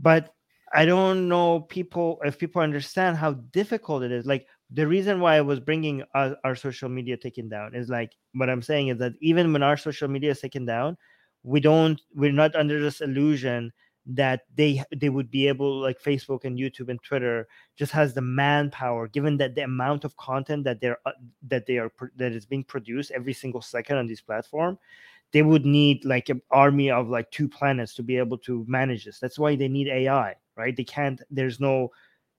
But i don't know people if people understand how difficult it is like the reason why i was bringing our, our social media taken down is like what i'm saying is that even when our social media is taken down we don't we're not under this illusion that they they would be able like facebook and youtube and twitter just has the manpower given that the amount of content that they're uh, that they are that is being produced every single second on this platform they would need like an army of like two planets to be able to manage this. That's why they need ai right? They can't there's no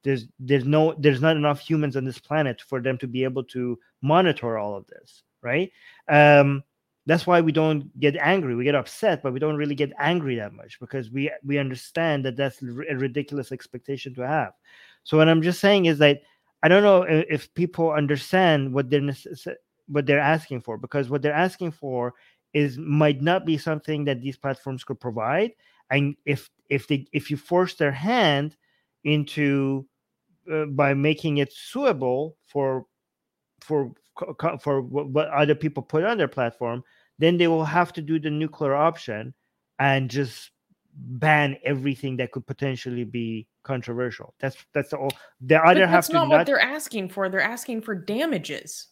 there's there's no there's not enough humans on this planet for them to be able to monitor all of this right? Um that's why we don't get angry. We get upset but we don't really get angry that much because we we understand that that's a ridiculous expectation to have. So what i'm just saying is that i don't know if people understand what they're what they're asking for because what they're asking for is might not be something that these platforms could provide. And if if they if you force their hand into uh, by making it suable for for for what other people put on their platform then they will have to do the nuclear option and just ban everything that could potentially be controversial. That's that's all the other but have to not, not what they're asking for. They're asking for damages.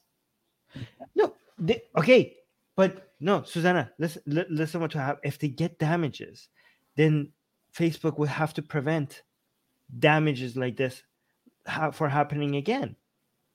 No they, okay but no susanna listen listen what to have. If they get damages then Facebook will have to prevent damages like this ha- for happening again.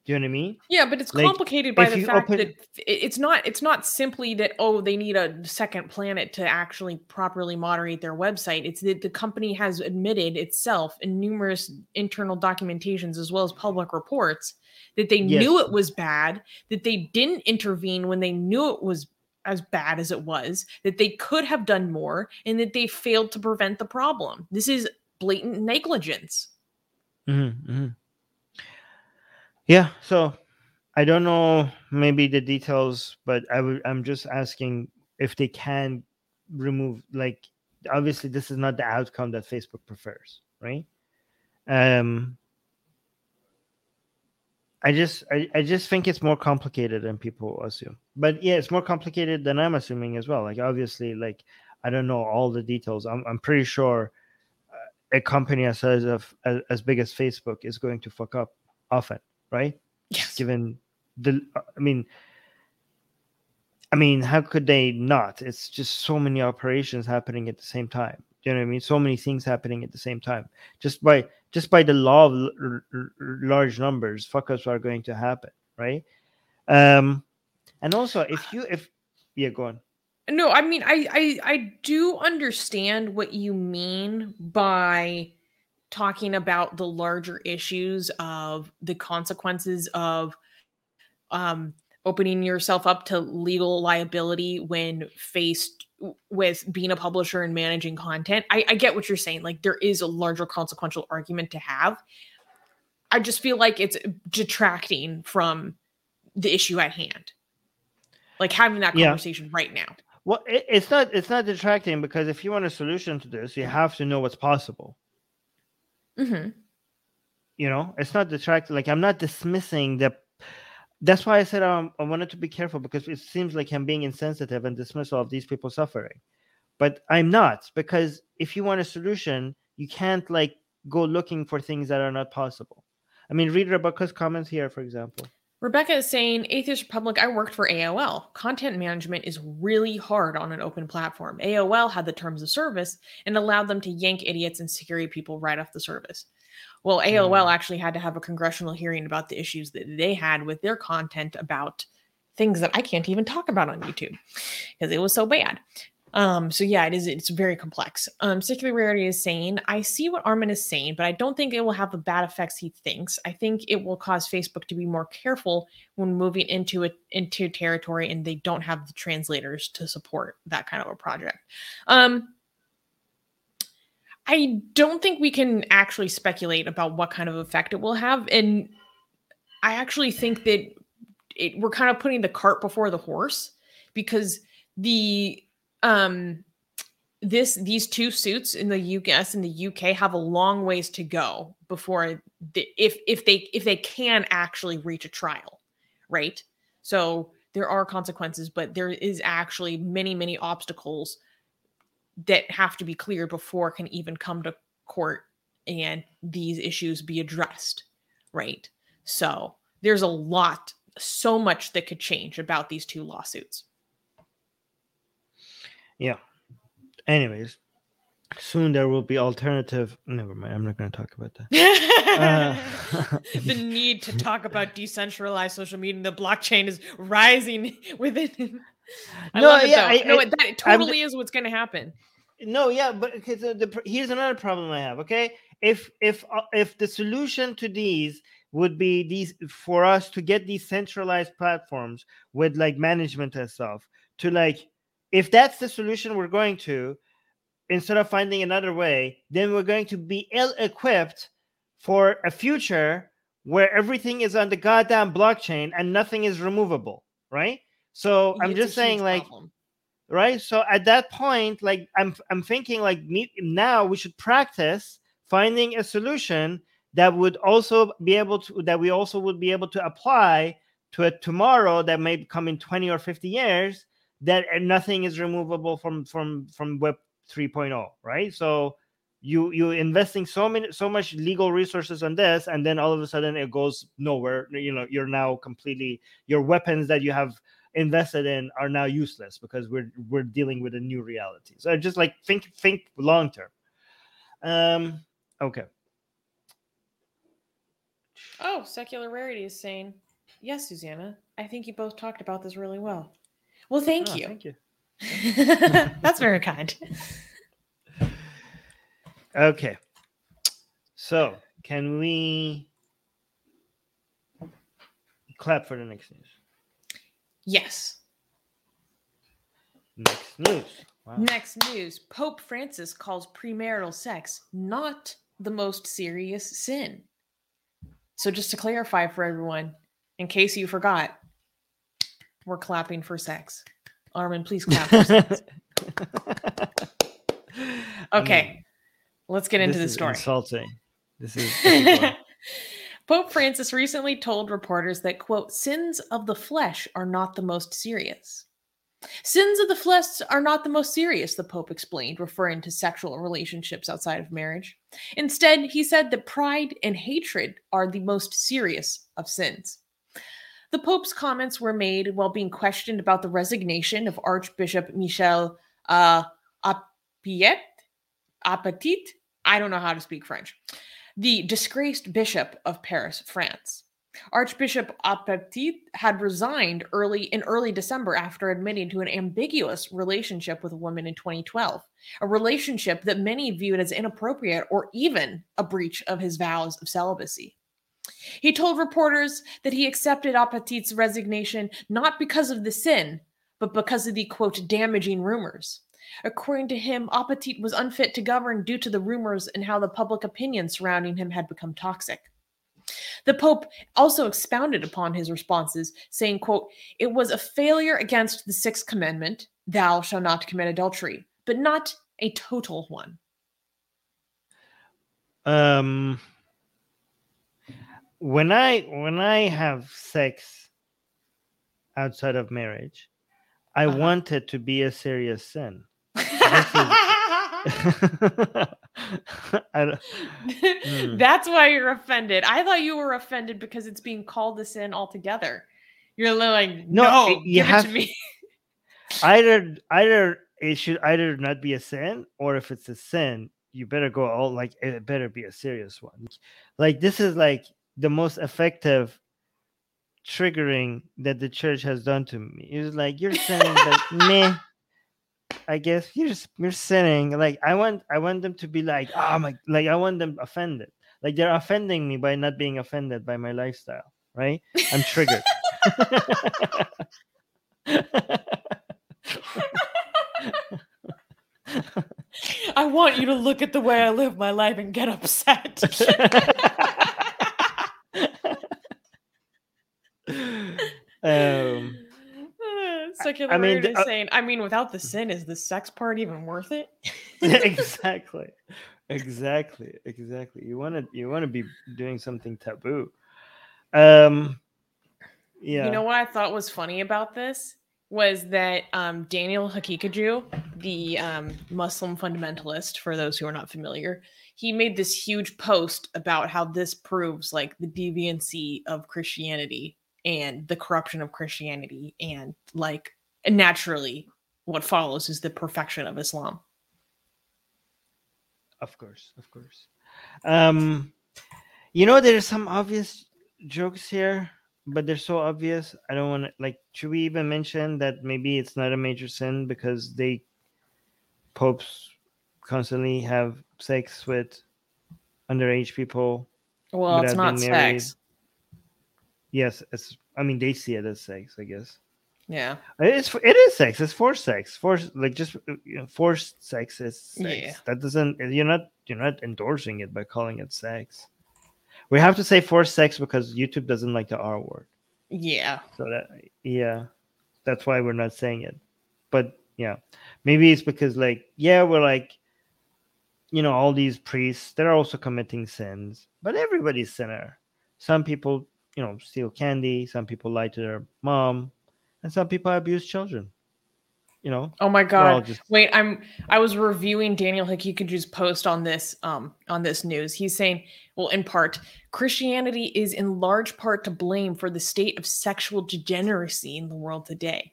Do you know what I mean? Yeah, but it's complicated by the fact open... that it's not it's not simply that oh they need a second planet to actually properly moderate their website. It's that the company has admitted itself in numerous internal documentations as well as public reports that they yes. knew it was bad, that they didn't intervene when they knew it was as bad as it was, that they could have done more, and that they failed to prevent the problem. This is blatant negligence. Mm-hmm, mm-hmm. Yeah. So I don't know maybe the details, but I would I'm just asking if they can remove like obviously this is not the outcome that Facebook prefers, right? Um I just I, I just think it's more complicated than people assume. But yeah, it's more complicated than I'm assuming as well. Like obviously, like I don't know all the details. I'm I'm pretty sure uh, a company as as of as, as big as Facebook is going to fuck up often, right? Yes. Given the, I mean, I mean, how could they not? It's just so many operations happening at the same time. Do you know what I mean? So many things happening at the same time. Just by just by the law of l- l- large numbers, fuck ups are going to happen, right? Um, and also, if you if yeah, go on. No, I mean, I I I do understand what you mean by talking about the larger issues of the consequences of um opening yourself up to legal liability when faced with being a publisher and managing content. I, I get what you're saying. Like there is a larger consequential argument to have. I just feel like it's detracting from the issue at hand. Like having that conversation yeah. right now. Well, it, it's not it's not detracting because if you want a solution to this, you have to know what's possible. Mm-hmm. You know, it's not detracting. Like I'm not dismissing the that's why I said um, I wanted to be careful because it seems like I'm being insensitive and dismissal of these people suffering. But I'm not because if you want a solution, you can't like go looking for things that are not possible. I mean, read Rebecca's comments here, for example. Rebecca is saying, Atheist Republic, I worked for AOL. Content management is really hard on an open platform. AOL had the terms of service and allowed them to yank idiots and security people right off the service. Well, AOL mm. actually had to have a congressional hearing about the issues that they had with their content about things that I can't even talk about on YouTube because it was so bad. Um, so yeah, it is. It's very complex. Um, Secular Rarity is saying, I see what Armin is saying, but I don't think it will have the bad effects he thinks. I think it will cause Facebook to be more careful when moving into it into territory, and they don't have the translators to support that kind of a project. Um, I don't think we can actually speculate about what kind of effect it will have. And I actually think that it, we're kind of putting the cart before the horse because the um this these two suits in the US and the UK have a long ways to go before the, if if they if they can actually reach a trial, right? So there are consequences, but there is actually many many obstacles that have to be cleared before can even come to court and these issues be addressed, right? So there's a lot, so much that could change about these two lawsuits. Yeah. Anyways, soon there will be alternative. Never mind. I'm not going to talk about that. uh, the need to talk about decentralized social media and the blockchain is rising within. I no, love it yeah, though. I, no, I, that totally I'm, is what's going to happen. No, yeah, but okay. So the, here's another problem I have. Okay, if if uh, if the solution to these would be these for us to get these centralized platforms with like management and stuff to like if that's the solution we're going to instead of finding another way then we're going to be ill equipped for a future where everything is on the goddamn blockchain and nothing is removable right so i'm just saying like problem. right so at that point like i'm i'm thinking like me, now we should practice finding a solution that would also be able to that we also would be able to apply to a tomorrow that may come in 20 or 50 years that nothing is removable from from from web 3.0 right? So you you investing so many so much legal resources on this and then all of a sudden it goes nowhere. You know you're now completely your weapons that you have invested in are now useless because we're we're dealing with a new reality. So just like think think long term. Um okay. Oh, secular rarity is saying, yes, Susanna. I think you both talked about this really well. Well, thank Oh, you. thank you That's very kind. okay so can we clap for the next news Yes. next news wow. Next news Pope Francis calls premarital sex not the most serious sin. So, just to clarify for everyone, in case you forgot, we're clapping for sex. Armin, please clap for sex. I Okay, mean, let's get into the story. insulting this is, this is. Pope Francis recently told reporters that, quote, sins of the flesh are not the most serious. Sins of the flesh are not the most serious, the Pope explained, referring to sexual relationships outside of marriage. Instead, he said that pride and hatred are the most serious of sins. The Pope's comments were made while being questioned about the resignation of Archbishop Michel uh, Aupetit. I don't know how to speak French the disgraced bishop of Paris, France. Archbishop Aupetit had resigned early in early December after admitting to an ambiguous relationship with a woman in 2012, a relationship that many viewed as inappropriate or even a breach of his vows of celibacy. He told reporters that he accepted Aupetit's resignation not because of the sin, but because of the quote damaging rumors. According to him, Apetit was unfit to govern due to the rumors and how the public opinion surrounding him had become toxic. The Pope also expounded upon his responses, saying, quote, It was a failure against the sixth commandment, thou shalt not commit adultery, but not a total one. um when i when i have sex outside of marriage i Uh-huh. want it to be a serious sin Hmm. That's why you're offended. I thought you were offended because it's being called a sin altogether. You're like, No, no, it- you have- to me. either either it should either not be a sin or if it's a sin you better go all like it better be a serious one like this is like the most effective triggering that the church has done to me. It's like you're sinning but meh i guess you're you're sinning. Like i want i want them to be like oh my like i want them offended. Like they're offending me by not being offended by my lifestyle right? I'm triggered. I want you to look at the way I live my life and get upset. um Secular I mean, is uh, saying, I mean, without the sin, is the sex part even worth it? exactly. Exactly exactly. You want to you want to be doing something taboo. Um yeah. You know what I thought was funny about this? Was that um, Daniel Haqiqatjou, the um, Muslim fundamentalist, for those who are not familiar, he made this huge post about how this proves like the deviancy of Christianity and the corruption of Christianity, and like naturally, what follows is the perfection of Islam. of course of course um you know there's some obvious jokes here but they're so obvious i don't want to like should we even mention that maybe it's not a major sin because they popes constantly have sex with underage people. Well, it's not sex. Yes, it's. I mean, they see it as sex, I guess. Yeah. It's it is sex. It's forced sex. Forced like just uh, you know, forced sex is sex. Yeah. That doesn't. You're not. You're not endorsing it by calling it sex. We have to say forced sex because YouTube doesn't like the R word. Yeah. So that yeah, that's why we're not saying it. But yeah, maybe it's because like yeah, we're like, you know, all these priests they're also committing sins, but everybody's sinner. Some people, you know, steal candy. Some people lie to their mom, and some people abuse children. You know, Oh my god. just Wait, I'm I was reviewing Daniel Haqiqatjou's post on this um on this news. He's saying, well, in part, Christianity is in large part to blame for the state of sexual degeneracy in the world today.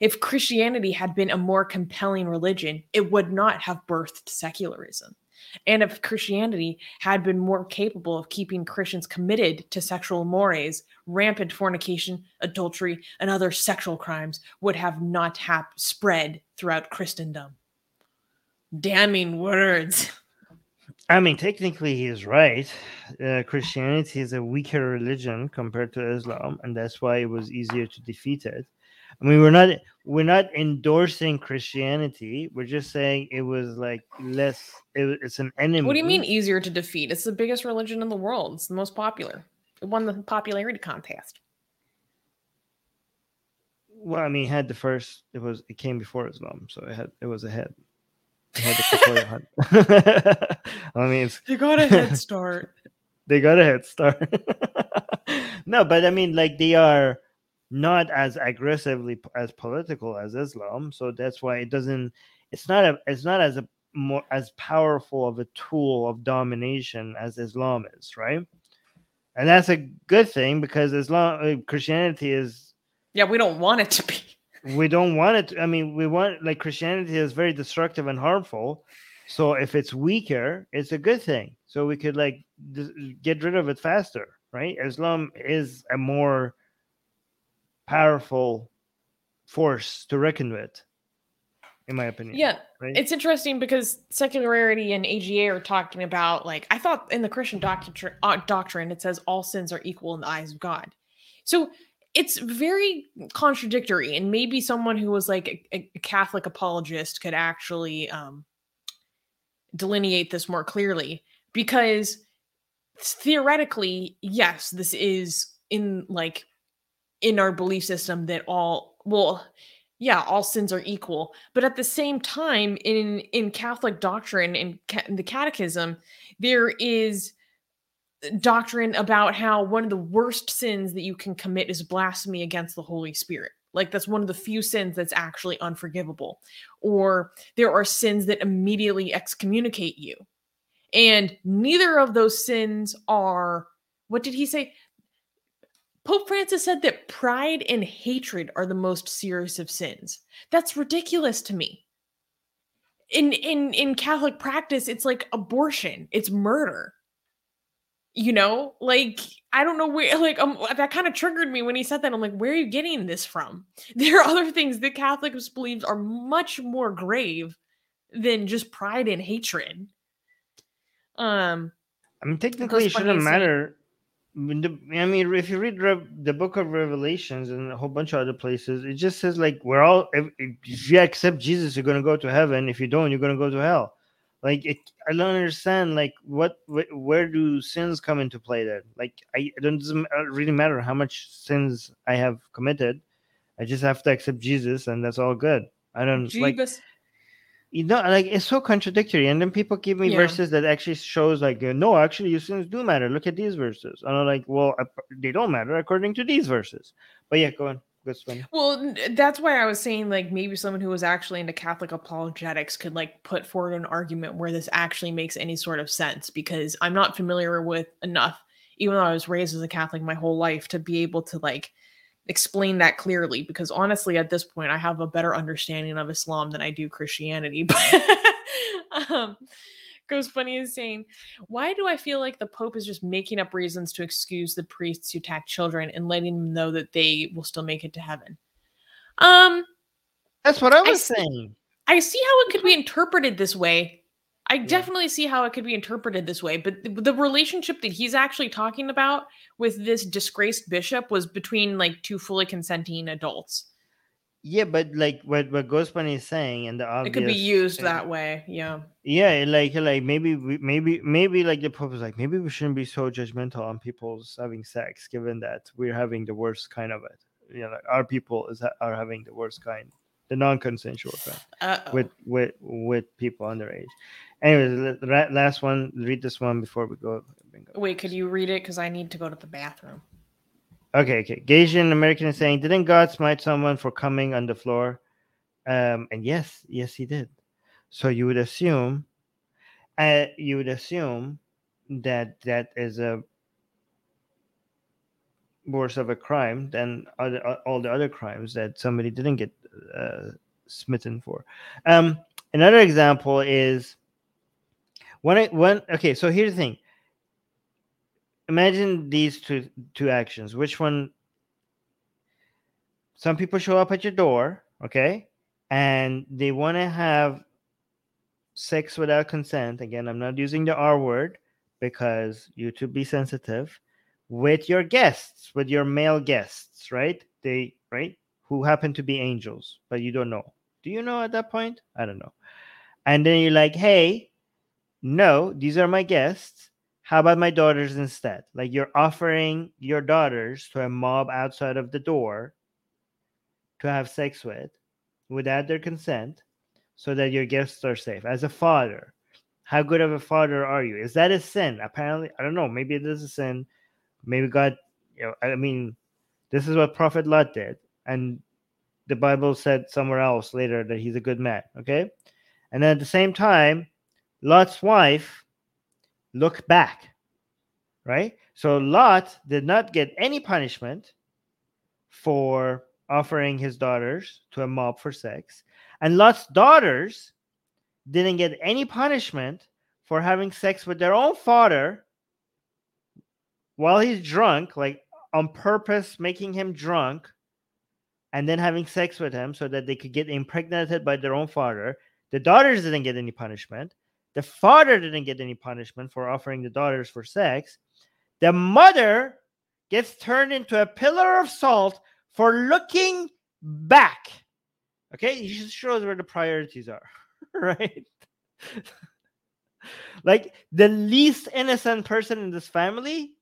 If Christianity had been a more compelling religion, it would not have birthed secularism. And if Christianity had been more capable of keeping Christians committed to sexual mores, rampant fornication, adultery, and other sexual crimes would have not hap- spread throughout Christendom. Damning words. I mean, technically, he is right. Uh, Christianity is a weaker religion compared to Islam, and that's why it was easier to defeat it. I mean, we're not we're not endorsing Christianity. We're just saying it was like less. It, it's an enemy. What do you mean easier to defeat? It's the biggest religion in the world. It's the most popular. It won the popularity contest. Well, I mean, it had the first. It was. It came before Islam, so it had. It was ahead. It had the Prophet I mean, it's You got a head start. they got a head start. no, but I mean, like they are not as aggressively as political as Islam, so that's why it doesn't. It's not a. It's not as a more as powerful of a tool of domination as Islam is, right? And that's a good thing because Islam, uh, Christianity is. yeah, we don't want it to be. We don't want it. I mean, we want like Christianity is very destructive and harmful. So if it's weaker, it's a good thing. So we could like get rid of it faster, right? Islam is a more powerful force to reckon with, in my opinion. Yeah, right. it's interesting because secularity and AGA are talking about like I thought in the Christian doctrine, uh, doctrine it says all sins are equal in the eyes of God. So it's very contradictory, and maybe someone who was like a, a Catholic apologist could actually um, delineate this more clearly because theoretically, yes, this is in like in our belief system that all well yeah all sins are equal. But at the same time in in catholic doctrine in, ca- the catechism there is doctrine about how one of the worst sins that you can commit is blasphemy against the holy spirit. Like that's one of the few sins that's actually unforgivable. Or there are sins that immediately excommunicate you. And neither of those sins are what did he say Pope Francis said that pride and hatred are the most serious of sins. That's ridiculous to me. In in in Catholic practice, it's like abortion, it's murder. You know, like I don't know where like um that kind of triggered me when he said that. I'm like, where are you getting this from? There are other things that Catholics believe are much more grave than just pride and hatred. Um I mean, technically, it shouldn't matter. The- I mean, if you read Rev- the Book of Revelations and a whole bunch of other places, it just says like we're all. If, if you accept Jesus, you're gonna go to heaven. If you don't, you're gonna go to hell. Like it, I don't understand. Like what, wh- where do sins come into play? Then, like I, it doesn't really matter how much sins I have committed. I just have to accept Jesus, and that's all good. I don't like Jeebus. You know like it's so contradictory and then people give me Yeah. verses that actually shows like uh, no actually your sins do matter look at these verses and i'm like well they don't matter according to these verses but yeah go on. Well, that's why I was saying like maybe someone who was actually into Catholic apologetics could like put forward an argument where this actually makes any sort of sense because I'm not familiar with enough, even though I was raised as a Catholic my whole life, to be able to like explain that clearly. Because honestly, at this point, I have a better understanding of Islam than I do Christianity. But um, Ghost Bunny is saying, Why do I feel like the Pope is just making up reasons to excuse the priests who attack children and letting them know that they will still make it to heaven? Um, that's what i I was see. saying I see how it could be interpreted this way, I Yeah. definitely see how it could be interpreted this way, but the, the relationship that he's actually talking about with this disgraced bishop was between like two fully consenting adults. Yeah, but like what what Ghost is saying, and the It could be used thing- that way. Yeah. Yeah, like like maybe we, maybe maybe like the Pope is like maybe we shouldn't be so judgmental on people's having sex, given that we're having the worst kind of it. You know, like our people is are having the worst kind, the non-consensual kind Uh-oh. with with with people underage. Anyways, last one. Read this one before we go. Wait, could you read it? Because I need to go to the bathroom. Okay, okay. Gasian American is saying, didn't God smite someone for coming on the floor? Um, and yes, yes, he did. So you would assume, uh, you would assume that that is a worse of a crime than other, uh, all the other crimes that somebody didn't get uh, smitten for. Um, another example is when I when okay. So here's the thing. Imagine these two two actions. Which one? Some people show up at your door okay? And they want to have sex without consent. Again i'm not using the r word because you to be sensitive. With your guests with your male guests right? They right? Who happen to be angels but you don't know. Do you know at that point? I don't know. And then you're like hey no these are my guests how about my daughters instead? Like you're offering your daughters to a mob outside of the door to have sex with without their consent so that your guests are safe. As a father, how good of a father are you? Is that a sin? Apparently, I don't know. Maybe it is a sin. Maybe God, you know, I mean, this is what Prophet Lot did. And the Bible said somewhere else later that he's a good man. Okay. And then at the same time, Lot's wife look back, right? So Lot did not get any punishment for offering his daughters to a mob for sex, and Lot's daughters didn't get any punishment for having sex with their own father while he's drunk, like on purpose, making him drunk, and then having sex with him so that they could get impregnated by their own father. The daughters didn't get any punishment. The father didn't get any punishment for offering the daughters for sex. The mother gets turned into a pillar of salt for looking back. Okay, it shows where the priorities are, right? like the least innocent person in this family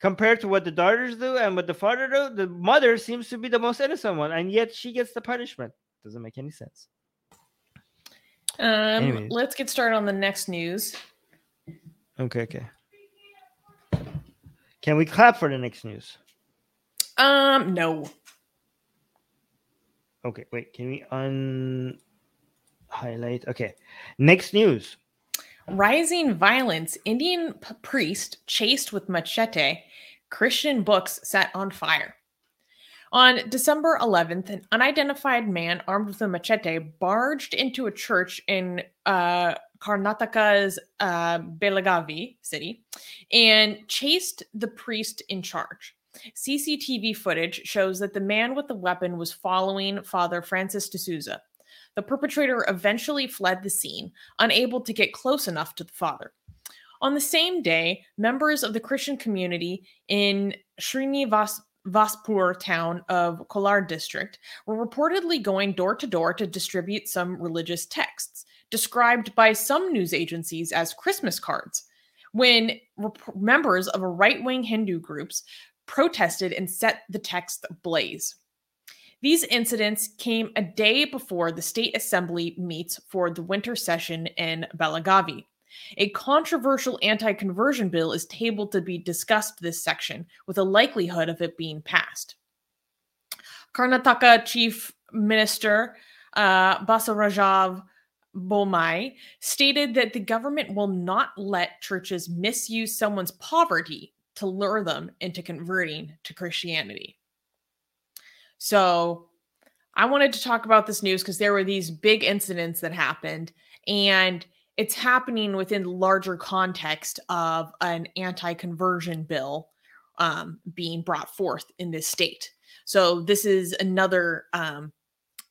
compared to what the daughters do and what the father do, the mother seems to be the most innocent one, and yet she gets the punishment. Doesn't make any sense. Um, let's get started on the next news. Okay, okay. Can we clap for the next news? Um, no. Okay, wait. Can we un highlight? Okay. Next news. Rising violence. Indian priest chased with machete. Christian books set on fire. On December 11th, an unidentified man armed with a machete barged into a church in uh, Karnataka's uh, Belagavi city and chased the priest in charge. CCTV footage shows that the man with the weapon was following Father Francis de Souza. The perpetrator eventually fled the scene, unable to get close enough to the father. On the same day, members of the Christian community in Srinivaspur town of Kolar district were reportedly going door to door to distribute some religious texts, described by some news agencies as Christmas cards, when rep- members of a right wing Hindu groups protested and set the text ablaze. These incidents came a day before the state assembly meets for the winter session in Belagavi. A controversial anti conversion bill is tabled to be discussed this section, with a likelihood of it being passed. Karnataka Chief Minister uh, Basavaraj Bommai stated that the government will not let churches misuse someone's poverty to lure them into converting to Christianity. So I wanted to talk about this news because there were these big incidents that happened, and it's happening within the larger context of an anti-conversion bill um, being brought forth in this state. So this is another um,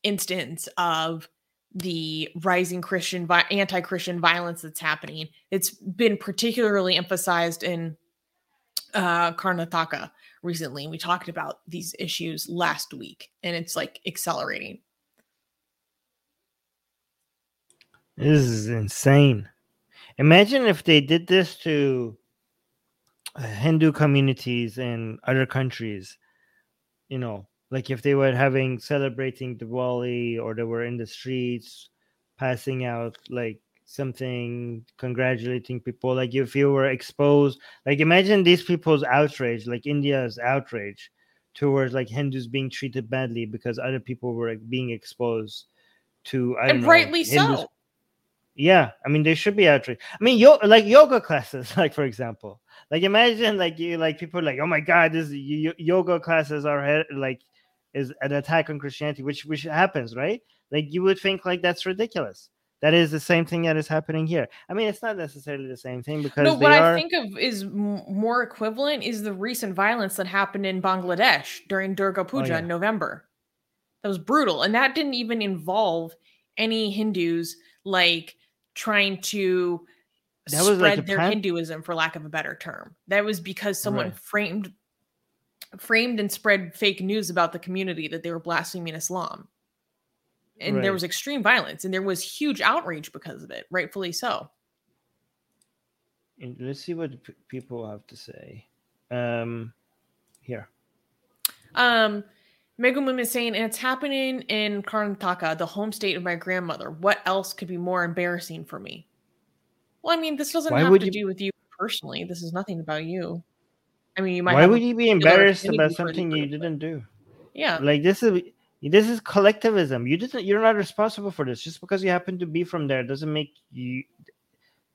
instance of the rising Christian vi- anti-Christian violence that's happening. It's been particularly emphasized in uh, Karnataka recently. We talked about these issues last week, and it's like accelerating. This is insane. Imagine if they did this to uh, Hindu communities in other countries. You know, like if they were having celebrating Diwali or they were in the streets passing out like something congratulating people like if you were exposed like imagine these people's outrage like india's outrage towards like hindus being treated badly because other people were being exposed to I and know, rightly Hindus- so. Yeah i mean there should be outrage i mean yo- like yoga classes like for example like imagine like you like people like oh my god this y- y- yoga classes are he- like is an attack on christianity which which happens right like you would think like that's ridiculous that is the same thing that is happening here i mean it's not necessarily the same thing because No, they what are I think of is m- more equivalent is the recent violence that happened in Bangladesh during Durga oh, Puja Oh, yeah. in November. That was brutal, and that didn't even involve any Hindus like trying to That was, like, spread a their plan- Hinduism, for lack of a better term. That was because someone Right. framed framed and spread fake news about the community that they were blaspheming Islam. And there was extreme violence and there was huge outrage because of it, rightfully so. and let's see what p- people have to say um here Um, Megumim is saying, and it's happening in Karnataka, the home state of my grandmother. What else could be more embarrassing for me? Well, I mean, this doesn't Why have to you- do with you personally. This is nothing about you. I mean, you might. why would you be embarrassed about something you didn't do Yeah, like this is this is collectivism you didn't you're not responsible for this just because you happen to be from there doesn't make you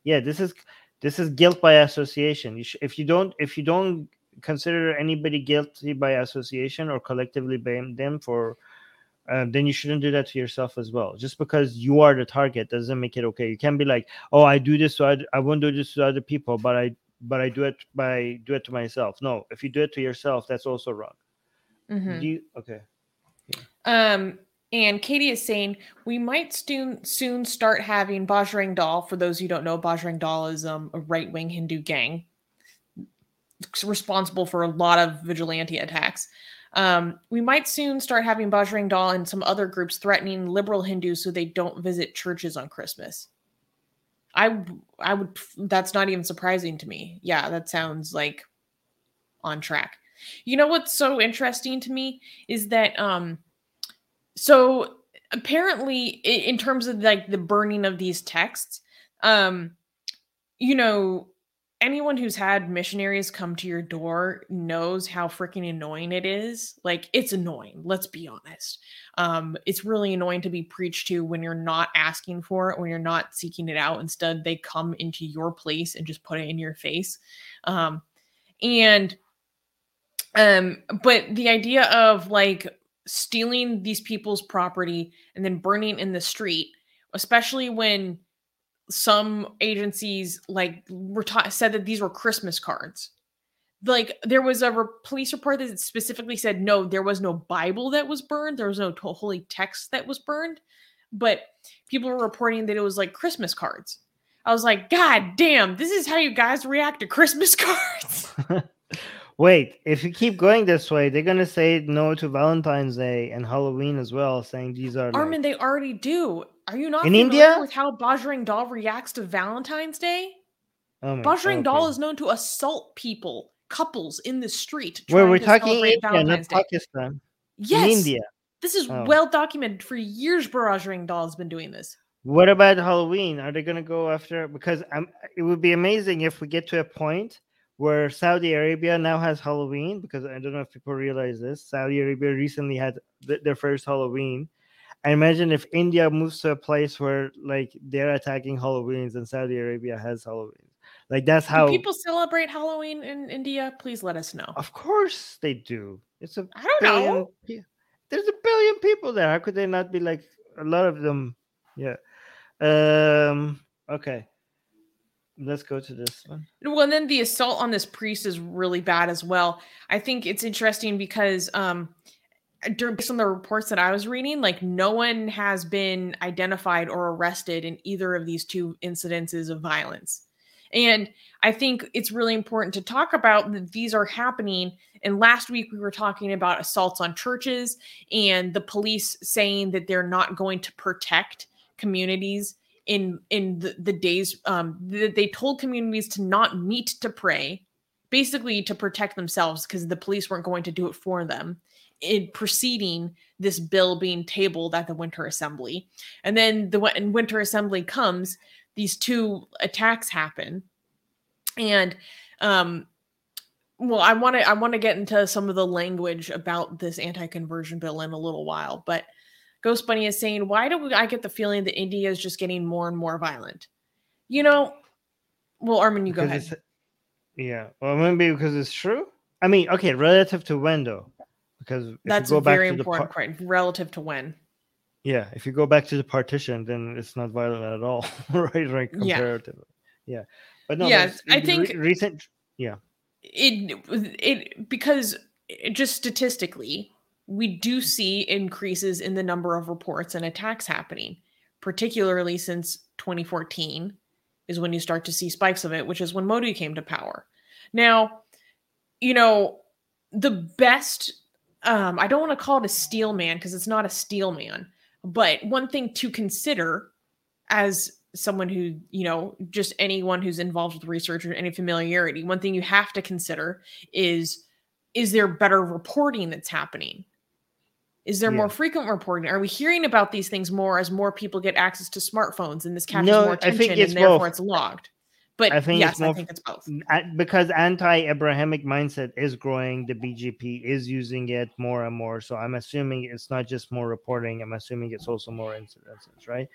yeah this is this is guilt by association you sh- if you don't if you don't consider anybody guilty by association or collectively blame them for uh, then you shouldn't do that to yourself as well. Just because you are the target doesn't make it okay. You can't be like oh i do this so I, I won't do this to other people but i but i do it by do it to myself. No if you do it to yourself that's also wrong. Mhm. do you okay. Um, and Katie is saying we might soon soon start having Bajrang Dal. For those who don't know, Bajrang Dal is um, a right wing Hindu gang responsible for a lot of vigilante attacks. Um, we might soon start having Bajrang Dal and some other groups threatening liberal Hindus so they don't visit churches on Christmas. I I would that's not even surprising to me. Yeah, that sounds like on track. You know what's so interesting to me is that um so apparently in terms of like the burning of these texts um you know anyone who's had missionaries come to your door knows how freaking annoying it is. Like it's annoying let's be honest. Um it's really annoying to be preached to when you're not asking for it when you're not seeking it out. Instead they come into your place and just put it in your face. Um and um but the idea of like stealing these people's property and then burning in the street especially when some agencies like were said that these were christmas cards. Like there was a re- police report that specifically said no there was no bible that was burned there was no to- holy text that was burned but people were reporting that it was like christmas cards. I was like god damn this is how you guys react to christmas cards Wait, if you keep going this way, they're gonna say no to Valentine's Day and Halloween as well, saying these are like, Armin, they already do. Are you not In India? with how Bajrang Dal reacts to Valentine's Day? oh my- Bajrang Dal is known to assault people, couples in the street. Where we're to talking India, not Day. Pakistan. Yes, In India. this is Oh. well documented for years. Bajrang Dal has been doing this. What about Halloween? Are they gonna go after? Because um, it would be amazing if we get to a point where Saudi Arabia now has Halloween. Because I don't know if people realize this. Saudi Arabia recently had th- their first Halloween. I imagine if India moves to a place where like they're attacking Halloweens and Saudi Arabia has Halloween, like that's Do how. people celebrate Halloween in India? Please let us know. Of course they do. It's a I don't billion. know. pe- There's a billion people there. How could they not be like a lot of them? Yeah. Um. Okay. Let's go to this one. Well, and then the assault on this priest is really bad as well. I think it's interesting because um based on the reports that I was reading, like no one has been identified or arrested in either of these two incidences of violence. And I think it's really important to talk about that these are happening. And last week we were talking about assaults on churches and the police saying that they're not going to protect communities in in the, the days um that they told communities to not meet to pray basically to protect themselves because the police weren't going to do it for them in preceding this bill being tabled at the winter assembly. And then the when winter assembly comes these two attacks happen. And um well i want to i want to get into some of the language about this anti-conversion bill in a little while but ghost bunny is saying why do i get the feeling that india is just getting more and more violent you know well armin you go ahead Yeah. Well, maybe because it's true. I mean, okay, relative to when though? Because if that's go back very to the important par- point relative to when yeah, if you go back to the partition, then it's not violent at all, right? Right, Yeah. comparatively. Yeah. But no, Yeah, but I re- think- recent. Yeah. It it because it, just statistically we do see increases in the number of reports and attacks happening particularly since 2014 is when you start to see spikes of it which is when modi came to power. Now you know the best um i don't want to call it a steel man because it's not a steel man but one thing to consider as someone who you know just anyone who's involved with research or any familiarity one thing you have to consider is is there better reporting that's happening is there more frequent reporting are we hearing about these things more as more people get access to smartphones and this catches No, more attention and therefore both. it's logged but I think yes it's i think it's both because anti-Abrahamic mindset is growing. The BJP is using it more and more. So I'm assuming it's not just more reporting. I'm assuming it's also more incidences, right?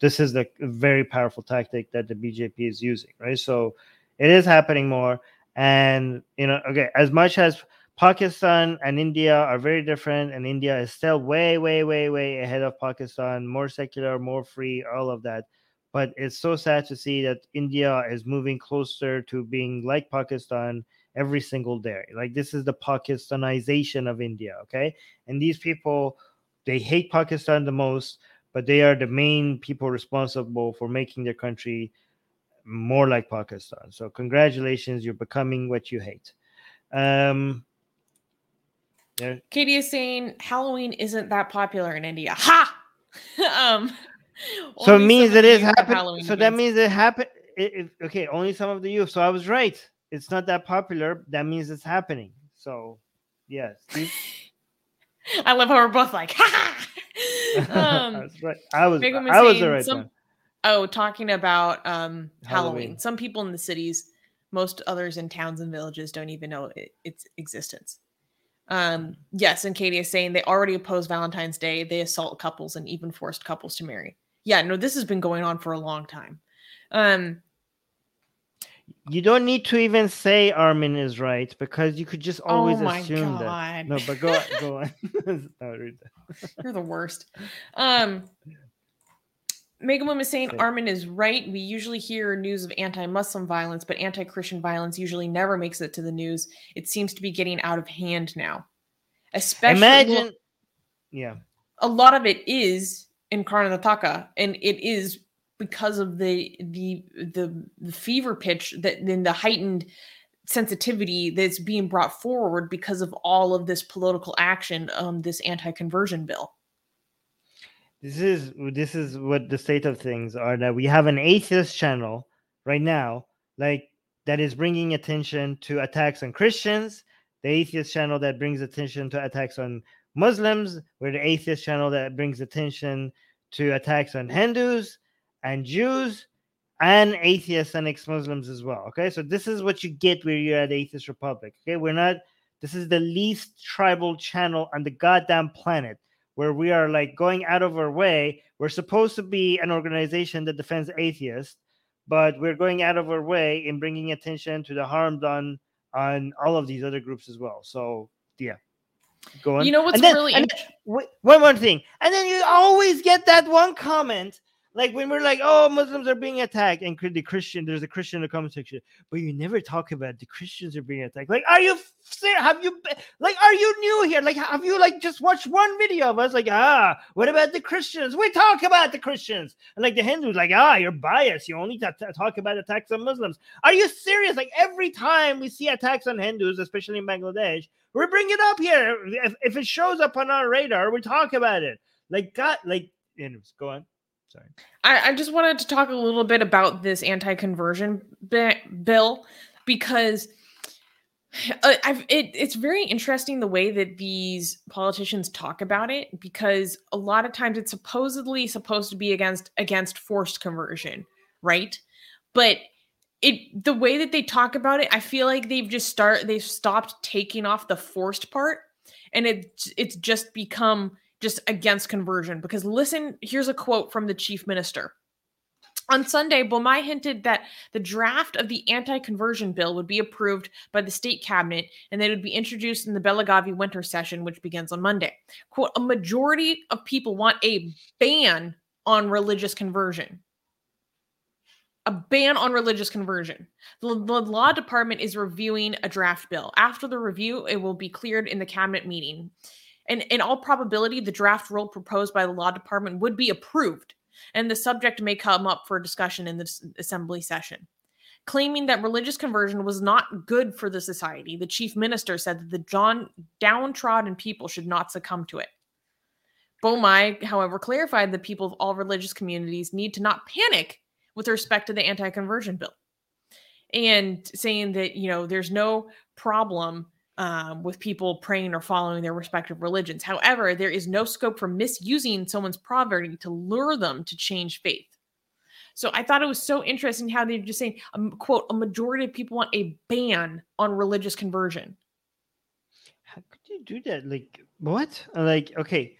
This is the very powerful tactic that the BJP is using, right? So it is happening more. And you know, okay, as much as Pakistan and India are very different, and India is still way, way, way, way ahead of Pakistan, more secular, more free, all of that but it's so sad to see that India is moving closer to being like Pakistan every single day. Like this is the Pakistanization of India, okay? And these people they hate Pakistan the most, but they are the main people responsible for making their country more like Pakistan. So congratulations, you're becoming what you hate. Um there, katie is saying halloween isn't that popular in india ha um so it means it is happening. So that means it happened. Okay, only some of the youth. So I was right. It's not that popular. That means it's happening. So, yes. I love how we're both like, ha! um, That's right. I was. I was the right some- one. oh, talking about um, Halloween. Halloween. Some people in the cities, most others in towns and villages don't even know it, its existence. Um, yes, and Katie is saying they already oppose Valentine's Day. They assault couples and even forced couples to marry. Yeah, no, this has been going on for a long time. Um, You don't need to even say Armin is right because you could just always oh assume god, that. No, but go go on. No, read that. You're the worst. Um, Mega is saying Say- Armin is right. We usually hear news of anti-Muslim violence, but anti-Christian violence usually never makes it to the news. It seems to be getting out of hand now. Especially, Imagine. Yeah. a lot of it is in Karnataka, and it is because of the the the, the fever pitch that then the heightened sensitivity that's being brought forward because of all of this political action um this anti-conversion bill this is this is what the state of things are that we have an atheist channel right now like that is bringing attention to attacks on christians the atheist channel that brings attention to attacks on muslims we're the atheist channel that brings attention to attacks on hindus and jews and atheists and ex-muslims as well okay? So this is what you get where you're at atheist republic okay? We're not this is the least tribal channel on the goddamn planet where we are like going out of our way. We're supposed to be an organization that defends atheists, but we're going out of our way in bringing attention to the harm done on all of these other groups as well. So yeah, go on. You know what's then- really and one more thing, and then you always get that one comment Like when we're like, oh, Muslims are being attacked, and the Christian, there's a Christian in the comment section, but you never talk about the Christians are being attacked. Like, are you have you like are you new here? Like, have you like just watched one video of us? Like, ah, what about the Christians? We talk about the Christians, and like the Hindus, like, ah, you're biased. You only t- talk about attacks on Muslims. Are you serious? Like every time we see attacks on Hindus, especially in Bangladesh, we bring it up here. If, if it shows up on our radar, we talk about it. Like, God, like, anyways, go on. Sorry. I, I just wanted to talk a little bit about this anti-conversion bi- bill because uh, it, it's very interesting the way that these politicians talk about it because a lot of times it's supposedly supposed to be against against forced conversion, right? But it the way that they talk about it, I feel like they've just start they've stopped taking off the forced part and it it's just become just against conversion. Because listen, here's a quote from the chief minister. On Sunday, Bommai hinted that the draft of the anti conversion bill would be approved by the state cabinet and that it would be introduced in the Belagavi winter session, which begins on Monday. Quote, a majority of people want a ban on religious conversion. A ban on religious conversion. The, the law department is reviewing a draft bill. After the review, it will be cleared in the cabinet meeting. And in all probability, the draft rule proposed by the law department would be approved, and the subject may come up for discussion in the assembly session. Claiming that religious conversion was not good for the society, the chief minister said that the John downtrodden people should not succumb to it. Bommai, however, clarified that people of all religious communities need to not panic with respect to the anti conversion bill and saying that, you know, there's no problem um, with people praying or following their respective religions. However, there is no scope for misusing someone's poverty to lure them to change faith. So I thought it was so interesting how they're just saying, um, quote, a majority of people want a ban on religious conversion. How could you do that? Like, what? Like, okay,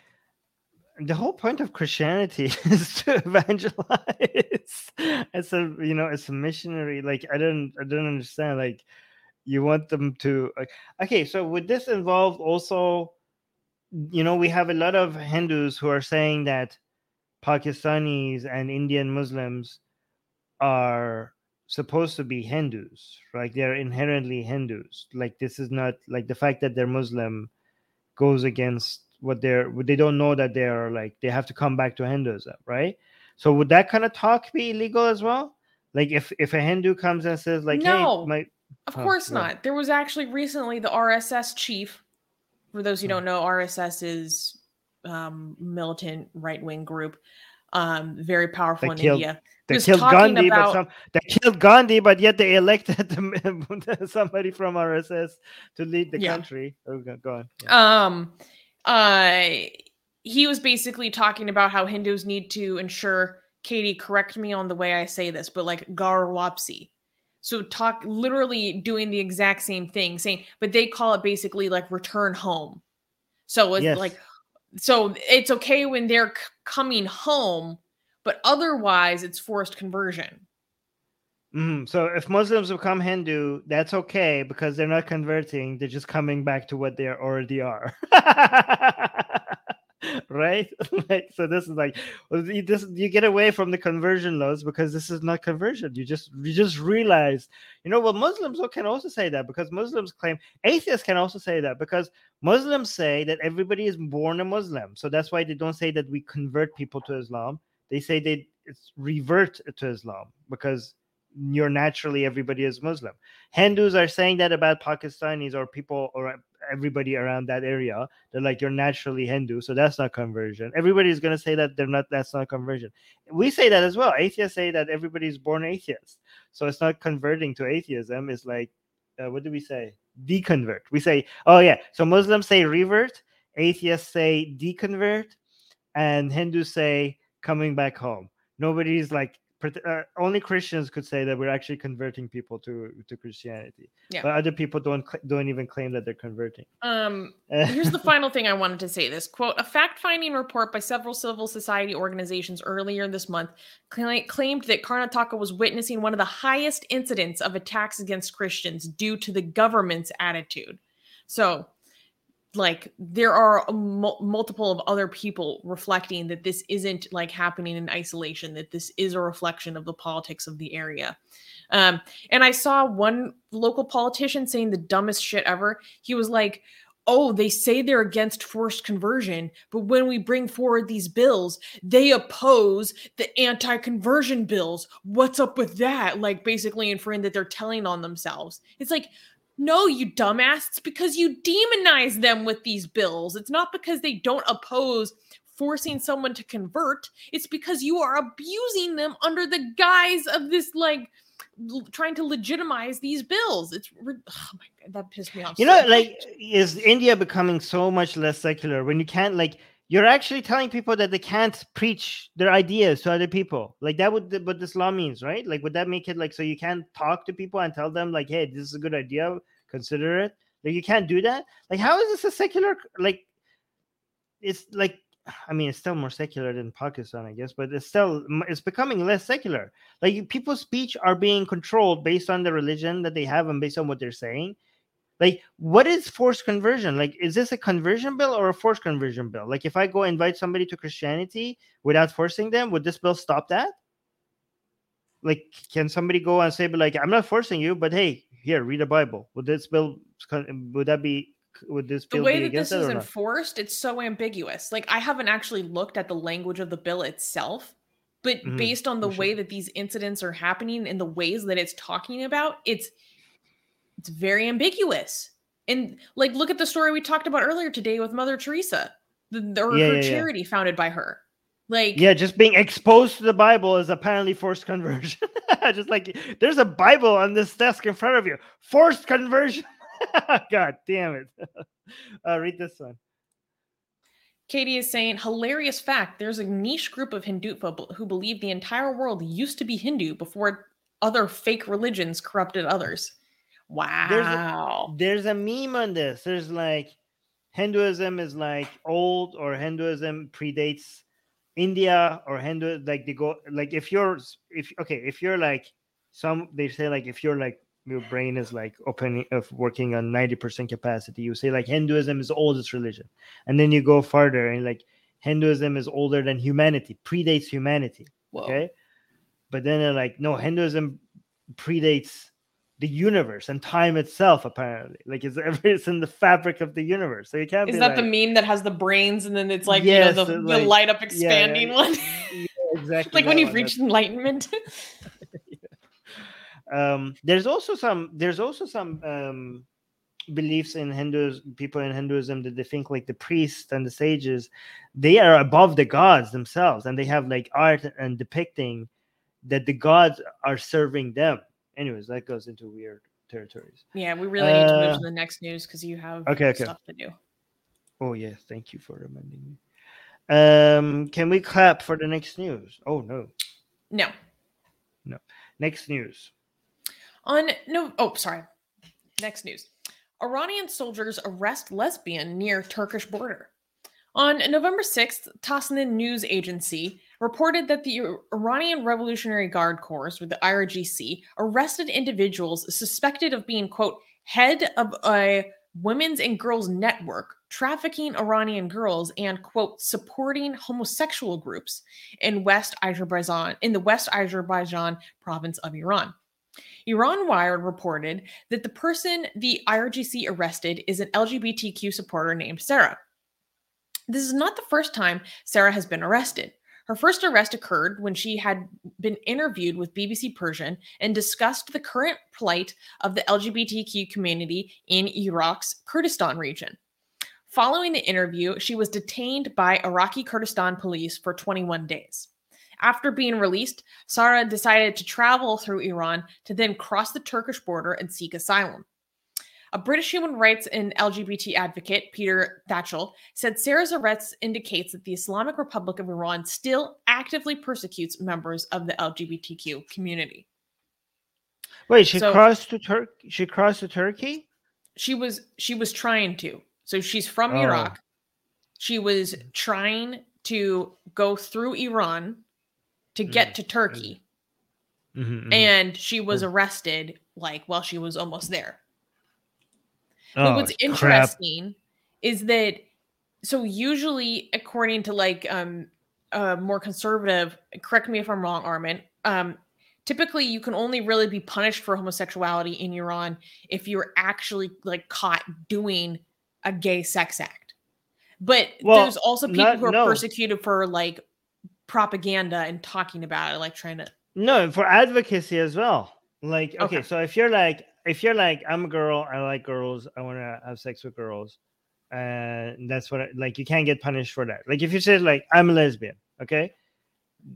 the whole point of Christianity is to evangelize as a, you know, as a missionary. Like, I don't, I don't understand. Like, you want them to okay so would this involve also you know we have a lot of hindus who are saying that pakistanis and indian muslims are supposed to be hindus right they're inherently hindus. Like this is not like the fact that they're muslim goes against what they're they don't know that they're like they have to come back to hinduism right? So would that kind of talk be illegal as well? Like if if a hindu comes and says like no. hey my of oh, course not. There was actually recently the RSS chief. For those who hmm. don't know, RSS is um, militant right wing group, um, very powerful they in killed, India. They killed Gandhi, about, but some, they killed Gandhi, but yet they elected somebody from RSS to lead the yeah. country. Oh, go on. Yeah. Um, uh, he was basically talking about how Hindus need to ensure. Katie, correct me on the way I say this, but like Ghar Wapsi, so talk literally doing the exact same thing, saying, but they call it basically like return home. So it's yes. like, so it's okay when they're c- coming home, but otherwise it's forced conversion. Mm, so if Muslims become Hindu, that's okay because they're not converting; they're just coming back to what they already are. right? like so this is like you this you get away from the conversion laws because this is not conversion. You just you just realize, you know, well, Muslims can also say that because Muslims claim atheists can also say that because Muslims say that everybody is born a Muslim. So that's why they don't say that we convert people to Islam. They say they revert to Islam because you're naturally everybody is Muslim. Hindus are saying that about Pakistanis or people or everybody around that area. They're like you're naturally Hindu, so that's not conversion. Everybody's gonna say that they're not. That's not conversion. We say that as well. Atheists say that everybody's born atheist, so it's not converting to atheism. It's like uh, what do we say? Deconvert. We say, oh yeah. So Muslims say revert, atheists say deconvert, and Hindus say coming back home. Nobody's like uh, only Christians could say that we're actually converting people to to Christianity. Yeah. But other people don't don't even claim that they're converting. Um, here's the final thing I wanted to say. This quote: A fact-finding report by several civil society organizations earlier this month cl- claimed that Karnataka was witnessing one of the highest incidents of attacks against Christians due to the government's attitude. So like there are mul- multiple of other people reflecting that this isn't like happening in isolation that this is a reflection of the politics of the area. Um and i saw one local politician saying the dumbest shit ever. He was like oh they say they're against forced conversion but when we bring forward these bills they oppose the anti-conversion bills. What's up with that? Like basically inferring that they're telling on themselves. It's like no, you dumbass. It's because you demonize them with these bills. It's not because they don't oppose forcing someone to convert. It's because you are abusing them under the guise of this, like, l- trying to legitimize these bills. It's, re- oh my God, that pissed me off. You so know, much. like, is India becoming so much less secular when you can't, like, you're actually telling people that they can't preach their ideas to other people. Like that would what this law means, right? Like would that make it like so you can't talk to people and tell them like, hey, this is a good idea, consider it. Like you can't do that. Like how is this a secular like it's like I mean, it's still more secular than Pakistan, I guess, but it's still it's becoming less secular. Like people's speech are being controlled based on the religion that they have and based on what they're saying. Like, what is forced conversion? Like, is this a conversion bill or a forced conversion bill? Like, if I go invite somebody to Christianity without forcing them, would this bill stop that? Like, can somebody go and say, "But like, I'm not forcing you, but hey, here, read a Bible"? Would this bill? Would that be? Would this the bill way be that this is not? enforced, it's so ambiguous. Like I haven't actually looked at the language of the bill itself, but Mhm, based on the way should. that these incidents are happening and the ways that it's talking about, it's it's very ambiguous. And like look at the story we talked about earlier today with Mother Teresa, the, the Yeah, her yeah, yeah. charity founded by her. Like Yeah, just being exposed to the Bible is apparently forced conversion. just like there's a Bible on this desk in front of you. Forced conversion. God damn it. uh, read this one. Katie is saying, hilarious fact. There's a niche group of Hindu folk who believe the entire world used to be Hindu before other fake religions corrupted others. Wow. There's a meme on this. There's like Hinduism is like old or Hinduism predates India or Hindu like they go like if you're if okay if you're like some they say like if you're like your brain is like opening of working on 90% capacity you say like Hinduism is the oldest religion and then you go further and like Hinduism is older than humanity predates humanity Whoa. okay but then they're like no Hinduism predates the universe and time itself apparently. Like it's, it's in the fabric of the universe. So you can't Is that like, the meme that has the brains and then it's like Yes, you know the, it, the light up expanding yeah, one? Yeah, exactly like when you've reached enlightenment. um there's also some there's also some um beliefs in hindus people in hinduism that they think like the priests and the sages they are above the gods themselves and they have like art and depicting that the gods are serving them anyways that goes into weird territories yeah, we really need to move Uh, to the next news because you have okay, okay. stuff to do. oh yeah thank you for reminding me um can we clap for the next news oh no. no No. next news On no oh sorry. Next news. Iranian soldiers arrest lesbian near Turkish border. On November 6th, Tasnim news agency reported that the Iranian Revolutionary Guard Corps, with the IRGC, arrested individuals suspected of being, quote, head of a women's and girls network trafficking Iranian girls and, quote, supporting homosexual groups in West Azerbaijan, in the West Azerbaijan province of Iran. Iran Wired reported that the person the IRGC arrested is an LGBTQ supporter named Sarah. This is not the first time Sarah has been arrested. Her first arrest occurred when she had been interviewed with BBC Persian and discussed the current plight of the LGBTQ community in Iraq's Kurdistan region. Following the interview, she was detained by Iraqi Kurdistan police for 21 days. After being released, Sarah decided to travel through Iran to then cross the Turkish border and seek asylum. A British human rights and LGBT advocate, Peter Tatchell, said Sarah's arrest indicates that the Islamic Republic of Iran still actively persecutes members of the LGBTQ community. wait she So- crossed to turk she crossed to turkey She was she was trying to. So she's from Oh. Iraq. She was trying to go through Iran to get Mm, to Turkey. Mhm, mhm. and she was Oh. arrested like while she was almost there. Oh, but what's crap. interesting is that so usually according to like um uh more conservative correct me if i'm wrong armin um typically you can only really be punished for homosexuality in iran if you're actually like caught doing a gay sex act but Well, there's also people not- who are no. persecuted for like propaganda and talking about it like trying to No, for advocacy as well. Like, okay, Okay. so if you're like, if you're like, I'm a girl, I like girls, I want to have sex with girls, and that's what, I, like, you can't get punished for that. Like, if you say like, I'm a lesbian, okay,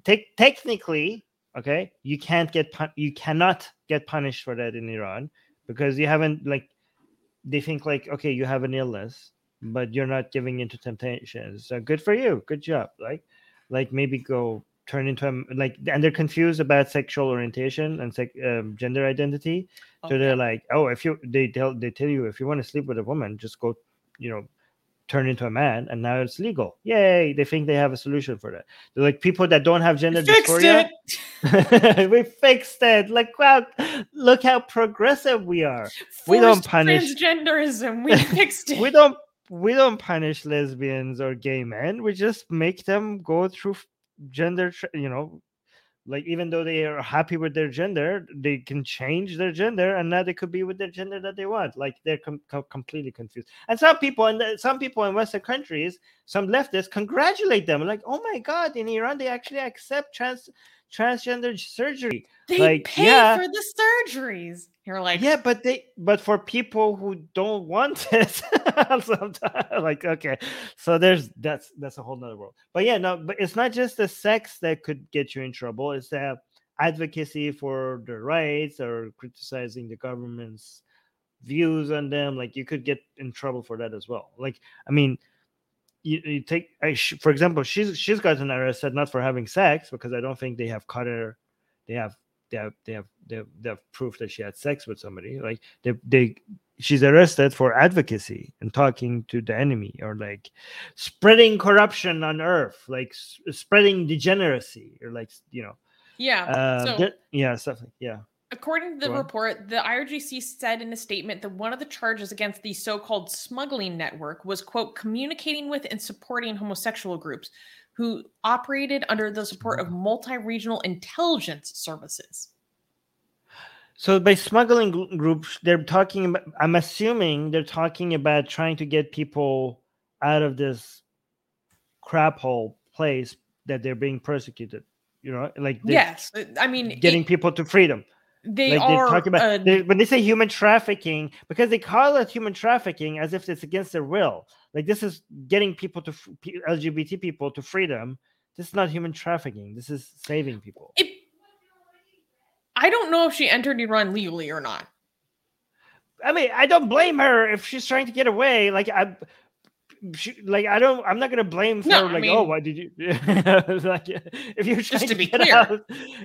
Te- technically, okay, you can't get you cannot get punished for that in Iran because you haven't like, they think like, okay, you have an illness, but you're not giving into temptations. So good for you, good job. Like, like maybe go turn into a like and they're confused about sexual orientation and sec, um, gender identity. So they're like oh if you they tell they tell you if you want to sleep with a woman just go you know turn into a man and now it's legal. Yay they think they have a solution for that. They're like people that don't have gender fixed dysphoria it. We fixed it. Like wow look how progressive we are. We don't punish- transgenderism. We fixed it. We don't we don't punish lesbians or gay men. We just make them go through gender you know like even though they are happy with their gender they can change their gender and now they could be with their gender that they want. Like they're com- com- completely confused. And some people and some people in western countries some leftists congratulate them like oh my god in iran they actually accept trans transgender surgery. They like, pay yeah. for the surgeries. You're like yeah but they but for people who don't want it sometimes like okay. So there's that's that's a whole nother world. But yeah no but it's not just the sex that could get you in trouble it's the advocacy for the rights or criticizing the government's views on them like you could get in trouble for that as well. Like i mean you, you take I, sh- for example she's she's gotten arrested not for having sex because i don't think they have caught her they have they have they have they have, they have proof that she had sex with somebody. Like they they she's arrested for advocacy and talking to the enemy or like spreading corruption on earth like s- spreading degeneracy or like you know. Yeah uh, so yeah stuff like yeah According to the report, the IRGC said in a statement that one of the charges against the so-called smuggling network was quote communicating with and supporting homosexual groups who operated under the support of multi-regional intelligence services. So by smuggling groups, they're talking about. I'm assuming they're talking about trying to get people out of this crap hole place that they're being persecuted. You know, like Yes, I mean getting it- people to freedom. They like they're talking about they, when they say human trafficking, because they call it human trafficking as if it's against their will. Like this is getting people to LGBT people to freedom. This is not human trafficking. This is saving people. it, I don't know if she entered Iran legally or not. I mean, I don't blame her if she's trying to get away. Like I, she, like I don't. I'm not gonna blame her. No, I like, oh, why did you? like, if you're trying to to, be clear. out,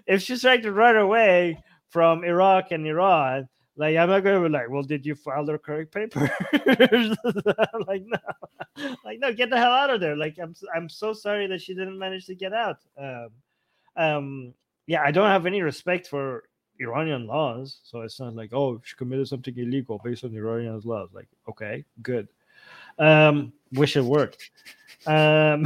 if she's trying to run away from Iraq and Iran, like I'm not gonna be like, well, did you file the correct papers? like no, like no, get the hell out of there. Like I'm, I'm so sorry that she didn't manage to get out. Um, um, yeah, I don't have any respect for Iranian laws, so it's not like oh she committed something illegal based on Iranian laws. Like okay, good. Um, wish it worked. Um,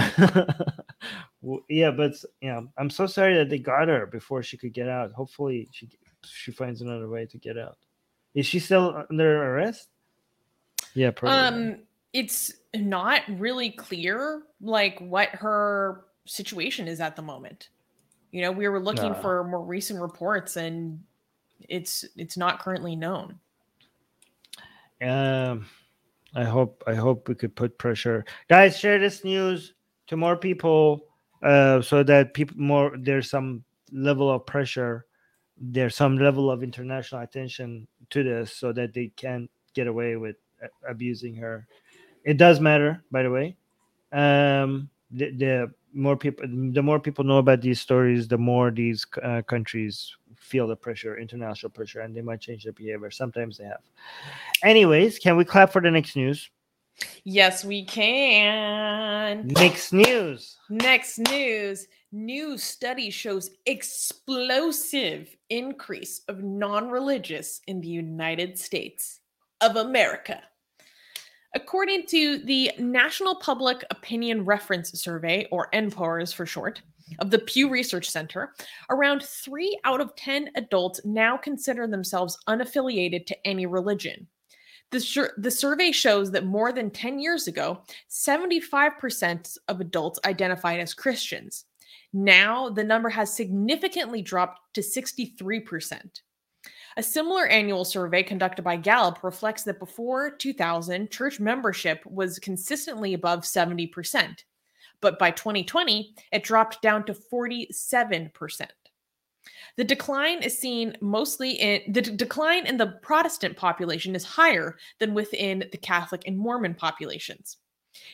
yeah, but yeah, I'm so sorry that they got her before she could get out. Hopefully, she she finds another way to get out. Is she still under arrest? Yeah, probably. Um, it's not really clear like what her situation is at the moment. You know, we were looking No. for more recent reports, and it's it's not currently known. Um, I hope I hope we could put pressure, guys. Share this news to more people, uh, so that people more there's some level of pressure, there's some level of international attention to this, so that they can't get away with uh, abusing her. It does matter, by the way. Um, the, the more people, the more people know about these stories, the more these uh, countries feel the pressure, international pressure, and they might change their behavior. Sometimes they have. Anyways, can we clap for the next news? Yes, we can. Next news. Next news. New study shows explosive increase of non religious in the United States of America. According to the National Public Opinion Reference Survey, or NPORS for short, of the Pew Research Center, around three out of 10 adults now consider themselves unaffiliated to any religion. The, sur- the survey shows that more than 10 years ago, 75% of adults identified as Christians. Now, the number has significantly dropped to 63%. A similar annual survey conducted by Gallup reflects that before 2000, church membership was consistently above 70%, but by 2020, it dropped down to 47%. The decline is seen mostly in the d- decline in the Protestant population is higher than within the Catholic and Mormon populations.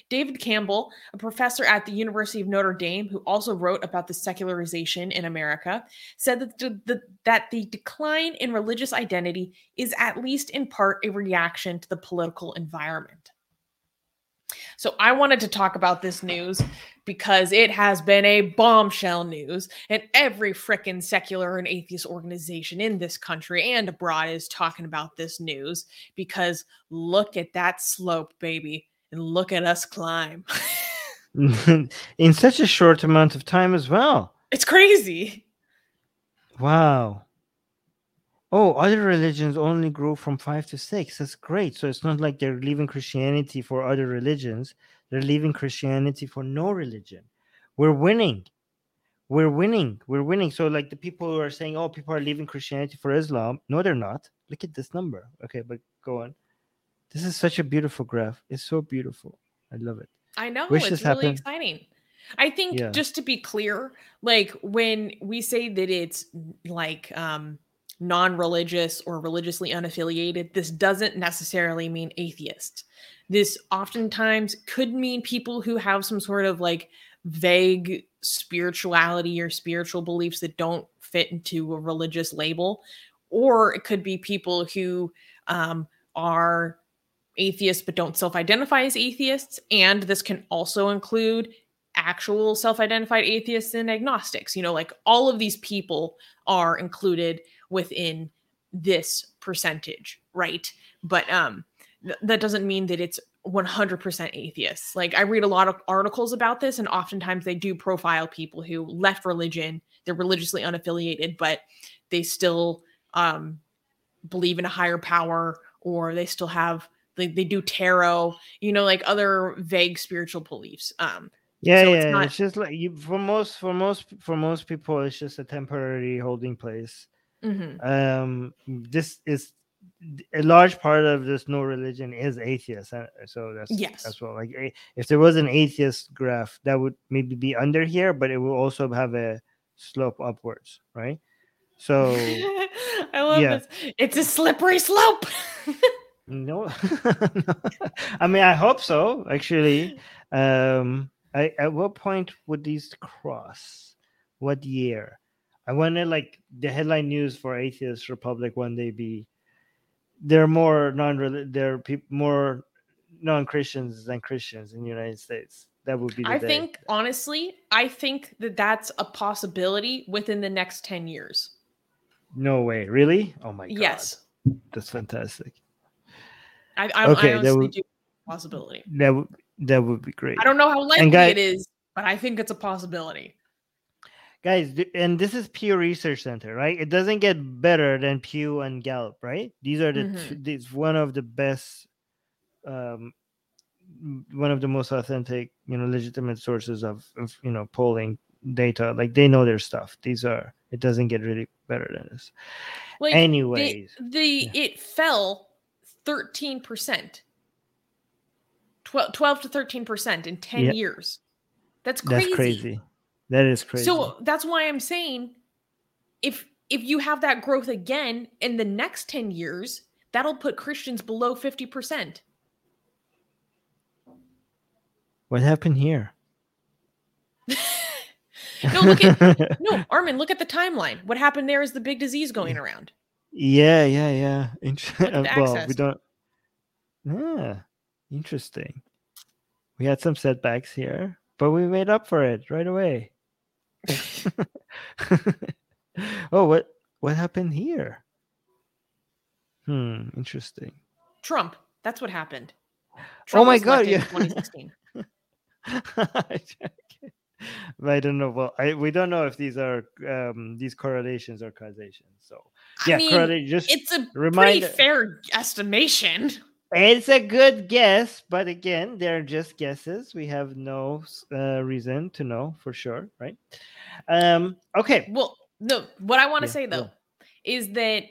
David Campbell, a professor at the University of Notre Dame who also wrote about the secularization in America, said that the, the, that the decline in religious identity is at least in part a reaction to the political environment. So I wanted to talk about this news because it has been a bombshell news, and every frickin' secular and atheist organization in this country and abroad is talking about this news because look at that slope, baby and look at us climb. in such a short amount of time as well. It's crazy. Wow. Oh, other religions only grow from five to six. That's great. So it's not like they're leaving Christianity for other religions. They're leaving Christianity for no religion. We're winning. We're winning. We're winning. So, like the people who are saying, oh, people are leaving Christianity for Islam. No, they're not. Look at this number. Okay, but go on. This is such a beautiful graph. It's so beautiful. I love it. I know. Wish it's really happened. exciting. I think yeah. just to be clear, like when we say that it's like um non-religious or religiously unaffiliated, this doesn't necessarily mean atheist. This oftentimes could mean people who have some sort of like vague spirituality or spiritual beliefs that don't fit into a religious label, or it could be people who um, are atheists but don't self identify as atheists. And this can also include actual self identified atheists and agnostics. You know, like all of these people are included within this percentage, right? But um, th- that doesn't mean that it's 100% atheists. Like I read a lot of articles about this, and oftentimes they do profile people who left religion. They're religiously unaffiliated, but they still um, believe in a higher power, or they still have they, they do tarot, you know, like other vague spiritual beliefs. Um, yeah, so yeah, it's, not... it's, just like you for most for most for most people, it's just a temporary holding place. Mm-hmm. Um, this is a large part of this no religion is atheist, uh, so that's yes, that's well. Like if there was an atheist graph, that would maybe be under here, but it will also have a slope upwards, right? So I love yeah. this. It's a slippery slope. No, I mean I hope so. Actually, um, I, at what point would these cross? What year? I wonder, like the headline news for Atheist Republic one day be there are more non there are people more non Christians than Christians in the United States. That would be. I day. think honestly, I think that that's a possibility within the next ten years. No way, really? Oh my god! Yes, that's fantastic. I, I, okay, I honestly would, do possibility. That would that would be great. I don't know how likely guys, it is, but I think it's a possibility. Guys, and this is Pew Research Center, right? It doesn't get better than Pew and Gallup, right? These are the mm-hmm. these one of the best, um, one of the most authentic, you know, legitimate sources of, of you know polling data. Like they know their stuff. These are. It doesn't get really better than this. Like Anyways, the, the yeah. it fell 13%. 12, 12 to 13% in 10 yep. years. That's crazy. That's crazy. That is crazy. So that's why I'm saying if if you have that growth again in the next 10 years, that'll put Christians below 50%. What happened here? no, look at no, Armin, look at the timeline. What happened there is the big disease going around. Yeah, yeah, yeah. Inter- well, we don't. Yeah, interesting. We had some setbacks here, but we made up for it right away. oh, what what happened here? Hmm, interesting. Trump. That's what happened. Trump my God, yeah. 2016. I don't know. Well, I, we don't know if these are um, these correlations or causations. So I yeah, mean, correlate. Just it's a remind. pretty fair estimation. It's a good guess, but again, they're just guesses. We have no uh, reason to know for sure, right? Um, okay. Well, no, what I want to Yeah, say though on. is that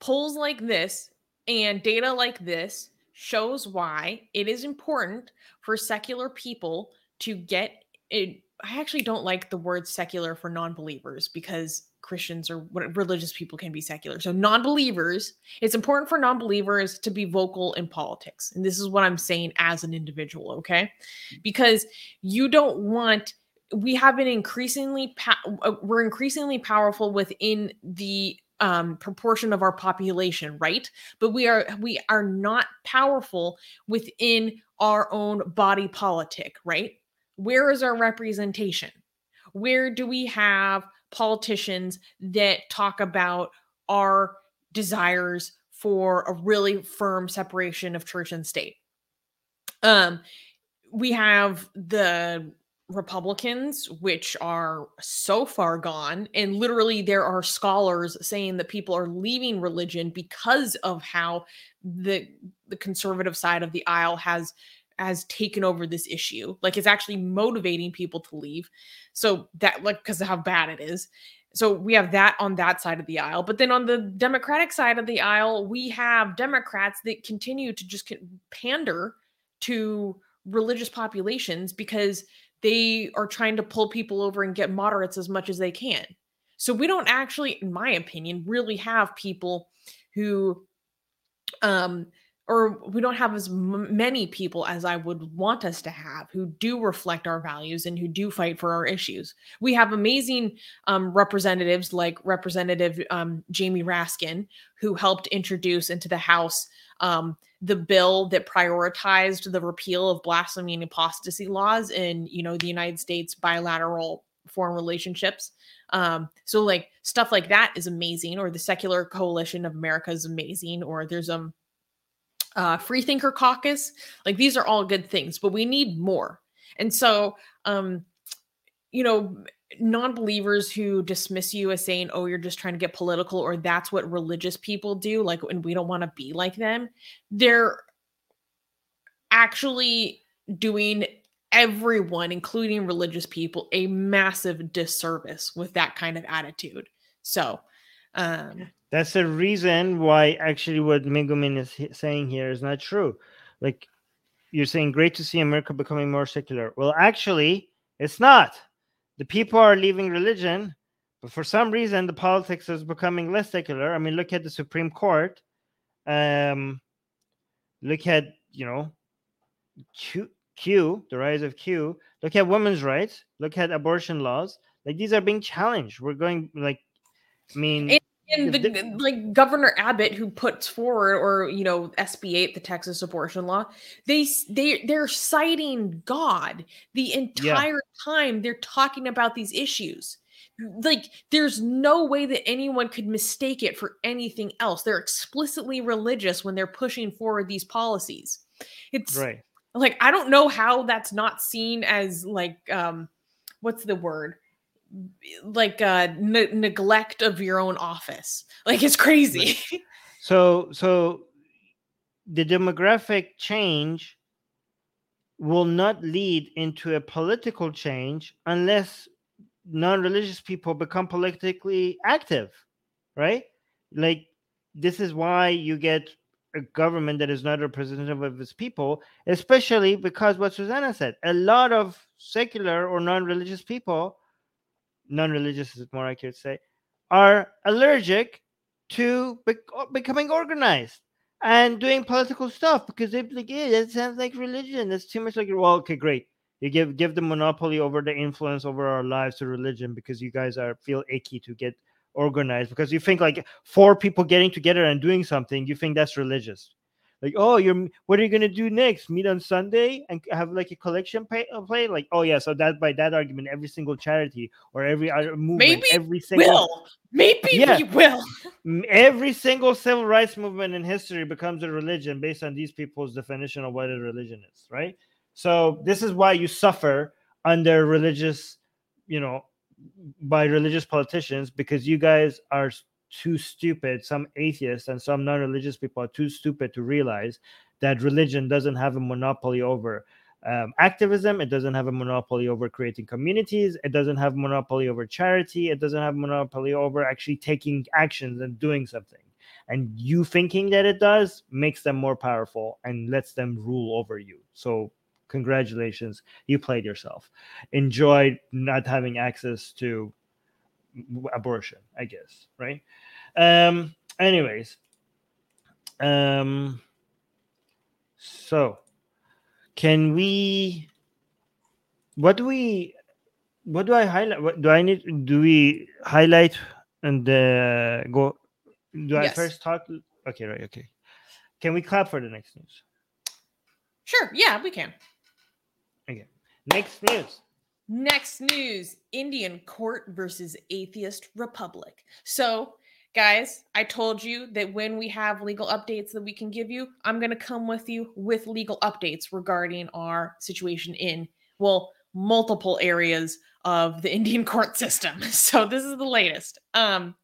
polls like this and data like this shows why it is important for secular people to get it. I actually don't like the word secular for non believers because Christians or what religious people can be secular. So, non believers, it's important for non believers to be vocal in politics. And this is what I'm saying as an individual, okay? Because you don't want we have an increasingly pa- uh, we're increasingly powerful within the um, proportion of our population, right? But we are we are not powerful within our own body politic, right? Where is our representation? Where do we have politicians that talk about our desires for a really firm separation of church and state? Um, we have the Republicans, which are so far gone, and literally there are scholars saying that people are leaving religion because of how the the conservative side of the aisle has has taken over this issue. Like it's actually motivating people to leave. So that like because of how bad it is. So we have that on that side of the aisle. But then on the Democratic side of the aisle, we have Democrats that continue to just pander to religious populations because they are trying to pull people over and get moderates as much as they can. So we don't actually, in my opinion, really have people who, um, or we don't have as m- many people as I would want us to have who do reflect our values and who do fight for our issues. We have amazing um, representatives like Representative um, Jamie Raskin, who helped introduce into the House um, the bill that prioritized the repeal of blasphemy and apostasy laws in you know the United States bilateral foreign relationships. Um, so like stuff like that is amazing, or the Secular Coalition of America is amazing, or there's um uh, Freethinker Caucus. Like these are all good things, but we need more. And so, um, you know, non-believers who dismiss you as saying, "Oh, you're just trying to get political," or that's what religious people do, like, and we don't want to be like them. They're actually doing everyone, including religious people, a massive disservice with that kind of attitude. So, um, That's the reason why actually what Megumin is saying here is not true. Like you're saying, great to see America becoming more secular. Well, actually, it's not. The people are leaving religion, but for some reason, the politics is becoming less secular. I mean, look at the Supreme Court. Um, look at you know, Q, Q, the rise of Q. Look at women's rights. Look at abortion laws. Like these are being challenged. We're going like, I mean, and the the, di- like governor abbott who puts forward or you know sb 8 the texas abortion law they they they're citing god the entire time they're talking about these issues. Like there's no way that anyone could mistake it for anything else. They're explicitly religious when they're pushing forward these policies. It's right. like i don't know how that's not seen as like um what's the word like uh ne- neglect of your own office. Like it's crazy. So so the demographic change will not lead into a political change unless non-religious people become politically active, right? Like this is why you get a government that is not representative of its people, especially because what Susanna said, a lot of secular or non-religious people, non-religious is more accurate to say, are allergic to bec- becoming organized and doing political stuff because they're like, yeah, that sounds like religion. That's too much like well, okay, great. You give give the monopoly over the influence over our lives to religion because you guys are feel icky to get organized because you think like four people getting together and doing something, you think that's religious. Like, oh, you're what are you gonna do next? Meet on Sunday and have like a collection pay, uh, play? Like, oh yeah, so that by that argument, every single charity or every other movement, Maybe every single Will. Maybe Yeah. we will. every single civil rights movement in history becomes a religion based on these people's definition of what a religion is, right? So this is why you suffer under religious, you know, by religious politicians because you guys are too stupid. Some atheists and some non-religious people are too stupid to realize that religion doesn't have a monopoly over um, activism. It doesn't have a monopoly over creating communities. It doesn't have monopoly over charity. It doesn't have monopoly over actually taking actions and doing something. And you thinking that it does makes them more powerful and lets them rule over you. So congratulations, you played yourself. Enjoy not having access to abortion, I guess, right? Um. Anyways, um. So, can we? What do we? What do I highlight? What do I need? Do we highlight and uh, go? Do I Yes. first talk? Okay, right. Okay. Can we clap for the next news? Sure. Yeah, we can. Okay. Next news. Next news Indian court versus atheist republic. So, guys, I told you that when we have legal updates that we can give you, I'm going to come with you with legal updates regarding our situation in, well, multiple areas of the Indian court system. So, this is the latest. Um,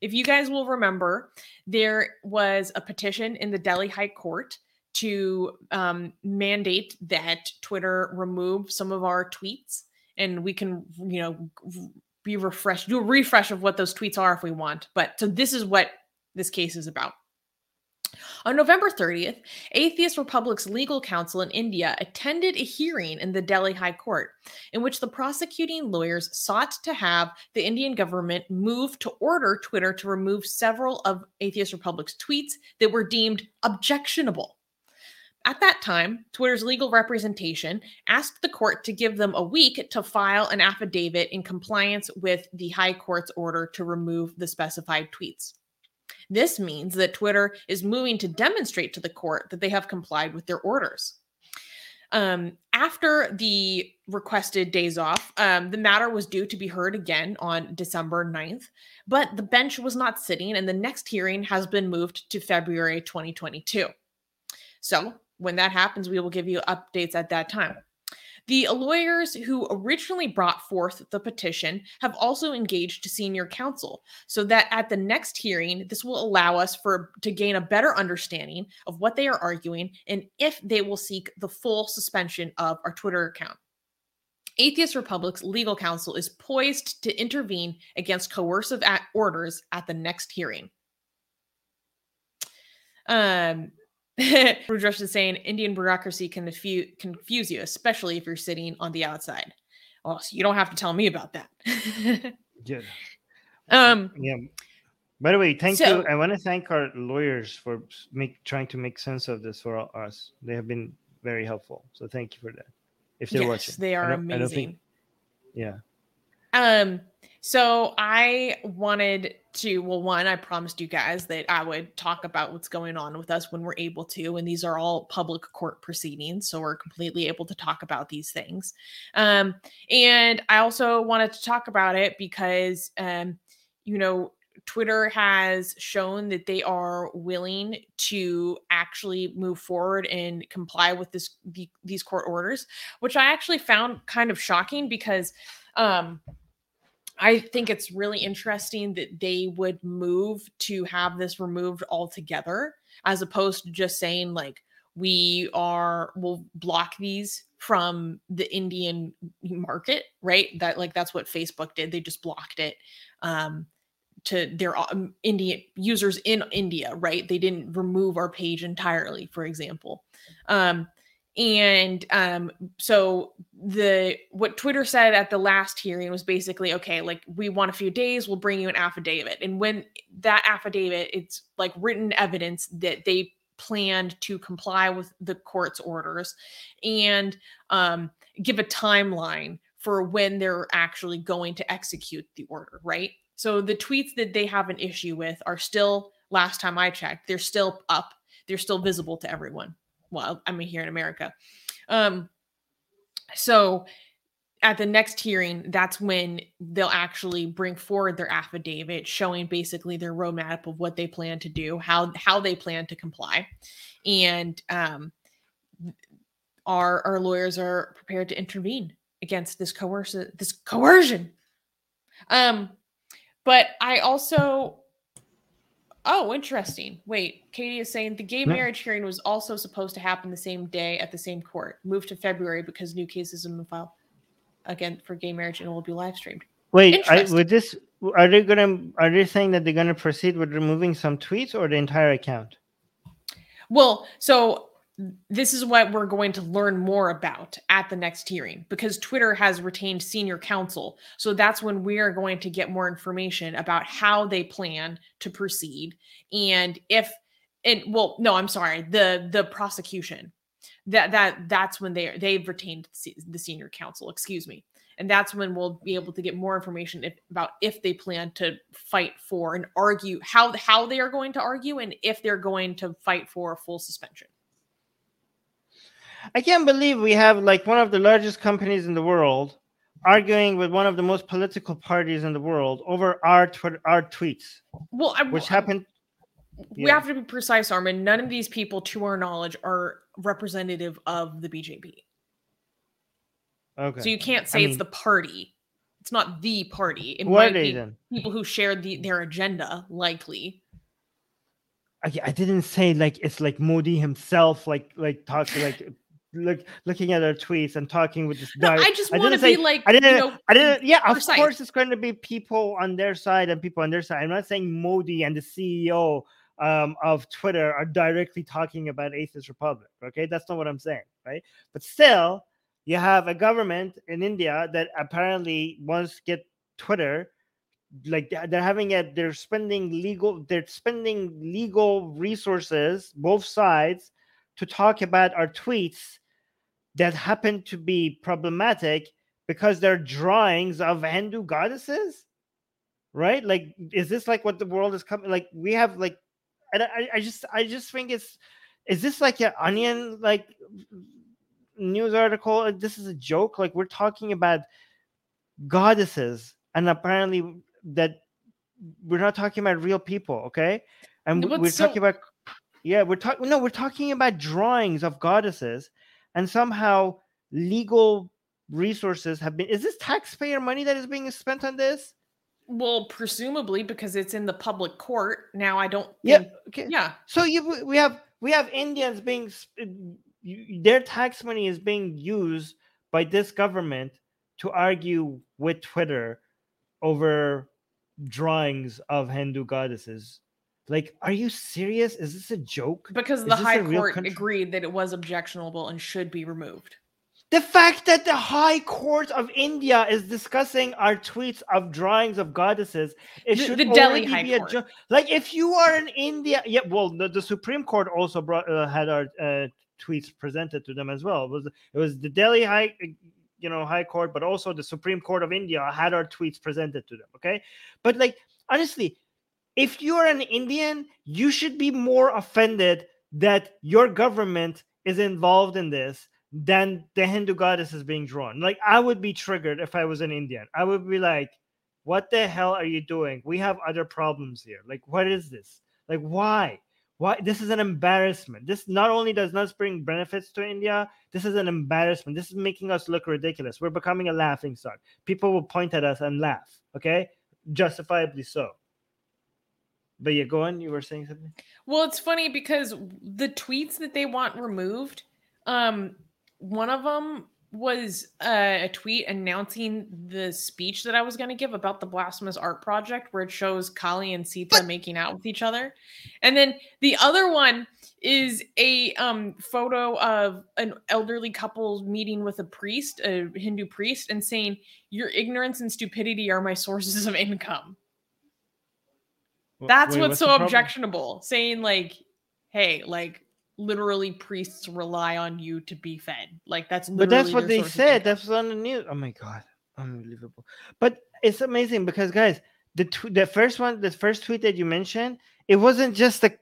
if you guys will remember, there was a petition in the Delhi High Court to um, mandate that Twitter remove some of our tweets, and we can, you know, be refreshed, do a refresh of what those tweets are if we want. But so this is what this case is about. On November 30th, Atheist Republic's legal counsel in India attended a hearing in the Delhi High Court in which the prosecuting lawyers sought to have the Indian government move to order Twitter to remove several of Atheist Republic's tweets that were deemed objectionable. At that time, Twitter's legal representation asked the court to give them a week to file an affidavit in compliance with the High Court's order to remove the specified tweets. This means that Twitter is moving to demonstrate to the court that they have complied with their orders. Um, after the requested days off, um, the matter was due to be heard again on December 9th, but the bench was not sitting, and the next hearing has been moved to February 2022. So, when that happens, we will give you updates at that time. The lawyers who originally brought forth the petition have also engaged senior counsel so that at the next hearing this will allow us for to gain a better understanding of what they are arguing and if they will seek the full suspension of our Twitter account. Atheist Republic's legal counsel is poised to intervene against coercive orders at the next hearing. Um, Rudresh is saying Indian bureaucracy can confu- confuse you, especially if you're sitting on the outside. Oh, so you don't have to tell me about that. Yeah. um, Yeah. By the way, thank So- you. I want to thank our lawyers for make trying to make sense of this for us. They have been very helpful. So thank you for that. If they're yes, watching, they are amazing. think- yeah. Um, so I wanted to, well, one, I promised you guys that I would talk about what's going on with us when we're able to, and these are all public court proceedings, so we're completely able to talk about these things. Um, and I also wanted to talk about it because, um, you know, Twitter has shown that they are willing to actually move forward and comply with this the, these court orders, which I actually found kind of shocking because um I think it's really interesting that they would move to have this removed altogether as opposed to just saying like we are will block these from the Indian market, right? That like that's what Facebook did. They just blocked it um to their um, Indian users in India, right? They didn't remove our page entirely, for example. Um and um so the what twitter said at the last hearing was basically okay like we want a few days we'll bring you an affidavit and when that affidavit it's like written evidence that they planned to comply with the court's orders and um give a timeline for when they're actually going to execute the order right so the tweets that they have an issue with are still last time i checked they're still up they're still visible to everyone. Well, I mean here in America. Um so at the next hearing, that's when they'll actually bring forward their affidavit showing basically their roadmap of what they plan to do, how how they plan to comply, and um, our our lawyers are prepared to intervene against this coercive this coercion. Um, but I also Oh, interesting. Wait, Katie is saying the gay marriage hearing was also supposed to happen the same day at the same court, moved to February because new cases have been filed again for gay marriage and it will be live streamed. Wait, I, with this, are they gonna? Are they saying that they're gonna proceed with removing some tweets or the entire account? Well, so this is what we're going to learn more about at the next hearing because Twitter has retained senior counsel. So that's when we are going to get more information about how they plan to proceed and if and well no I'm sorry the the prosecution. That that that's when they they've retained the senior counsel excuse me. And that's when we'll be able to get more information if, about if they plan to fight for and argue how how they are going to argue and if they're going to fight for a full suspension I can't believe we have like one of the largest companies in the world arguing with one of the most political parties in the world over our tw- our tweets. Well, I, which happened. We yeah. have to be precise, Armin. None of these people, to our knowledge, are representative of the BJP. Okay. So you can't say I mean, it's the party. It's not the party. It might be then? people who share the, their agenda, likely. I, I didn't say like it's like Modi himself, like like talking like look looking at our tweets and talking with this guy. No, I just want to be like I didn't you know, I didn't yeah, precise. of course it's going to be people on their side and people on their side. I'm not saying Modi and the CEO um, of Twitter are directly talking about Atheist Republic. Okay, that's not what I'm saying, right? But still, you have a government in India that apparently wants to get Twitter like they're having it they're spending legal they're spending legal resources both sides to talk about our tweets that happen to be problematic because they're drawings of Hindu goddesses, right? Like, is this like what the world is coming? Like, we have like, and I, I just, I just think it's, is this like an onion like news article? Uh, this is a joke. Like, we're talking about goddesses, and apparently that we're not talking about real people, okay? And we're so- talking about yeah, we're talking no, we're talking about drawings of goddesses and somehow legal resources have been is this taxpayer money that is being spent on this? Well presumably because it's in the public court. Now i don't yeah think, okay. yeah. So you we have we have indians being uh, their tax money is being used by this government to argue with twitter over drawings of hindu goddesses like, are you serious? Is this a joke? Because Is the High Court agreed that it was objectionable and should be removed. The fact that the High Court of India is discussing our tweets of drawings of goddesses, it the, should the Delhi High be a like if you are in India, yeah. Well, the, the Supreme Court also brought uh, had our uh, tweets presented to them as well. It was it was the Delhi High you know high court but also the supreme court of india had our tweets presented to them okay but like honestly if you're an Indian, you should be more offended that your government is involved in this than the Hindu goddess is being drawn. Like I would be triggered if I was an Indian. I would be like, what the hell are you doing? We have other problems here. Like, what is this? Like, why? Why this is an embarrassment. This not only does not bring benefits to India, this is an embarrassment. This is making us look ridiculous. We're becoming a laughing stock. People will point at us and laugh. Okay, justifiably so. But yeah, go on. You were saying something. Well, it's funny because the tweets that they want removed, um, one of them was uh, a tweet announcing the speech that I was going to give about the blasphemous art project, where it shows Kali and Sita but- making out with each other, and then the other one is a um, photo of an elderly couple meeting with a priest, a Hindu priest, and saying, "Your ignorance and stupidity are my sources of income." That's Wait, what's, what's so objectionable. Saying like, hey, like literally priests rely on you to be fed. Like that's But that's what they said. That's on the news. Oh my god. Unbelievable. But it's amazing because guys, the tw- the first one, the first tweet that you mentioned, it wasn't just a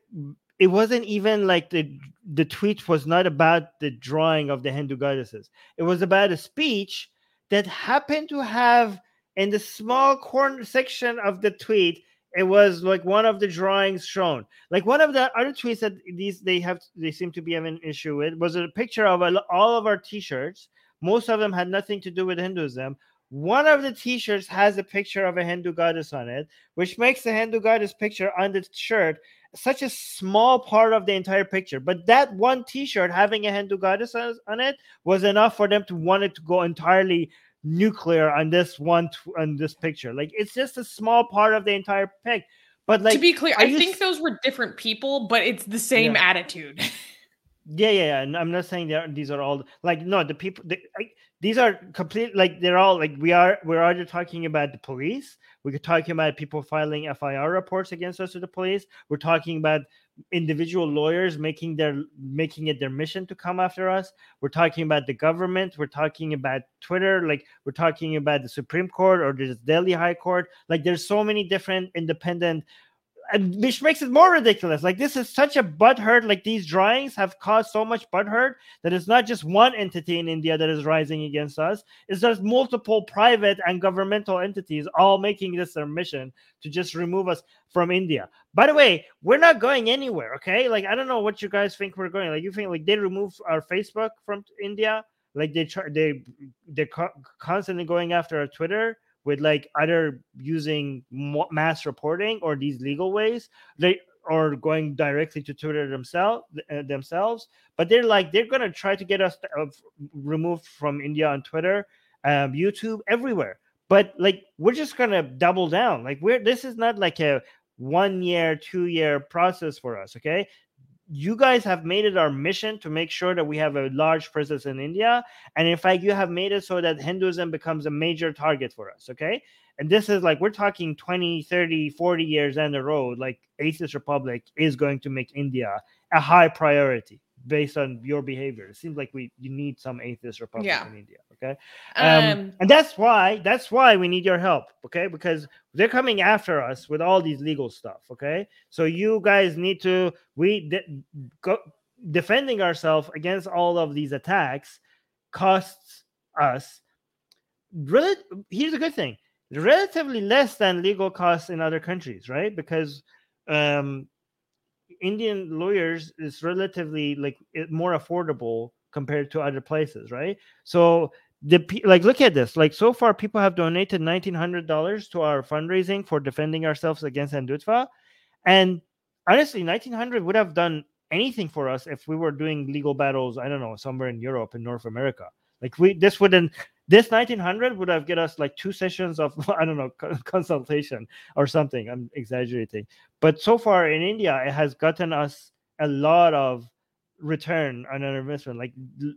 it wasn't even like the the tweet was not about the drawing of the Hindu goddesses. It was about a speech that happened to have in the small corner section of the tweet it was like one of the drawings shown. Like one of the other tweets that these they have they seem to be having an issue with was a picture of all of our t-shirts. Most of them had nothing to do with hinduism. One of the t-shirts has a picture of a hindu goddess on it which makes the hindu goddess picture on the shirt such a small part of the entire picture. But that one T-shirt having a Hindu goddess on it was enough for them to want it to go entirely nuclear on this one on this picture. Like it's just a small part of the entire pic. But like to be clear, I think those were different people, but it's the same yeah. attitude. yeah, yeah, yeah. And I'm not saying that these are all like no, the people. The, I, these are complete like they're all like we are we're either talking about the police we're talking about people filing fir reports against us to the police we're talking about individual lawyers making their making it their mission to come after us. We're talking about the government. We're talking about twitter. Like we're talking about the supreme court or the delhi high court. Like there's so many different independent which makes it more ridiculous. Like this is such a butthurt. Like these drawings have caused so much butthurt that it's not just one entity in India that is rising against us. It's just multiple private and governmental entities all making this their mission to just remove us from India. By the way, we're not going anywhere. Okay, like I don't know what you guys think we're going. Like you think like they remove our Facebook from India? Like they try they they're constantly going after our Twitter with like either using mass reporting or these legal ways they or going directly to twitter themselves uh, themselves but they're like they're going to try to get us uh, removed from india on twitter um, youtube everywhere. But like we're just going to double down. Like we're this is not like a one year two year process for us okay you guys have made it our mission to make sure that we have a large presence in India. And in fact, you have made it so that Hinduism becomes a major target for us. Okay. And this is like, we're talking 20, 30, 40 years down the road, like Atheist Republic is going to make India a high priority based on your behavior. It seems like we you need some atheist republic yeah. in India. Okay. Um, um, and that's why that's why we need your help. Okay, because they're coming after us with all these legal stuff. Okay. So you guys need to we de- go defending ourselves against all of these attacks costs us really here's a good thing relatively less than legal costs in other countries right because um Indian lawyers is relatively like more affordable compared to other places, right? So the like look at this. Like so far, people have donated nineteen hundred dollars to our fundraising for defending ourselves against Hindutva, and honestly, nineteen hundred would have done anything for us if we were doing legal battles. I don't know somewhere in Europe in North America. Like we this wouldn't this 1900 would have get us like two sessions of i don't know consultation or something. I'm exaggerating. But so far in india it has gotten us a lot of return on our investment. Like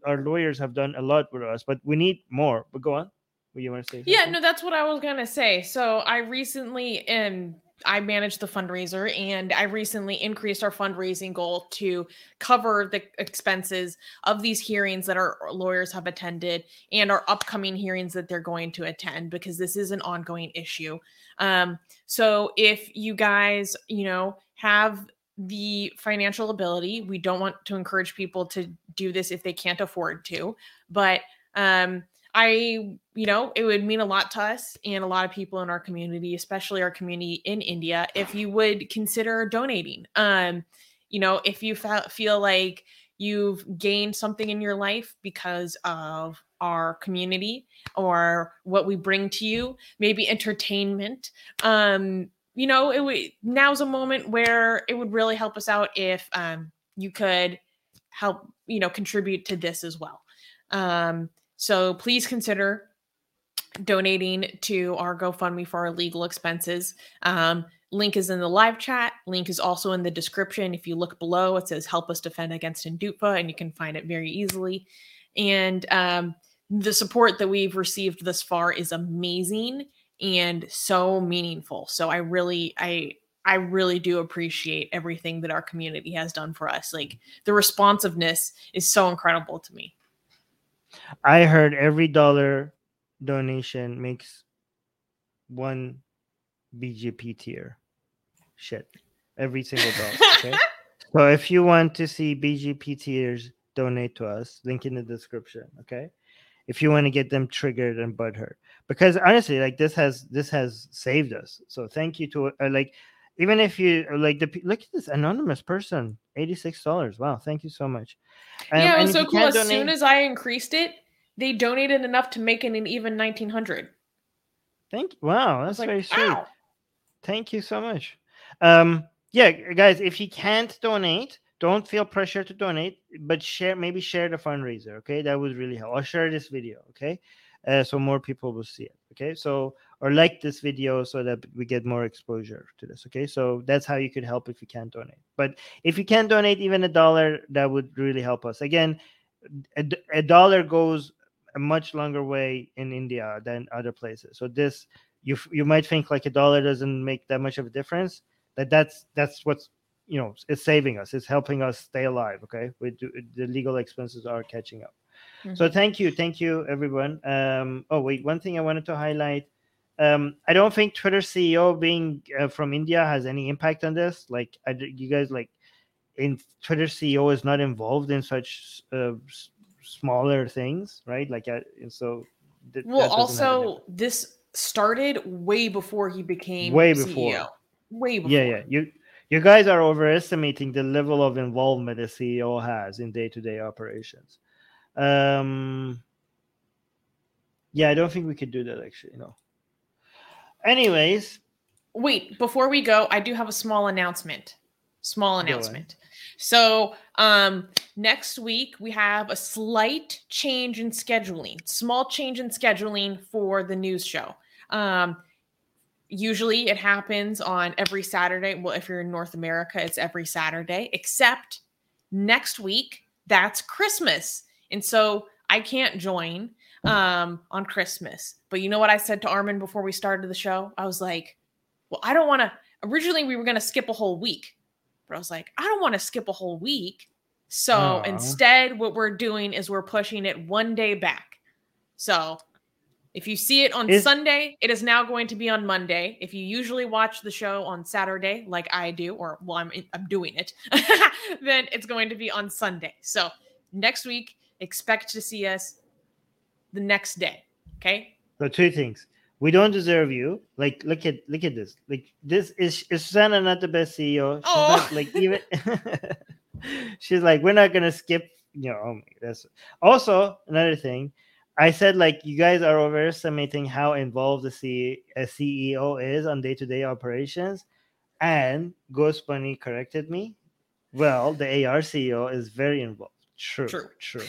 our lawyers have done a lot with us but we need more. But go on. What you want to say yeah no that's what i was gonna say. So i recently um I manage the fundraiser and I recently increased our fundraising goal to cover the expenses of these hearings that our lawyers have attended and our upcoming hearings that they're going to attend because this is an ongoing issue. Um, so if you guys, you know, have the financial ability, we don't want to encourage people to do this if they can't afford to, but um, I, you know, it would mean a lot to us and a lot of people in our community, especially our community in India, if you would consider donating. Um, you know, if you fe- feel like you've gained something in your life because of our community or what we bring to you, maybe entertainment. Um, you know, it would now's a moment where it would really help us out if um, you could help, you know, contribute to this as well. Um, so please consider donating to our GoFundMe for our legal expenses. Um, link is in the live chat. Link is also in the description. If you look below, it says "Help us defend against Hindutva," and you can find it very easily. And um, the support that we've received thus far is amazing and so meaningful. So I really, I I really do appreciate everything that our community has done for us. Like the responsiveness is so incredible to me. I heard every dollar donation makes one BJP tear. Shit. Every single dollar. Okay. So if you want to see BJP tears donate to us, link in the description. Okay. If you want to get them triggered and butthurt, because honestly, like this has this has saved us. So thank you to uh, like, even if you like the look at this anonymous person, eighty six dollars. Wow, thank you so much. Um, yeah, it was so cool. As donate, soon as I increased it, they donated enough to make it an even nineteen hundred. Thank you. Wow, that's like, very sweet. Ow. Thank you so much. Um, yeah, guys, if you can't donate, don't feel pressure to donate, but share maybe share the fundraiser. Okay, that would really help. Or share this video. Okay, uh, so more people will see it. Okay, so or like this video so that we get more exposure to this. Okay, so that's how you could help if you can't donate. But if you can donate even a dollar, that would really help us. Again, a, a dollar goes a much longer way in India than other places. So this you you might think like a dollar doesn't make that much of a difference that that's that's what's you know it's saving us it's helping us stay alive okay we do, the legal expenses are catching up mm-hmm. so thank you thank you everyone um oh wait one thing i wanted to highlight um i don't think twitter ceo being uh, from india has any impact on this like I, you guys like in twitter ceo is not involved in such uh, smaller things right like uh, so th- well also this started way before he became way before CEO way before. Yeah, yeah. You you guys are overestimating the level of involvement a CEO has in day-to-day operations. Um yeah, I don't think we could do that actually, No. Anyways, wait, before we go, I do have a small announcement. Small announcement. So, um next week we have a slight change in scheduling. Small change in scheduling for the news show. Um usually it happens on every Saturday. Well, if you're in North America, it's every Saturday, except next week, that's Christmas. And so I can't join um, on Christmas. But you know what I said to Armin before we started the show? I was like, well, I don't want to. Originally, we were going to skip a whole week, but I was like, I don't want to skip a whole week. So Aww. instead, what we're doing is we're pushing it one day back. So if you see it on is, Sunday, it is now going to be on Monday. If you usually watch the show on Saturday, like I do, or well, I'm I'm doing it, then it's going to be on Sunday. So next week, expect to see us the next day. Okay. So two things. We don't deserve you. Like, look at look at this. Like, this is is Susanna not the best CEO? She's oh. not like even. she's like, we're not gonna skip. You know, oh that's also another thing I said like you guys are overestimating how involved the C- a CEO is on day-to-day operations, and Ghost Bunny corrected me. Well, the AR CEO is very involved. True, true, true,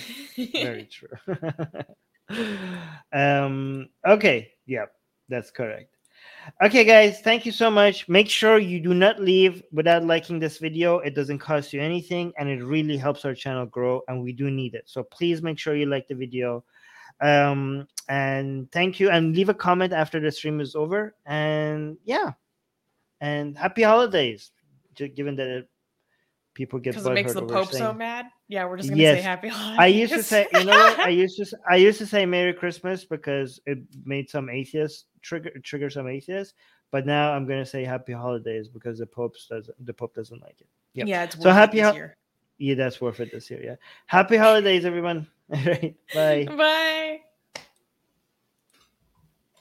very true. um. Okay. Yeah, that's correct. Okay, guys, thank you so much. Make sure you do not leave without liking this video. It doesn't cost you anything, and it really helps our channel grow, and we do need it. So please make sure you like the video um, and thank you, and leave a comment after the stream is over. And yeah, and happy holidays, given that it, people get because it makes the Pope saying, so mad. Yeah, we're just gonna yes, say happy holidays. I used to say, you know what? I used to I used to say Merry Christmas because it made some atheists trigger trigger some atheists. But now I'm gonna say Happy Holidays because the Pope does the Pope doesn't like it. Yep. Yeah, it's so happy this year. Yeah, that's worth it this year. Yeah, happy holidays, everyone. All right, bye. Bye.